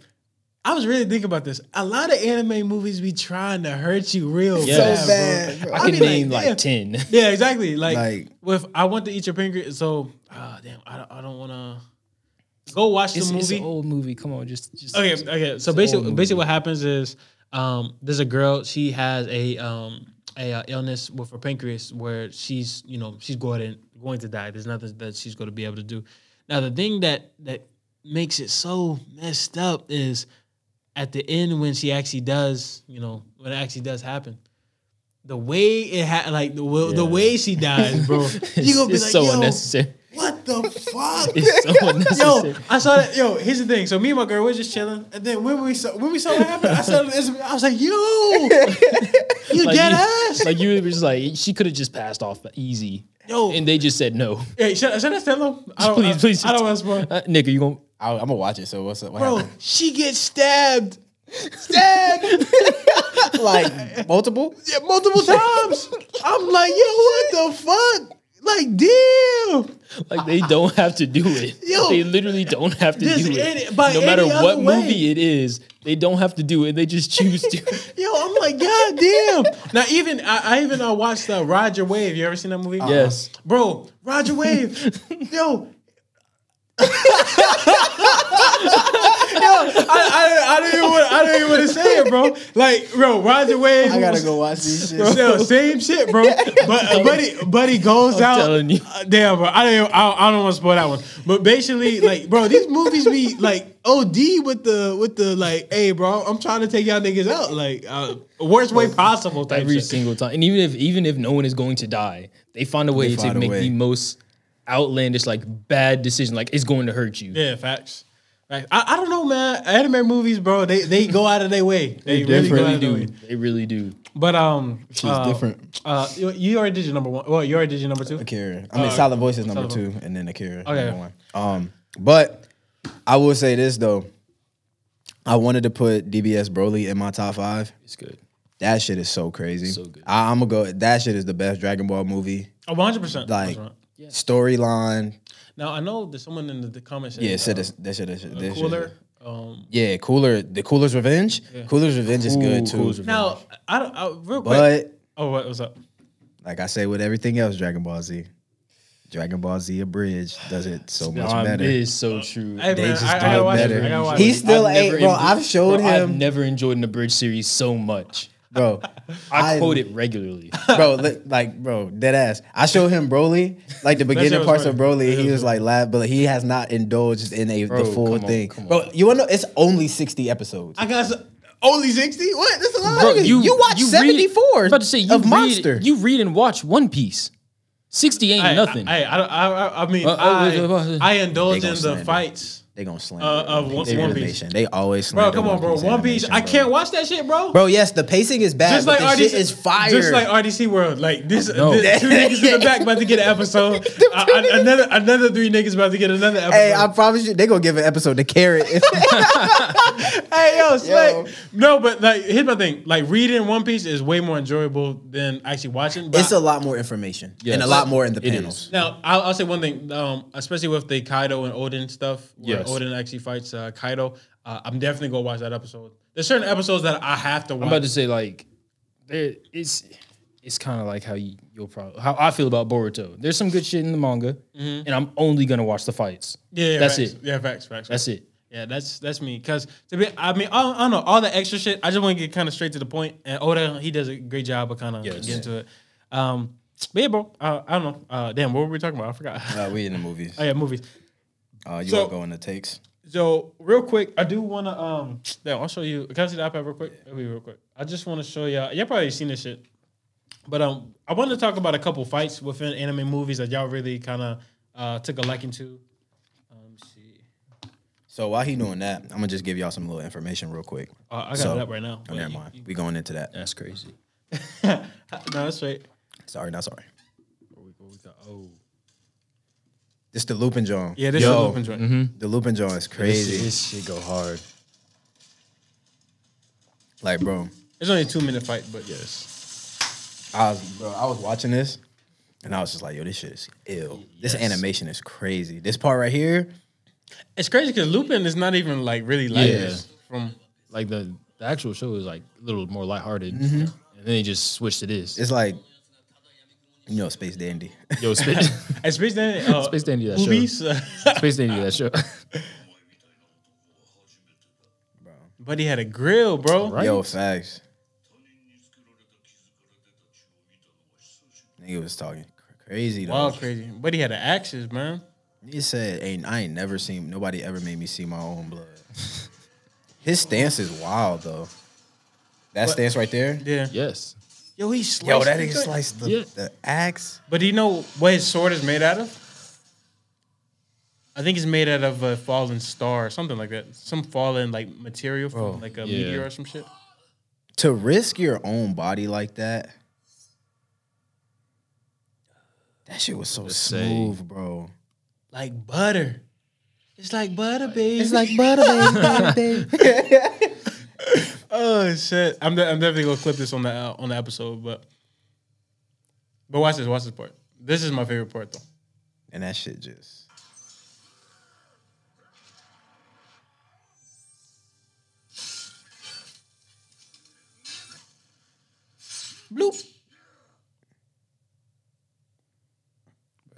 I was really thinking about this. A lot of anime movies be trying to hurt you real Yes. bad, So bad, bro. bro. I I can be like, name like, ten. Yeah, exactly. Like, Like- with I want to eat your pancreas. So, ah, damn, I don't, I don't want to go watch the it's movie. an old movie. Come on, just just Okay, okay. So basically, basically, what happens is, um, there's a girl. She has a um a uh, illness with her pancreas where she's you know she's going to, going to die. There's nothing that she's going to be able to do. Now the thing that that makes it so messed up is at the end when she actually does you know when it actually does happen. The way it ha- like the wa- the way she dies, bro. you gonna be it's like, so yo, unnecessary. what the fuck? It's so Yo. I saw that. Yo, here's the thing. So me and my girl we're just chilling, and then when we saw when we saw what happened, I said, I was like, "Yo, you Like dead you, ass." like you were just like she could have just passed off easy. Yo. and they just said no. hey, should, should I tell them? I don't, Please, I, please. I don't want to spoil. Uh, Nick, are you going? I, I'm gonna watch it. So what's up? What Bro, happened? she gets stabbed, stabbed like multiple? yeah, multiple times. I'm like, yo, what the fuck? Like, damn. Like they don't have to do it. Yo. they literally don't have to do it. by no matter what way. movie it is, they don't have to do it. They just choose to. Yo, I'm like, god damn. Now, even I, I even uh, watched uh, Roger Wave. You ever seen that movie? yes. Bro, Roger Wave. Yo. Yo, I, I, I didn't even want, I didn't even want to say it, bro. Like, bro, Roger Wave. I gotta go watch these shit. Yo, same shit, bro. But uh, buddy, buddy goes I'm out. telling you. Uh, damn, bro. I don't. Even, I, I don't want to spoil that one. But basically, like, bro, these movies be like OD with the with the like, hey, bro, I'm trying to take y'all niggas out, like, uh, worst way possible. Type Every shit. single time, and even if even if no one is going to die, they find a way They to a make way. the most outlandish, like bad decision. Like it's going to hurt you. Yeah, facts. Right. I, I don't know, man. Anime movies, bro, they they go out of their way. They, really go out really of their do. way. They really do. But um, uh, different. Uh, you, you already did your number one. Well, you already did your number two. Akira. I mean, Uh, Silent Voice is number Silent two, and then Akira. Okay. number one. Um, but I will say this though. I wanted to put DBS Broly in my top five. It's good. That shit is so crazy. So good. I, I'm gonna go. That shit is the best Dragon Ball movie. Oh, 100 percent. Like storyline. Now I know there's someone in the, the comments. said, Yeah, said uh, this. That shit. That shit. That shit- cooler. Um, Yeah, cooler. The Cooler's Revenge. Cooler's Revenge is good Ooh, too. Cooler's Revenge. now I don't. I, real quick. But oh, what was up? like I say with everything else, Dragon Ball Z, Dragon Ball Z abridged does it so much Um, better. It is so true. Hey, They man, just I, I do gotta it watch better. it. I He's still I've ain't, bro. enjoyed- I've showed bro, I've never enjoyed an abridged series so much. Bro. I, I- quote it regularly. bro, li- like, bro, dead ass. I showed him Broly, like the beginning was parts of. Broly. That He was was like, laugh, but he has not indulged in a the full come on, thing. come Bro, you wanna know? It's only sixty episodes. I got s- only sixty. What? That's a lot. Bro, you- you watch 74 I about to say you of read, Monster. You read and watch One Piece. Sixty ain't I, nothing. I, I, I, I, I mean, Uh, uh, I, uh, uh, I indulge in the slander. fights. They gonna slam. Uh, of One- Piece One Piece. They always slam. Bro, come on, bro. One Piece. animation, I can't watch that shit, bro. Bro, yes, the pacing is bad, just like the RDC shit is fire. Just like RDC World, like this, No. this two niggas in the back about to get an episode. Uh, uh, another another three niggas about to get another episode. Hey, I promise you, they gonna give an episode to Carrot. Hey yo, Slick. Yo. No, but like here's my thing. Like reading One Piece is way more enjoyable than actually watching. But it's a lot more information Yes. and a lot more in the panels. now I'll, I'll say one thing, um, especially with the Kaido and Oden stuff, where Yes. Oden actually fights uh, Kaido. Uh, I'm definitely gonna watch that episode. There's certain episodes that I have to watch. I'm about to say like, there it's it's kind of like how you, you'll probably how I feel about Boruto. There's some good shit in the manga, and I'm only gonna watch the fights. yeah, yeah, that's facts. it. Yeah, facts, facts. That's facts. it. Yeah, that's that's me. Cause to be, I mean, I don't, I don't know all the extra shit. I just want to get kind of straight to the point. And Oda, he does a great job of kind of Yes. getting to it. Um, but yeah, bro. Uh, I don't know. Uh, damn, what were we talking about? I forgot. Uh, we in the movies. oh yeah, movies. Uh, you So- want to go into takes? So real quick, I do want to um. Damn, I'll show you. Can I see the iPad real quick? It'll be real quick. I just want to show y'all. Y'all probably seen this shit, but um, I wanted to talk about a couple fights within anime movies that y'all really kind of uh took a liking to. Um, let me see. So while he doing that, I'm gonna just give y'all some little information real quick. Uh, I got So- it up right now. Oh, never mind. We going into that. That's crazy. no, that's right. Sorry, not sorry. What we, what we got? Oh, This the Lupin John. Yeah, this Yo, is a Lupin joint. Mm-hmm. The Lupin John is this, crazy. this shit go hard. like, bro, It's only a two minute fight, but yes. I was bro, I was watching this, and I was just like, yo, this shit is ill. This animation is crazy. This part right here, It's crazy because Lupin is not even like really like Yeah. this. From Like the, the actual show is like a little more lighthearted, mm-hmm. and then they just switched to this. it's like, you know, Space Dandy. Yo, Space, and Space Dandy, uh, Space Dandy, that show. Ubi's, Space Dandy, that show. but he had a grill, bro. Right? Yo, facts. Nigga was talking crazy though. Wild crazy. But he had the axes, man. He said, "Ain't I ain't never seen nobody ever made me see my own blood." His stance is wild though. That stance right there. Yeah. yes. Yo, he sliced Yo, that the nigga sliced the, Yeah. the axe. But do you know what his sword is made out of? I think it's made out of a fallen star or something like that. Some fallen like material from Bro, like a yeah. meteor or some shit. To risk your own body like that. That shit was so Just say- smooth, bro. Like butter. It's like butter, baby. It's like butter, baby. oh shit. I'm, de- I'm definitely gonna clip this on the uh, on the episode, but but watch this. Watch this part. This is my favorite part though. and that shit just. Bloop.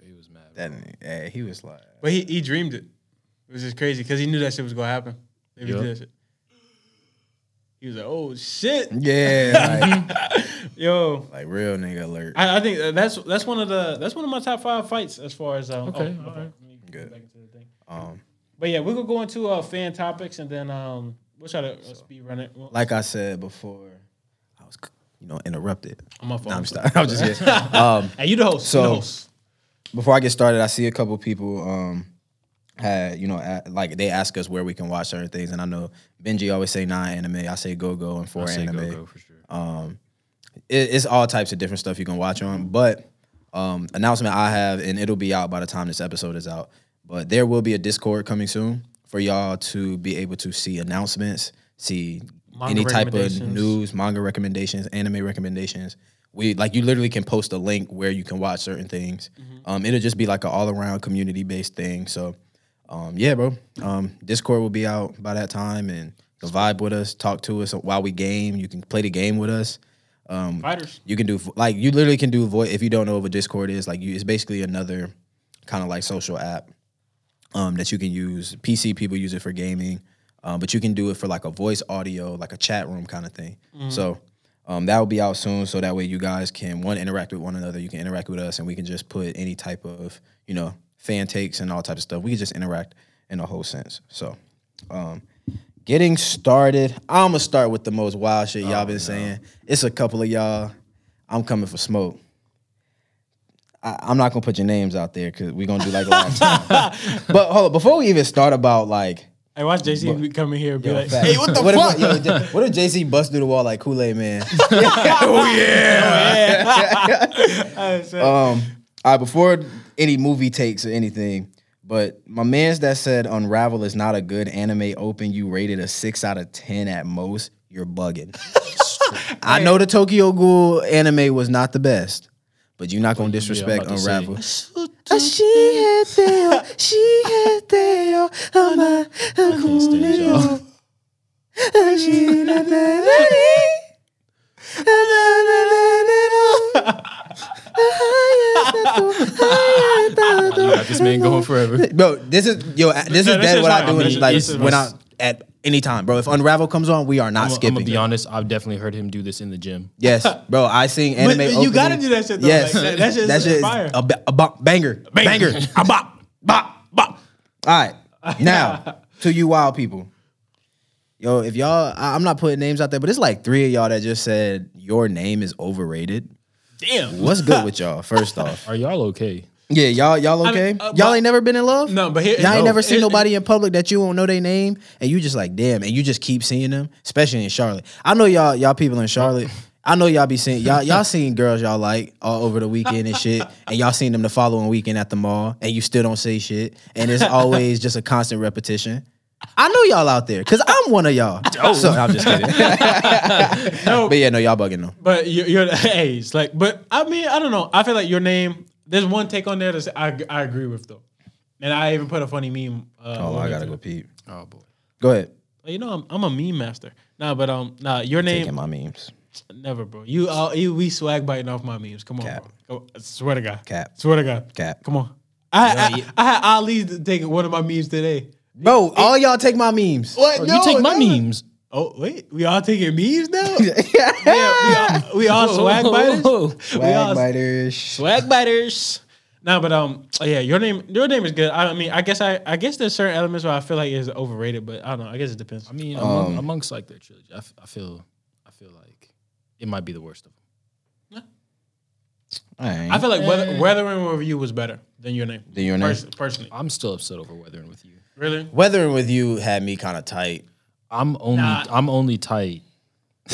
He was mad. That yeah, he was like, But he, he dreamed it. It was just crazy because he knew that shit was gonna happen. If he Yup. did that shit. He was like, "Oh shit, yeah, like, yo." like real nigga alert. I, I think that's that's one of the that's one of my top five fights as far as um, Okay, oh, all right. let me Good. back into the thing. Um, But yeah, we're gonna go into uh, fan topics and then um, we'll try to uh, speed run it. Well, like I said before, I was, you know, interrupted. on my phone. Nah, I'm sorry. I'm just kidding. Um, Hey, you the host. So- the host. before I get started, I see a couple people um had you know a like they ask us where we can watch certain things, and I know Benji always say nine anime. I say go go and four I anime. go go for sure. Um, it, it's all types of different stuff you can watch on. But um, announcement I have, and it'll be out by the time this episode is out. But there will be a Discord coming soon for y'all to be able to see announcements, see Manga any type of news, manga recommendations, anime recommendations. We like you literally can post a link where you can watch certain things. Um, it'll just be like an all around community based thing. So um, yeah, bro. Um, Discord will be out by that time, and you can vibe with us, talk to us while we game. You can play the game with us. Um, Fighters. you can do like you literally can do voice. If you don't know what Discord is, like you, it's basically another kind of like social app um, that you can use. PC people use it for gaming, um, but you can do it for like a voice audio, like a chat room kind of thing. So Um, that will be out soon, so that way you guys can one interact with one another. You can interact with us, and we can just put any type of you know fan takes and all types of stuff. We can just interact in a whole sense. So, um, getting started. I'm gonna start with the most wild shit y'all been saying. It's a couple of y'all. I'm coming for smoke. I, I'm not gonna put your names out there because we're gonna do like last time. but hold on, before we even start about like I watch JC come in here and be Yo, like, facts. "Hey, what the what fuck?" If, yo, what if JC bust through the wall like Kool Aid Man? I yeah. um, all right, before any movie takes or anything, but my man's that said Unravel is not a good anime open. You rated a six out of ten at most. You're bugging. I know the Tokyo Ghoul anime was not the best, but you're not gonna disrespect about to say. Unravel. Can't stand y'all. You got this man going forever. Bro, this is yo. Uh, this No, is this dead what. I do. Is is- like this when I at any time, bro. If Unravel comes on, we are not I'm, I'm skipping. gonna be honest. I've definitely heard him do this in the gym. Yes, bro. I sing But anime. you gotta do that shit, though. Yes, Like, that- that shit is is fire. a, a bop, banger, banger, a bop, bop, bop. All right, now to you wild people. Yo, if y'all, I- I'm not putting names out there, but it's like three of y'all that just said your name is overrated. Damn. What's good with y'all? First off, Are y'all okay? yeah, y'all, y'all I okay? mean, uh, y'all but- ain't never been in love. No, but here, Y'all ain't no. never seen It- nobody in public that you won't know their name, and you just like, damn, and you just keep seeing them, especially in Charlotte. I know y'all, y'all people in Charlotte. I know y'all be seeing y'all, y'all seen girls y'all like all over the weekend and shit, and y'all seen them the following weekend at the mall, and you still don't say shit, and it's always just a constant repetition. I know y'all out there, cause I'm one of y'all. So I'm just kidding. No, but yeah, no, y'all bugging though. But you're, you're hey, it's like, but I mean, I don't know. I feel like your name. There's one take on there that I I agree with though, and I even put a funny meme. Uh, Oh, I gotta go peep. Oh boy. Go ahead. You know, I'm, I'm a meme master. Nah, but um, nah, your name Taking my memes. never, bro. You uh, you we swag biting off my memes. Come on, Cap. bro. Go, swear to God. Cap. Swear to God. Cap. Come on. I I, I had Ali take one of my memes today. Bro, all y'all take my memes. What? Bro, you take my memes. Oh wait, we all taking memes now. yeah, we all, we all swag Whoa, whoa, biters. whoa. We all Swag biters. swag biters. No, but um, yeah, your name, your name is good. I mean, I guess I, I guess there's certain elements where I feel like it's overrated, but I don't know. I guess it depends. I mean, Um, amongst like their trilogy, I, f- I feel, I feel like it might be the worst of them. I feel like weather, weathering with you was better than your name. Than your name? Pers- personally. I'm still upset over weathering with you. Really? Weathering with you had me kind of tight. I'm only, Nah. I'm only tight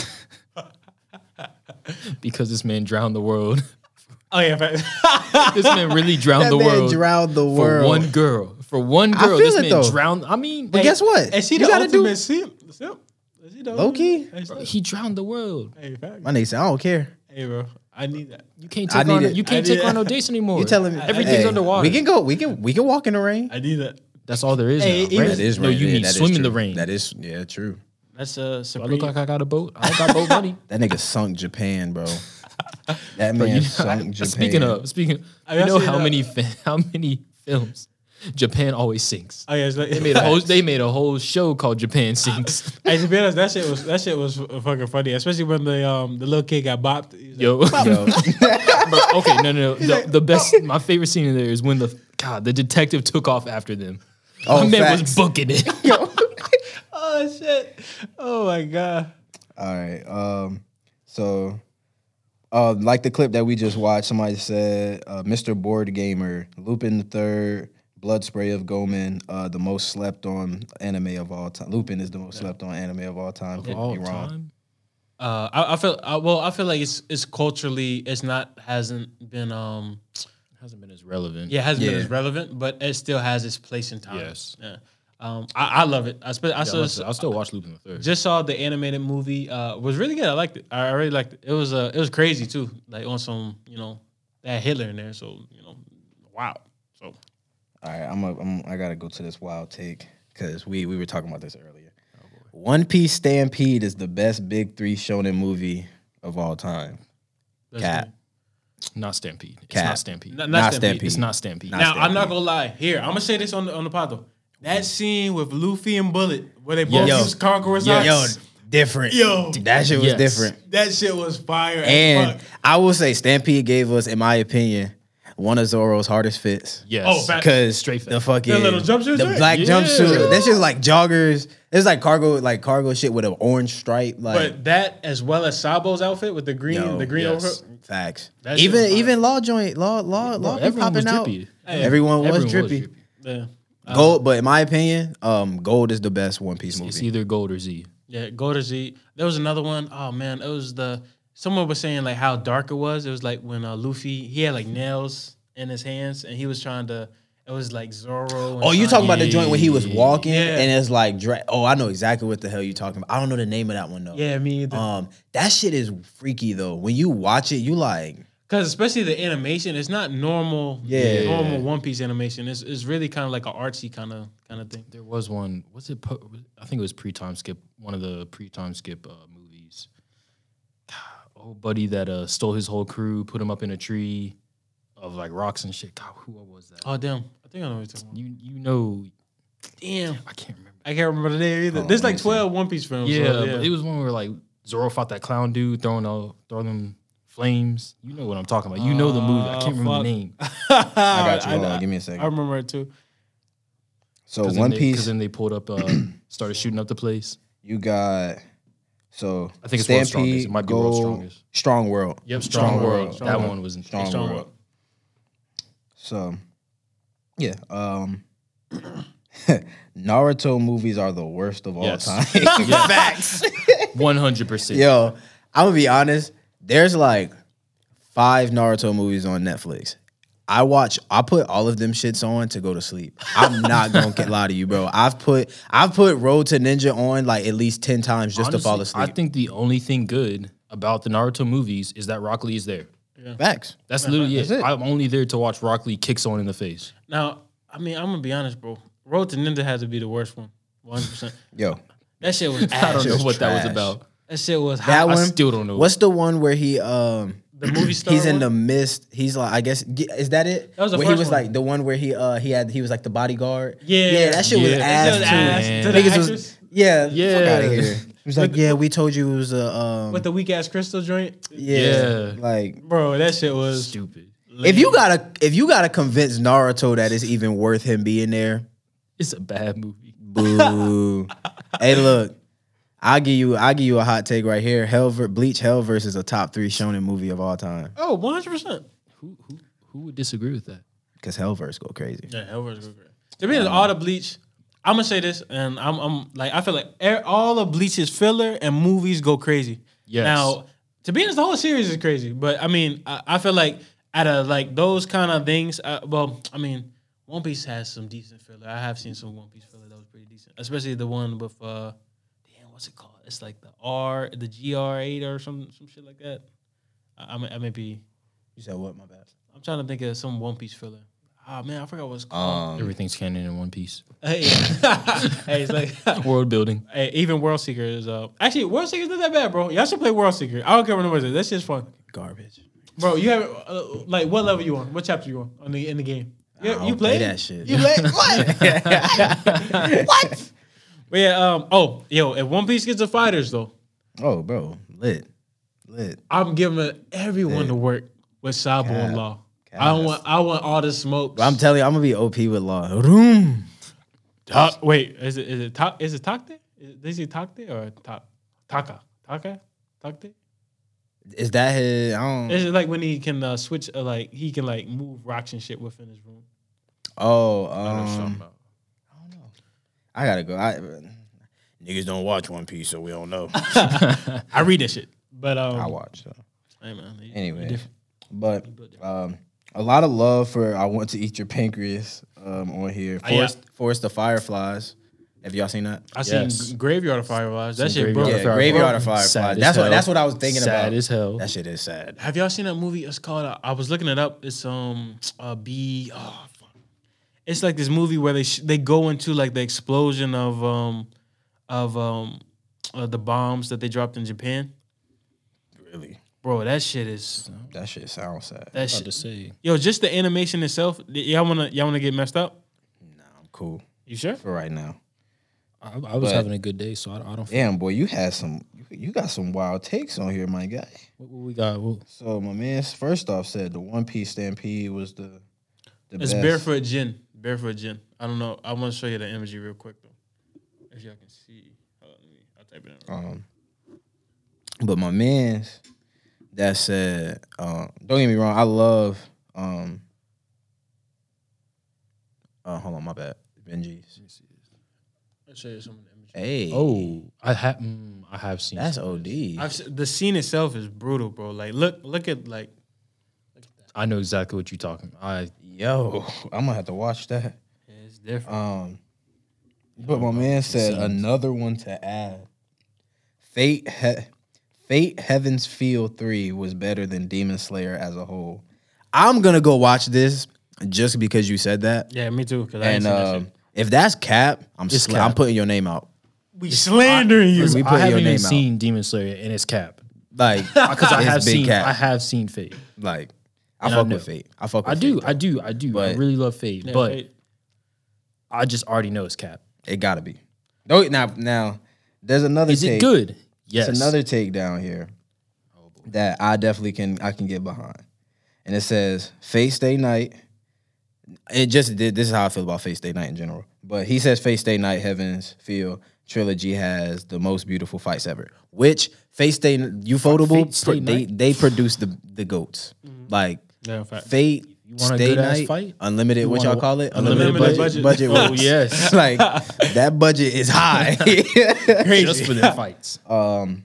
because this man drowned the world. Oh yeah. fact. this man really drowned That the man world drowned the for world. one girl. For one I girl, feel this it, man though. drowned. I mean, But guess what? Is he You the gotta do- ultimate simp? Simp? Is he the Low key? Hey, stop. he drowned the world. Hey, fact. My nigga said, I don't care. hey, bro. I need that. You can't I take on. need it. You I can't need take it. on no dates anymore. You telling me everything's hey, underwater. We can go. We can. We can walk in the rain. I need that. That's all there is. Hey, now. Even, that is no, rain. you Yeah, need swim in the rain. That is yeah, true. That's uh. Do I look like I got a boat? I got boat money. That nigga sunk Japan, bro. That Bro, man you- sunk Japan. Speaking of, speaking, I you know how that. many how many films Japan always sinks. Oh yeah. Like, They made a whole they made a whole show called Japan Sinks. Hey, to be honest, that shit was that shit was fucking funny, especially when the um the little kid got bopped. Like, Yo, Yo, Bro, okay, no, no, no. The, the best, my favorite scene in there is when the God, the detective took off after them. Oh, my man facts. was booking it. oh shit! Oh my god! All right. Um. So, uh, like the clip that we just watched, somebody said, uh, "Mr. Board Gamer, Lupin the Third, Blood Spray of Goemon, uh, the most slept on anime of all time. Lupin is the most slept on anime of all time. Could All be wrong. time. Uh, I, I feel I, well. I feel like it's it's culturally it's not hasn't been um Hasn't been as relevant. yeah it hasn't been as relevant, but it still has its place in time. Yes. Yeah. Um. I, I love it. I spe- I Yeah, saw, I'll, I'll still watch Lupin the Third. just saw the animated movie. Uh, was really good. I liked it. I really liked it. It was uh it was crazy too. Like on some you know that Hitler in there. So you know wow. So All right, I'm, a, I'm I gotta go to this wild take because we we were talking about this earlier. One Piece Stampede is the best big three shonen movie of all time. that's Cap. Good. Not Stampede. It's Cap. not Stampede. Not, Not not Stampede. Stampede. It's not Stampede. Not Now I'm not gonna lie. Here, I'm gonna say this on the on the pod though. That scene with Luffy and Bullet, where they both Yes. use Conqueror's Yes. Ox. different. Yo. that shit was Yes. different. That shit was fire. as And fuck. I will say, Stampede gave us, in my opinion, one of Zoro's hardest fits. Yes. Oh, fact- Because Straight the fact. fucking That little jumpsuit the joint? black Yeah. jumpsuit. That's just like joggers. It's like cargo, like cargo shit with an orange stripe. Like but that as well as Sabo's outfit with the green, Yo, the green yes. overcoat. facts. That even even law joint, law law law be everyone was popping out. drippy. Everyone was Everyone drippy. Yeah. Gold, but in my opinion, um, gold is the best One Piece movie. It's either gold or Z. Yeah, go to Z. There was another one. Oh man, it was the someone was saying like how dark it was. It was like when uh, Luffy he had like nails in his hands and he was trying to. It was like Zoro. and Oh, you Sanji. talking about the joint when he was walking Yeah. and it's like, dra- oh, I know exactly what the hell you talking about. I don't know the name of that one though. Yeah, me either. Um, that shit is freaky though. When you watch it, you like, Because especially the animation, it's not normal. Yeah. normal One Piece animation. It's it's really kind of like an artsy kind of kind of thing. There was one. Was it? Po- I think it was pre-time skip. One of the pre-time skip uh, movies. Old buddy that uh, stole his whole crew, put him up in a tree of like rocks and shit. God, who was that? Oh damn, I think I know what you're talking about. You you know? Damn, I can't remember. I can't remember the name either. Oh, There's like me 12 One Piece films. Yeah, so, but it was one where like Zoro fought that clown dude, throwing all throwing them flames. You know what I'm talking about. You know the movie. I can't remember fuck. the name. I got you. I- Hold on, give me a second. I remember it too. so Cause One then Piece, Because then they pulled up, uh, started shooting up the place. you got. So I think it's World's Strongest. It might be World's Gold, Strongest. Strong World. Yep, Strong, Strong World. World. That Strong one was in Strong, Strong World. World. So, yeah. Um, Naruto movies are the worst of all Yes. time. Facts. One hundred percent. Yo, I'm gonna be honest. There's like five Naruto movies on Netflix. I watch. I put all of them shits on to go to sleep. I'm not gonna get lie to you, bro. I've put I've put Road to Ninja on like at least ten times just to fall asleep. I think the only thing good about the Naruto movies is that Rock Lee is there. Facts. That's literally it. That's it. I'm only there to watch Rock Lee kick someone in the face. Now, I mean, I'm gonna be honest, bro. Road to Ninja had to be the worst one. 100. percent Yo, That shit was I don't ass. know was what that was trash. about. That shit was that hot. one. still don't know. What's the one where he um The movie star. he's in one? the mist. He's like, I guess, is that it? That was the where he first was one. like the one where he uh he had he was like the bodyguard. Yeah. yeah, that shit was Yeah. ass That shit was too. ass. To the Niggas was actress? yeah, Yeah. fuck out of here. He was like, yeah, we told you it was a um with the weak ass crystal joint. yeah, Yeah. like Bro, that shit was. Stupid. if you gotta if you gotta convince Naruto that it's even worth him being there, It's a bad movie. boo. hey, look. I'll give you I'll give you a hot take right here. Hell ver- Bleach Hell versus a top three shonen movie of all time. Oh, 100. percent Who who who would disagree with that? Cause Hellverse go crazy. Yeah, Hellverse go great. To be honest, all the Bleach. I'm gonna say this, and I'm, I'm like, I feel like er- all of Bleach's filler and movies go crazy. Yes. Now, to be honest, the whole series is crazy, but I mean, I, I feel like out of like those kind of things, uh, well, I mean, One Piece has some decent filler. I have seen some One Piece filler that was pretty decent, especially the one with, uh, damn, what's it called? It's like the R, the GR eight or some some shit like that. I, I may, I may be. You said what? My bad. I'm trying to think of some One Piece filler. Ah man, I forgot what it's called. Um, Everything's canon in One Piece. Hey, hey, it's like World building. hey, even World Seeker is uh actually World Seeker's not that bad, bro. Y'all should play World Seeker. I don't care what nobody says. That shit's fun, garbage. bro. You have uh, like what level you on? What chapter you on on the in the game? You, I you don't play play that shit. You play what? what? But yeah, um. Oh, yo, if One Piece gets the fighters though, Oh, bro, lit, lit. I'm giving everyone to work with Sabo and Law. I don't want. I want all the smoke. I'm telling you, I'm gonna be OP with Law. Room. Ta- wait, is it is it ta- is it Takte? Is, is it Takte or ta- Taka? Taka? Takte? Is that his? I don't. Is it like when he can uh, switch, uh, like he can like move rocks and shit within his room? Oh, I don't know what you're talking um, about. I gotta go. I, niggas don't watch One Piece, so we don't know. I read that shit, but um, I watch. So. hey man, he- he Anyway, but um, a lot of love for I want to eat your pancreas um, on here. Uh, yeah. Forest, Forest the Fireflies. Have y'all seen that? I Yes. seen Graveyard of Fireflies. That Seen shit, bro. Yeah, Fireflies. Graveyard of Fireflies. Sad That's what hell. that's what I was thinking Sad about. as hell. That shit is sad. Have y'all seen that movie? It's called. Uh, I was looking it up. It's um uh, B. Oh fuck. It's like this movie where they sh- they go into like the explosion of um of um uh, the bombs that they dropped in Japan. Really, Bro, that shit is that shit sounds sad. that About to shit. say. Yo, just the animation itself. y- Y'all wanna y'all wanna get messed up? Nah, I'm cool You sure? for right now. I, I was But- having a good day, so I, I don't. Damn, boy, you had some. You got some wild takes on here, my guy. What, what we got? What, So my man, first off, said the One Piece Stampede was the the It's best. Barefoot Gen. Barefoot Gen. I don't know. I want to show you the imagery real quick though, if y'all can see. Hold on, let me. I'll type it in. Um, but my man's that said, um, don't get me wrong, I love. Um, uh, hold on, my bad, Benji's. I'll show you some of the imagery. Hey, oh, I have. Mm, I have seen. that's some OD. I've, se- the scene itself is brutal, bro. Like, look, look at like. I know exactly what you're talking. about. I Yo, I'm gonna have to watch that. Yeah, it's different. Um, but my man said another one to add. Fate, he- Fate, Heaven's Feel Three was better than Demon Slayer as a whole. I'm gonna go watch this just because you said that. yeah, me too. Cause I ain't And seen that um, if that's cap, I'm It's sla- cap. I'm putting your name out. We slandering you. We I put haven't your even name out. seen Demon Slayer and it's cap Like because I have seen. cap. I have seen Fate. like I And fuck know. with Fate. I fuck. With I do. Fate, I though. do. I do. I really love Fate, Yeah, but wait. I just already know it's cap. It gotta be. No, now now there's another. Is it good? Yes. It's another take down here that I definitely can I can get behind. And it says Fate Stay Night. It just did this is how I feel about Fate Stay Night in general. But he says Fate Stay Night Heavens Feel trilogy has the most beautiful fights ever. Which face day Ufotable Fate Stay they Night? they produce the the goats. Mm-hmm. Like Yeah, in fact. Fate want a Stay good-ass Night fight? Unlimited You what want y'all a- call it? Unlimited budget. budget. budget Oh works. yes. like that budget is high. Just for their fights. um,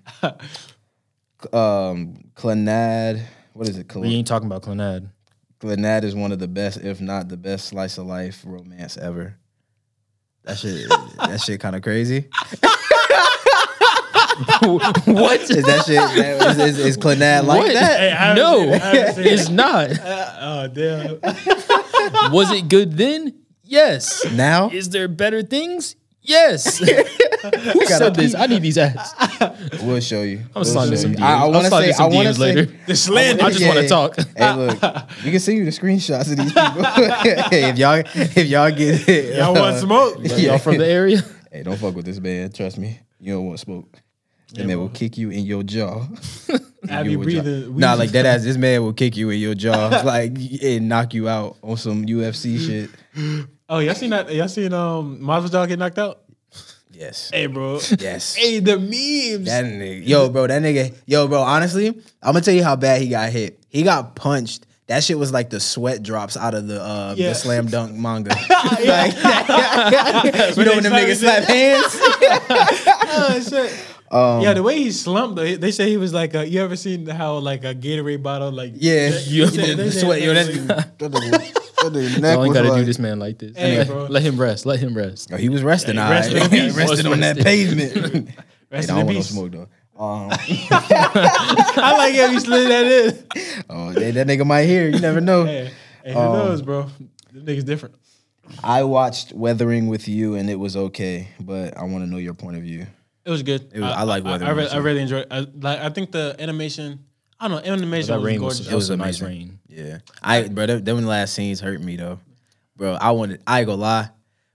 um, Clannad. What is it? Cl- We ain't talking about Clannad. Clannad is one of the best, if not the best, slice of life romance ever. That shit. that shit kind of crazy. what? Is that shit? Is, is, is Clannad like What? that? Hey, no, it. I haven't seen it's not. Uh, oh damn. Was it good then? Yes. Now Is there better things? Yes. Who said this? I need these ads. we'll show you. I'm We'll sliding show some. DMs. I, I I'll want to slide say. in some I want to DMs say. later. The slander. I just want to talk. Hey, look, you can send you the screenshots of these people. hey, if y'all, if y'all get it, Y'all want uh, smoke? Y'all from the area? Hey, don't fuck with this man. Trust me, you don't want smoke. That man will kick you in your jaw. Have You breathing? Nah, like that ass. This man will kick you in your jaw, like and knock you out on some UFC shit. Oh, y'all seen that? Y'all seen um Masvidal get knocked out? Yes, Hey, bro. yes. Hey, the memes. That nigga, yo, bro, that nigga, yo, bro. Honestly, I'm gonna tell you how bad he got hit. He got punched. That shit was like the sweat drops out of the uh, Yeah. the slam dunk manga. like, you know when them they niggas slap hands? oh shit. Um, yeah, the way he slumped, though, they say he was like, a, you ever seen how like a Gatorade bottle, like Yeah, You- the, they- they- sweat. Yo, that, they- that nigga- that neck Y'all ain't got to do this man like this. Hey, let, let him rest. Let him rest. Yo, he was resting. Yeah, all he right. rested. He rested on that rested. pavement. hey, Rest I don't in want no smoke though. Um, I like how you slid that in. oh, that, that nigga might hear. You never know. Hey, hey who Um, knows, bro? This nigga's different. I watched Weathering with you, and it was okay, but I want to know your point of view. It was good. It was- I like I, I, re- I really enjoyed. I, like, I think the animation. I don't know. Animation That was rain was, gorgeous. that was was a nice amazing. rain. Yeah, I bro, them, them last scenes hurt me though, bro. I wanted. I ain't gonna lie.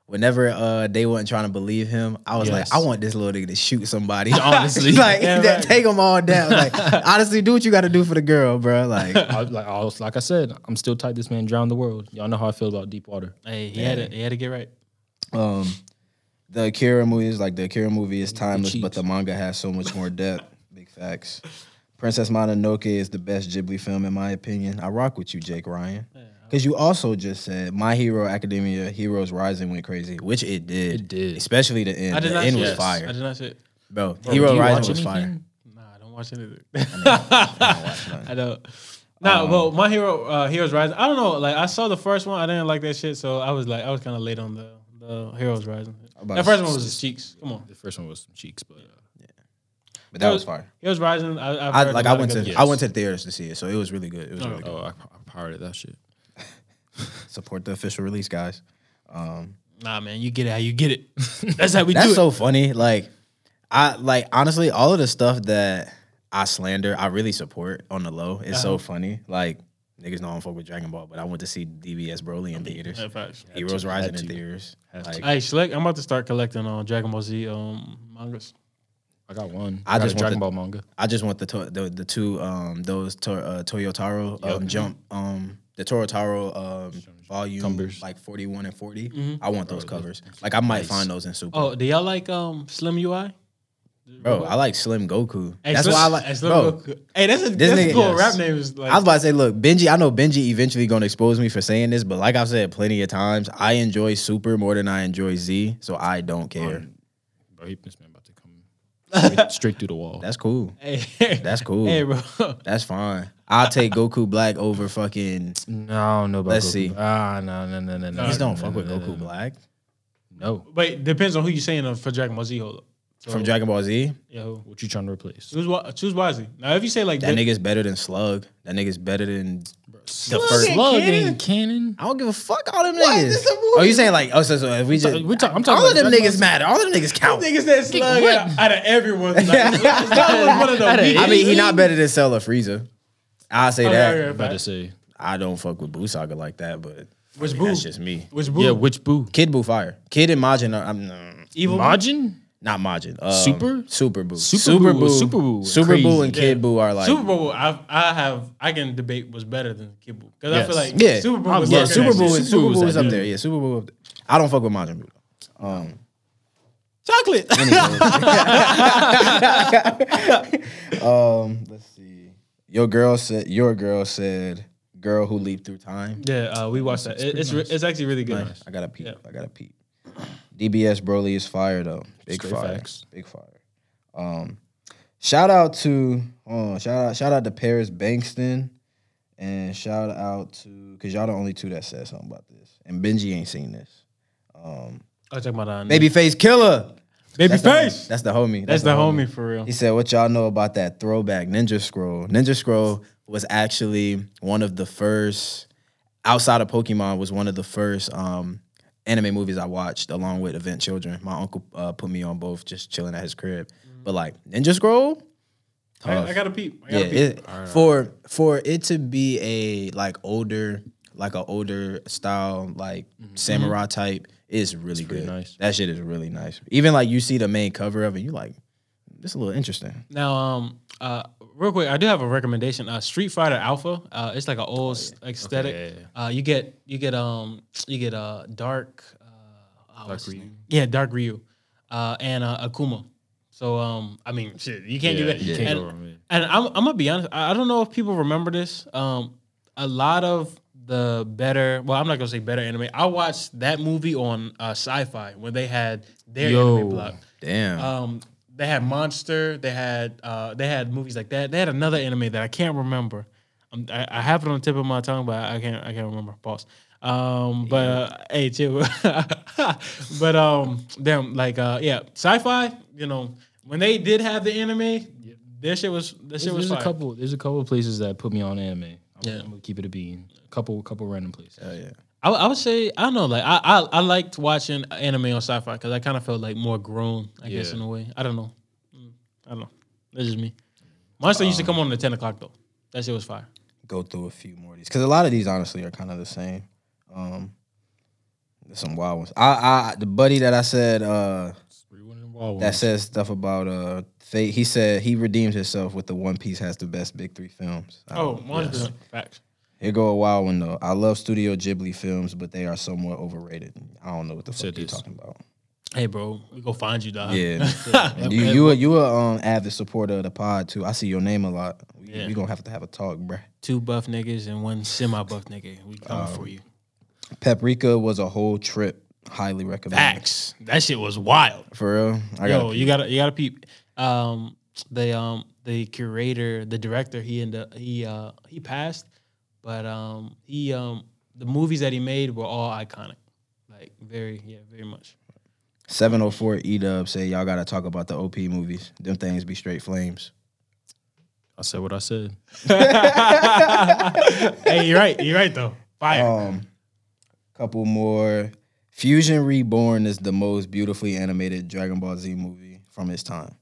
Whenever uh they wasn't trying to believe him, I was Yes. like, I want this little nigga to shoot somebody. Honestly. like Yeah, right. take them all down. Like honestly, do what you got to do for the girl, bro. Like I, like, I was, like I said, I'm still tight. This man drowned the world. Y'all know how I feel about deep water. Hey, he had to. He had to get right. um, the Akira movie is like the Akira movie is timeless, but the manga has so much more depth. Big facts. Princess Mononoke is the best Ghibli film in my opinion. I rock with you, Jake Ryan. Because you also just said My Hero Academia Heroes Rising went crazy, which it did. It did. Especially the end. I did the not end see was it. fire. I did not see it. Bro, Bro, Hero Rising watch was fire. anything? Nah, I don't watch anything. watch none. I don't. Nah, well, my hero, uh, Heroes Rising. I don't know. Like, I saw the first one. I didn't like that shit, so I was like, I was kind of late on the the Heroes Rising. About That first one was his cheeks. Come on, The first one was some cheeks, but uh, Yeah. But that was fire. was Rising. I, I've I heard like a I lot went to Yes. I went to theaters to see it, so it was really good. It was Oh, really good. oh, I, I pirated that shit. Support the official release, guys. Nah, man, you get it how you get it. That's how we That's do it. That's so funny. Like, I like honestly, all of the stuff that I slander, I really support on the low. It's so funny. Like, niggas know I don't fuck with Dragon Ball, but I went to see DBS Broly in theaters. Yeah, facts. Heroes to, Rising in to. theaters. Like, Hey, Slick, I'm about to start collecting on Dragon Ball Z um mangas. I got one. I I, got just a want Dragon the- Ball manga. I just want the to- the, the two um those to- uh, Toyotaro um, jump um the Torotaro um volume Cumbers. like 41 and 40. I want those covers. Like I might find those in Super. Oh, do y'all like um Slim UI? Bro, I like Slim Goku. Hey, That's Slim- why I like hey, Slim bro. Goku. Hey, that's a This that's a cool yes. rap name. Is like I was about to say, look, Benji. I know Benji eventually gonna expose me for saying this, but like I've said plenty of times, I enjoy Super more than I enjoy Z, so I don't care. Bro, he- this man about to come straight, straight through the wall. That's cool. hey, That's cool. hey, bro. That's fine. I'll take Goku Black over fucking. no, I don't know about Let's Goku. see. Ah, no, no, no, no, no. Please no, don't no, fuck no, with no, Goku no, no. Black No. But depends on who you're saying for Dragon Ball Z. Hold up. So, from Dragon Ball Z. Yeah, who? What you trying to replace? Choose, wi- choose wisely. Now, if you say like That nigga's better than Slug. That nigga's better than the first. Slug Canon? ain't canon. I don't give a fuck all them niggas. This a movie. Oh, you saying like oh so, so if we just we talk- I'm talking all of about them Dragon niggas matter. All of them niggas count. niggas that slug what? out, out of everyone. Like, that was one of the Out of weakest- I mean, he not better than Cell or Frieza. I'll say Okay, that. okay, About to say. I don't fuck with Boo Saga like that, but Which I mean, Boo? that's just me. Which boo? Yeah, which boo? Kid Boo fire. Kid and Majin are I'm Evil. Boo? Majin? Not Majin. Um, Super? Super Boo. Super Boo was- Super Boo was Super Boo and Kid Yeah. Boo are like Super Bowl, I I have I can debate was better than Kid Buu because I Yes. feel like Yeah. Super Bowl was Yeah, like Super Boo shit. is Super was Boo that is up there. Yeah, Super Boo. Up there. I don't fuck with Majin Buu. though. Um, chocolate. um, let's see. Your girl said. Your girl said. Girl who leaped through time. yeah, uh, we watched that. It, it's re- it's actually really good. I gotta peep. Yeah. I gotta peep. DBS Broly is fire though. Big Straight fire. facts. Big fire. Um, shout out to oh, shout out shout out to Paris Bankston, and shout out to because y'all the only two that said something about this, and Benji ain't seen this. Um, I talking about uh, Babyface Killer. baby That's the homie. face. That's the homie. That's the homie for real. He said, "What y'all know about that throwback Ninja Scroll? Ninja Scroll was actually one of the first, outside of Pokemon, was one of the first um, anime movies I watched along with Advent Children. My uncle uh, put me on both, just chilling at his crib. But like Ninja Scroll, I, I got a peep. I got yeah, peep. it, for for it to be a like older, like a older style, like samurai type, is really pretty good. nice. That shit is really nice. Even like you see the main cover of it, you like, this a little interesting. Now, um, uh, real quick, I do have a recommendation. Uh, Street Fighter Alpha. Uh, it's like an old s aesthetic. Okay, yeah, Uh, you get you get um you get uh dark. Uh, oh, his Ryu. Yeah, Dark Ryu, uh, and uh, Akuma. So um, I mean, shit, you can't do that. you can't and, go wrong, yeah. and I'm, I'm gonna be honest. I, I don't know if people remember this. Um, a lot of the better. Well, I'm not gonna say better anime. I watched that movie on uh, Sci-Fi when they had their Yo. anime block. Damn. Um, they had Monster. They had uh, they had movies like that. They had another anime that I can't remember. Um, I, I have it on the tip of my tongue, but I can't I can't remember. Pause. Um, but uh, hey, chill. but um, them like uh, yeah, sci-fi. You know, when they did have the anime, their shit was this There's, shit was there's a couple. There's a couple of places that put me on anime. I'm, Yeah. I'm gonna keep it a bean. A couple, couple random places. Hell yeah. I, I would say I don't know. Like I I, I liked watching anime on sci-fi because I kind of felt like more grown. I guess Yeah. in a way. I don't know. Mm, I don't know. That's just me. Monster used to come on at ten o'clock though. That shit was fire. Go through a few more of these because a lot of these honestly are kind of the same. Um, there's some wild ones. I, I the buddy that I said uh Rewind and wild that ones. says stuff about uh fate. He said he redeems himself with the One Piece has the best big three films. I Oh, don't- one percent facts. Here go a while though. I love Studio Ghibli films, but they are somewhat overrated. I don't know what the fuck Said you're this. talking about. Hey, bro, we go find you, dog. Yeah, And you you a, you a um avid supporter of the pod too. I see your name a lot. We, Yeah. we gonna have to have a talk, bruh. Two buff niggas and one semi buff nigga. We coming for you. Paprika was a whole trip. Highly recommend. Facts. That shit was wild. For real, I got. Yo, got you gotta you gotta peep. Um, the um the curator, the director, he ended he uh he passed, but um he um the movies that he made were all iconic, like very yeah very much. 704 E Dub say y'all gotta talk about the OP movies. Them things be straight flames. I said what I said. hey, you're right. You're right though. Fire. Um, couple more. Fusion Reborn is the most beautifully animated Dragon Ball Z movie from its time.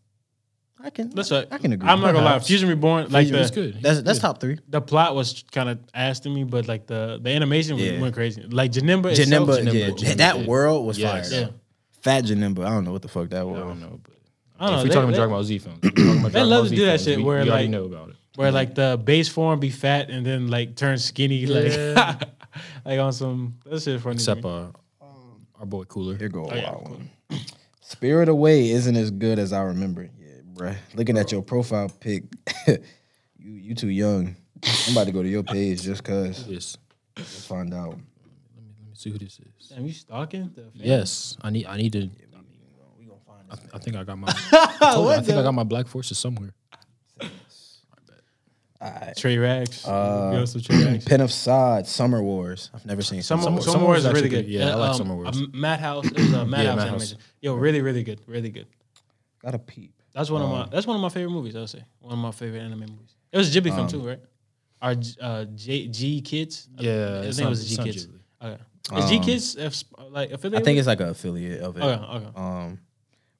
I can. That's a, I can agree. I'm not gonna lie. Perhaps. Fusion Reborn, like It was the, good. That's that's top three. the plot was kind of ass to me, but like the the animation Yeah. went crazy. Like Janemba, itself, Janemba, Janemba, yeah, Janemba that did. world was Yes. fire. yeah. Fat Janemba, I don't know what the fuck that was. I was. don't know, but I don't if know. we're they- talking about they- Dragon Ball Z films, we're talking about Dragon love Ball to Z do that films, shit we, where, we already like- know about it. where like the base form be fat and then like turn skinny, like like on some that shit funny. to Except me. uh, our boy Cooler. Here go a Oh, yeah, wild one. Spirit Away isn't as good as I remember. Yeah, bruh. Looking at your profile pic, you you too young. I'm about to go to your page just cause. Yes. Let's find out. Let me see who this is. Damn, you stalking? The fan? Yes, I need. I need to. I, I think I got my. I, told you, I think I got my Black Forces somewhere. Trey Rags. Uh, Give us some Trey Rags. Pen of Sod, Summer Wars. I've never seen Summer, Summer, Summer, Wars. Summer Wars is really good. good. Yeah, I like um, Summer Wars. uh, Madhouse. It was a Madhouse Madhouse. Yo, really, really good. Really good. Got a peep. That's one of my. That's one of my favorite movies. I'll say one of my favorite anime movies. It was a Ghibli film too, right? Our uh, J, GKIDS. Yeah, I it's think it was it's GKIDS. Okay. Is GKIDS uh, sp- like I think it's like an affiliate of it. Okay, okay. Um,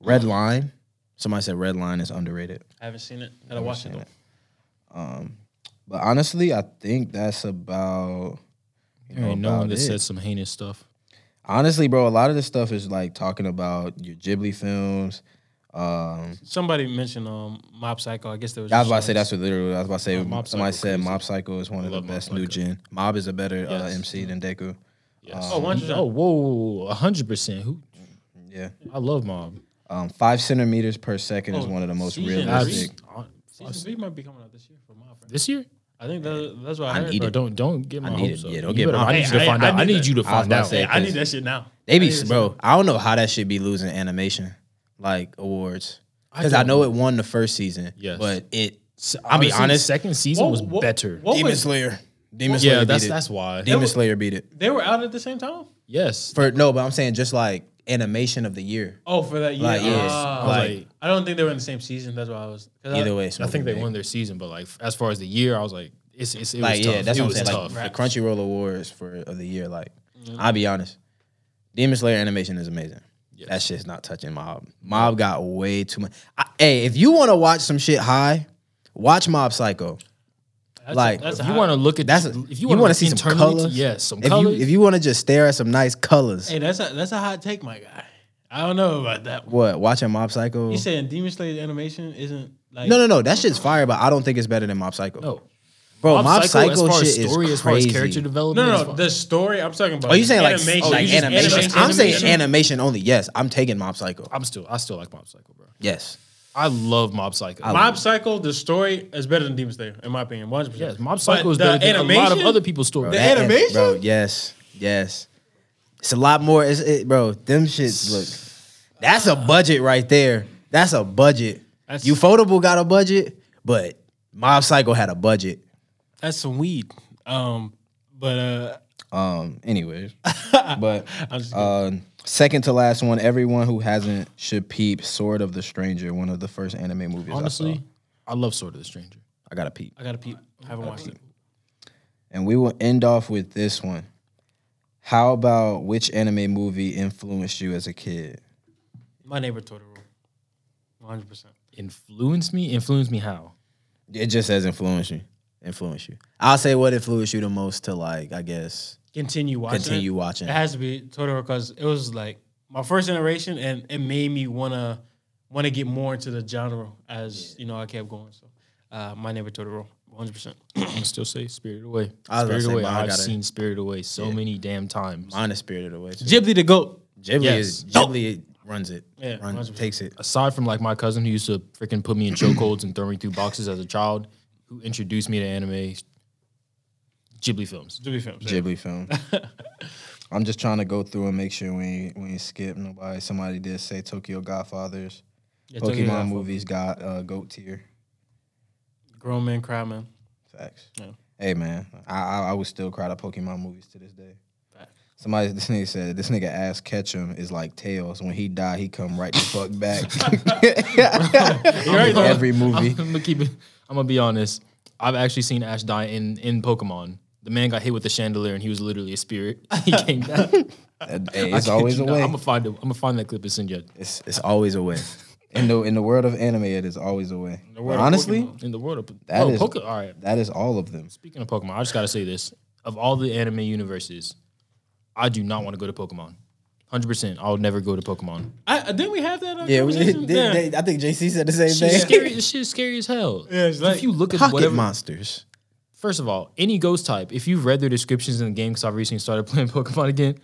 Red Line. Somebody said Red Line is underrated. I haven't seen it. Gotta watch it seen though. it. But honestly, I think that's about. You There know, ain't no one that said some heinous stuff. Honestly, bro, a lot of this stuff is like talking about your Ghibli films. Um, Somebody mentioned um Mob Psycho. I guess there was. I was about to say that's what literally I was about to say. Oh, Mob somebody Psycho said crazy. Mob Psycho is one of the love Mob best new Psycho. gen. Mob is a better uh, Yes. MC than Deku. Yes. Oh, 100%. oh, whoa, hundred percent. Who? Yeah. I love Mob. Um, five centimeters per second is Oh, one of the most season realistic. three? Season three might be coming out this year for Mob. Right? This year? I think that, that's what I, I heard. need Bro, it. don't don't get my need hopes it. up. Yeah, don't You get better- my I need hopes you to up. find I- I out. I need need you to find out. I need that shit now. They be, I need that bro. I don't know how that should be losing animation, like awards, because I, don't know it won the first season. Yes. but it. I'll be honestly, honest. Second season What- was what- better. what Demon was- Slayer. Demon Slayer Yeah, beat that's it. that's why. Demon Slayer beat it. They were out at the same time. Yes. For no, but I'm saying just like animation of the year. Oh, for that year. Like, yeah, Ah. like- like I don't think they were in the same season. That's why I was. 'cause I- Either way, I think they won their season, but like as far as the year, I was like, it's, it's it Like was yeah, tough. that's it what I'm was saying. tough. Like the Crunchyroll Awards for of the year. Like I'll be honest, Demon Slayer animation is amazing. Yes. That shit's not touching Mob. Mob got way too much. I, hey, if you want to watch some shit high, watch Mob Psycho. That's like, a, that's if you want to look at That's a, if you you want want to to see some internally, colors. yes, some if colors. you if you want to just stare at some nice colors, Hey, that's a that's a hot take, my guy. I don't know about that. one. what watching Mob Psycho? You saying Demon Slayer animation isn't like no, no, no. That shit's fire, but I don't think it's better than Mob Psycho. no, bro, Mob, Psycho, as far shit as story, is as far as crazy. character No, development. no, as no. far- The story. I'm talking about. Oh, you saying like animation? oh, like You just- animation? I'm saying animation only. Yes, I'm taking Mob Psycho. I'm still, I still like Mob Psycho, bro. Yes. I love Mob Psycho. Mob Psycho, the story is better than Demon Slayer, in my opinion. 100%. yes, Mob But Psycho is the better than a lot of other people's stories. The That- animation? bro. Yes, yes. It's a lot more. It's, it, bro, them shits look. That's a budget right there. That's a budget. That's- Ufotable got a budget, but Mob Psycho had a budget. That's some weed. Um, but uh, Um. Anyways, but I'm uh, second to last one. Everyone who hasn't should peep Sword of the Stranger, one of the first anime movies. I, Honestly, saw. I love Sword of the Stranger. I gotta peep. I gotta peep. I haven't watched it. And we will end off with this one. How about which anime movie influenced you as a kid? My neighbor Totoro. 100. percent Influence me? Influence me how? It just says influence you. Influence you. I'll say what influenced you the most to like, I guess, Continue watching. continue it. watching. It has to be Totoro because it was like my first generation, and it made me wanna wanna get more into the genre as you know I kept going. So, uh, my neighbor Totoro, 100. percent I'm still say Spirited Away. I was about to Spirited say, Away. but I I've gotta- seen Spirited Away so many damn times. Mine is Spirited Away. too. Ghibli the goat. Ghibli Yes. is Ghibli runs it. Yeah, Run, takes it. Aside from like my cousin who used to freaking put me in chokeholds and throw me through boxes as a child, who introduced me to anime, Ghibli films. Ghibli films. yeah. Ghibli film. I'm just trying to go through and make sure we ain't, we ain't skip nobody. Somebody did say Tokyo Godfathers. Yeah, Tokyo Pokemon Godfather. movies got uh, goat tier. Grown man, cry man. Facts. Yeah. Hey man, I, I I would still cry to Pokemon movies to this day. Facts. Somebody, this nigga said, this nigga ass Ketchum is like Tails. When he die, he come right the fuck back. right, though. Every movie. I'm gonna keep it. I'm gonna be honest. I've actually seen Ash die in in Pokemon. The man got hit with a chandelier and he was literally a spirit. He came back. It's always a way. I'm gonna find it. I'm gonna find that clip and send you. It's it's always a way. In the in the world of anime, it is always a way. the world of Honestly, Pokemon. In the world of That oh, is- Poke- all right. that is all of them. Speaking of Pokemon, I just gotta say this: of all the anime universes, I do not want to go to Pokemon. Hundred percent, I'll never go to Pokemon. I, uh, didn't we have that? Uh, Yeah, we, conversation? they, Yeah. they- I think JC said the same Shit's thing. scary. This shit's scary as hell. Yeah, like if you look at Pocket whatever, monsters. first of all, any ghost type, if you've read their descriptions in the game, because I've recently started playing Pokemon again,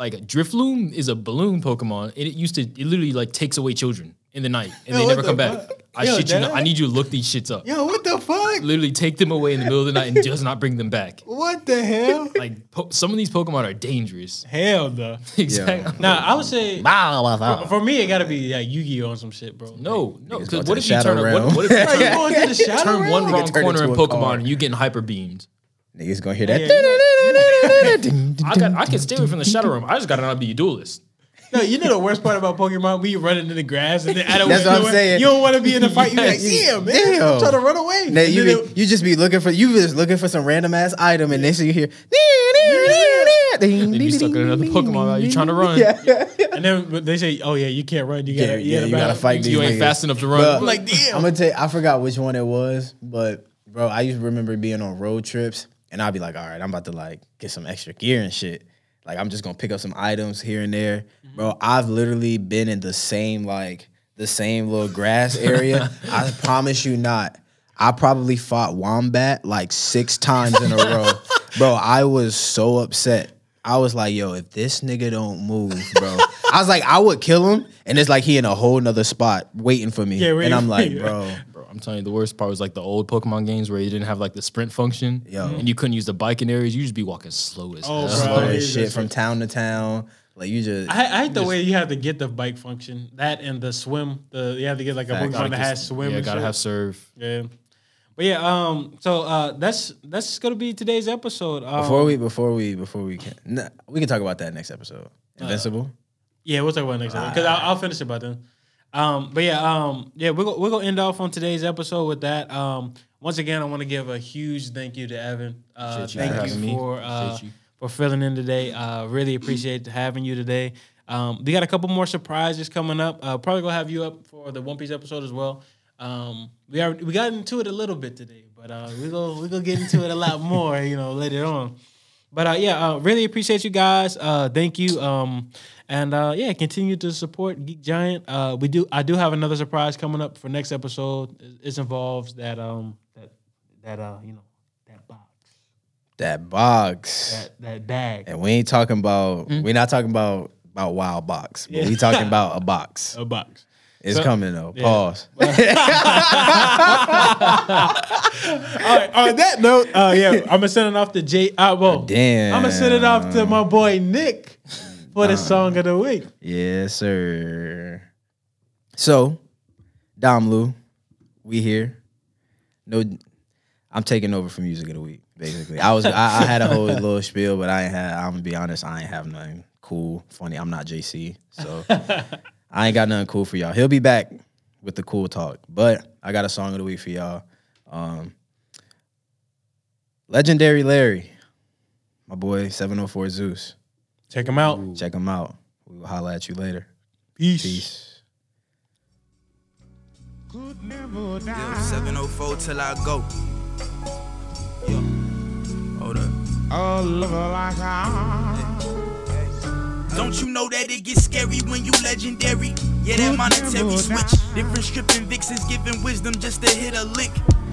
like Drifloon is a balloon Pokemon. And it used to, it literally like takes away children in the night and Yo, they never the come back. I Yo, shit you not. I need you to look these shits up. Yo, what the fuck? Literally take them away in the middle of the night and does not bring them back. What the hell? Like po- some of these Pokemon are dangerous. Hell no. exactly. Nah, I would say for, for me it gotta be like Yu-Gi-Oh on some shit, bro. No, no. Because go what if you turn a, what, what if you Are you turn, going to the shadow turn realm? one You wrong turn corner in a Pokemon car. and you getting hyper beamed? Niggas gonna hear that. I got I can stay away from the shadow realm. I just gotta not be a duelist. No, you know the worst part about Pokemon? We running in the grass and then out of That's what I'm nowhere, saying. You don't want to be in the fight. You be like, Yes. yeah, man. Damn. I'm trying to run away. Now, you, then be, you just be looking for you just looking for some random ass item, and next thing you hear, Then you stuck in another Pokemon. While you trying to run? Yeah. and then but they say, oh yeah, you can't run. You gotta, yeah, you gotta battle. fight these You ain't niggas. fast enough to run. But I'm like, damn. I'm gonna tell you, I forgot which one it was, but bro, I used to remember being on road trips, and I'd be like, all right, I'm about to like get some extra gear and shit. Like I'm just gonna pick up some items here and there, mm-hmm. bro. I've literally been in the same like the same little grass area. I promise you not. I probably fought wombat like six times in a row, bro. I was so upset. I was like, yo, if this nigga don't move, bro. I was like, I would kill him, and it's like he in a whole nother spot waiting for me. Yeah, and I'm like, bro. Bro, I'm telling you, the worst part was like the old Pokemon games where you didn't have like the sprint function, Yo. and you couldn't use the bike in areas. You just be walking slow as Oh, hell. bro. slow as shit from town to town. Like you just I, I hate the way you have to get the bike function. That and the swim. The you have to get like a Fact. Pokemon that has swim. Yeah, and gotta shit. have serve. Yeah. But yeah, um, so uh, that's that's gonna be today's episode. Um, before we before we before we can nah, we can talk about that next episode. Invincible. Yeah, we'll talk about it next time because I'll, I'll finish it by then. Um, but yeah, um, yeah, we're gonna, we're gonna end off on today's episode with that. Um, once again, I want to give a huge thank you to Evan. Uh, Appreciate you for thank you for uh, you. for filling in today. Uh, really appreciate having you today. Um, we got a couple more surprises coming up. Uh, probably gonna have you up for the One Piece episode as well. Um, we are we got into it a little bit today, but uh, we go we gonna get into it a lot more, you know, later on. But uh, yeah, uh, really appreciate you guys. Uh, thank you. Um, and uh, yeah, continue to support Geek Giant. Uh, we do. I do have another surprise coming up for next episode. It, involves that um that that uh you know that box That box. that that bag and we ain't talking about Hmm? we're not talking about about wild box, but we talking about a box. a box. It's So- coming though. yeah. Pause. All right. On that note, uh, yeah, I'm gonna send it off to Jay. Uh, well, Damn. I'm gonna send it off to my boy Nick for the song of the week. Yes, sir. So, Dom Lu, we here. No, I'm taking over for music of the week. Basically, I was I, I had a whole little spiel, but I ain't had. I'm gonna be honest, I ain't have nothing cool, funny. I'm not JC, so I ain't got nothing cool for y'all. He'll be back with the cool talk, but I got a song of the week for y'all. Um, Legendary Larry, my boy 704 Zeus. Check them out. Check them out. We will holla at you later. Peace. Peace. Yo, 704 till I go. Yo. Hold up. Don't you know that it gets scary when you legendary? Yeah, that monetary switch. Different stripping vixens giving wisdom just to hit a lick.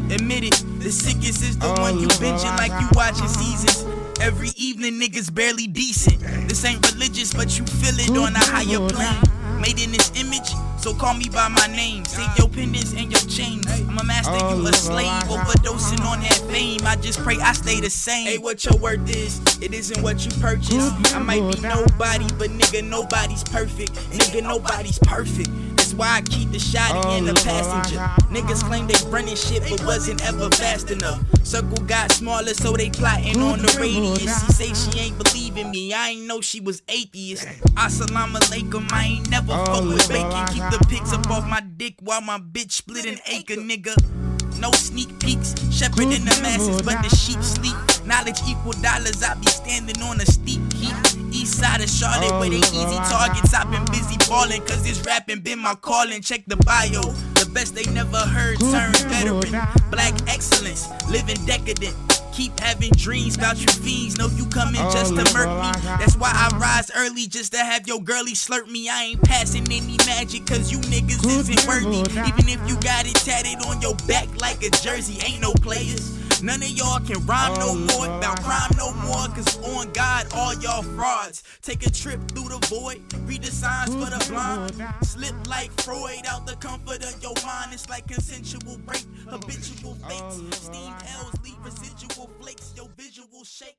Admit it, the sickest is the one you binging like you watching seasons. Every evening, niggas barely decent. This ain't religious, but you feel it on a higher plane. Made in this image, so call me by my name. Save your pendants and your chains. I'm a master, you a oh, slave. Overdosing on that fame. I just pray I stay the same. Hey, what your worth is, it isn't what you purchase. I might be nobody, but nigga, nobody's perfect. Nigga, nobody's perfect. That's why I keep the shotty in oh, the passenger. Niggas claim they running shit, but wasn't ever fast enough. Circle got smaller, so they plotting on the radius. She say she ain't believing me. I ain't know she was atheist. Assalamu alaikum, I ain't never oh, fuck with bacon. Keep the pics up off my dick while my bitch split an acre, nigga. No sneak peeks, shepherding the masses, but the sheep sleep. Knowledge equal dollars, I be standing on a steep heap. East side of Charlotte, where they easy targets. I've been busy balling, cause this rapping been my calling. Check the bio, the best they never heard, turn veteran. Black excellence, living decadent. Keep having dreams about you fiends. Know you coming just to murk me. That's why I rise early just to have your girlie slurp me. I ain't passing any magic cause you niggas isn't worthy. Even if you got it tatted on your back like a jersey, ain't no players. None of y'all can rhyme no oh, more about crime no more. Cause on God, all y'all frauds. Take a trip through the void, read the signs for the blind. Slip like Freud out the comfort of your mind. It's like consensual rape, habitual fakes. Oh, Steam hells leave residual flakes, your visual shake.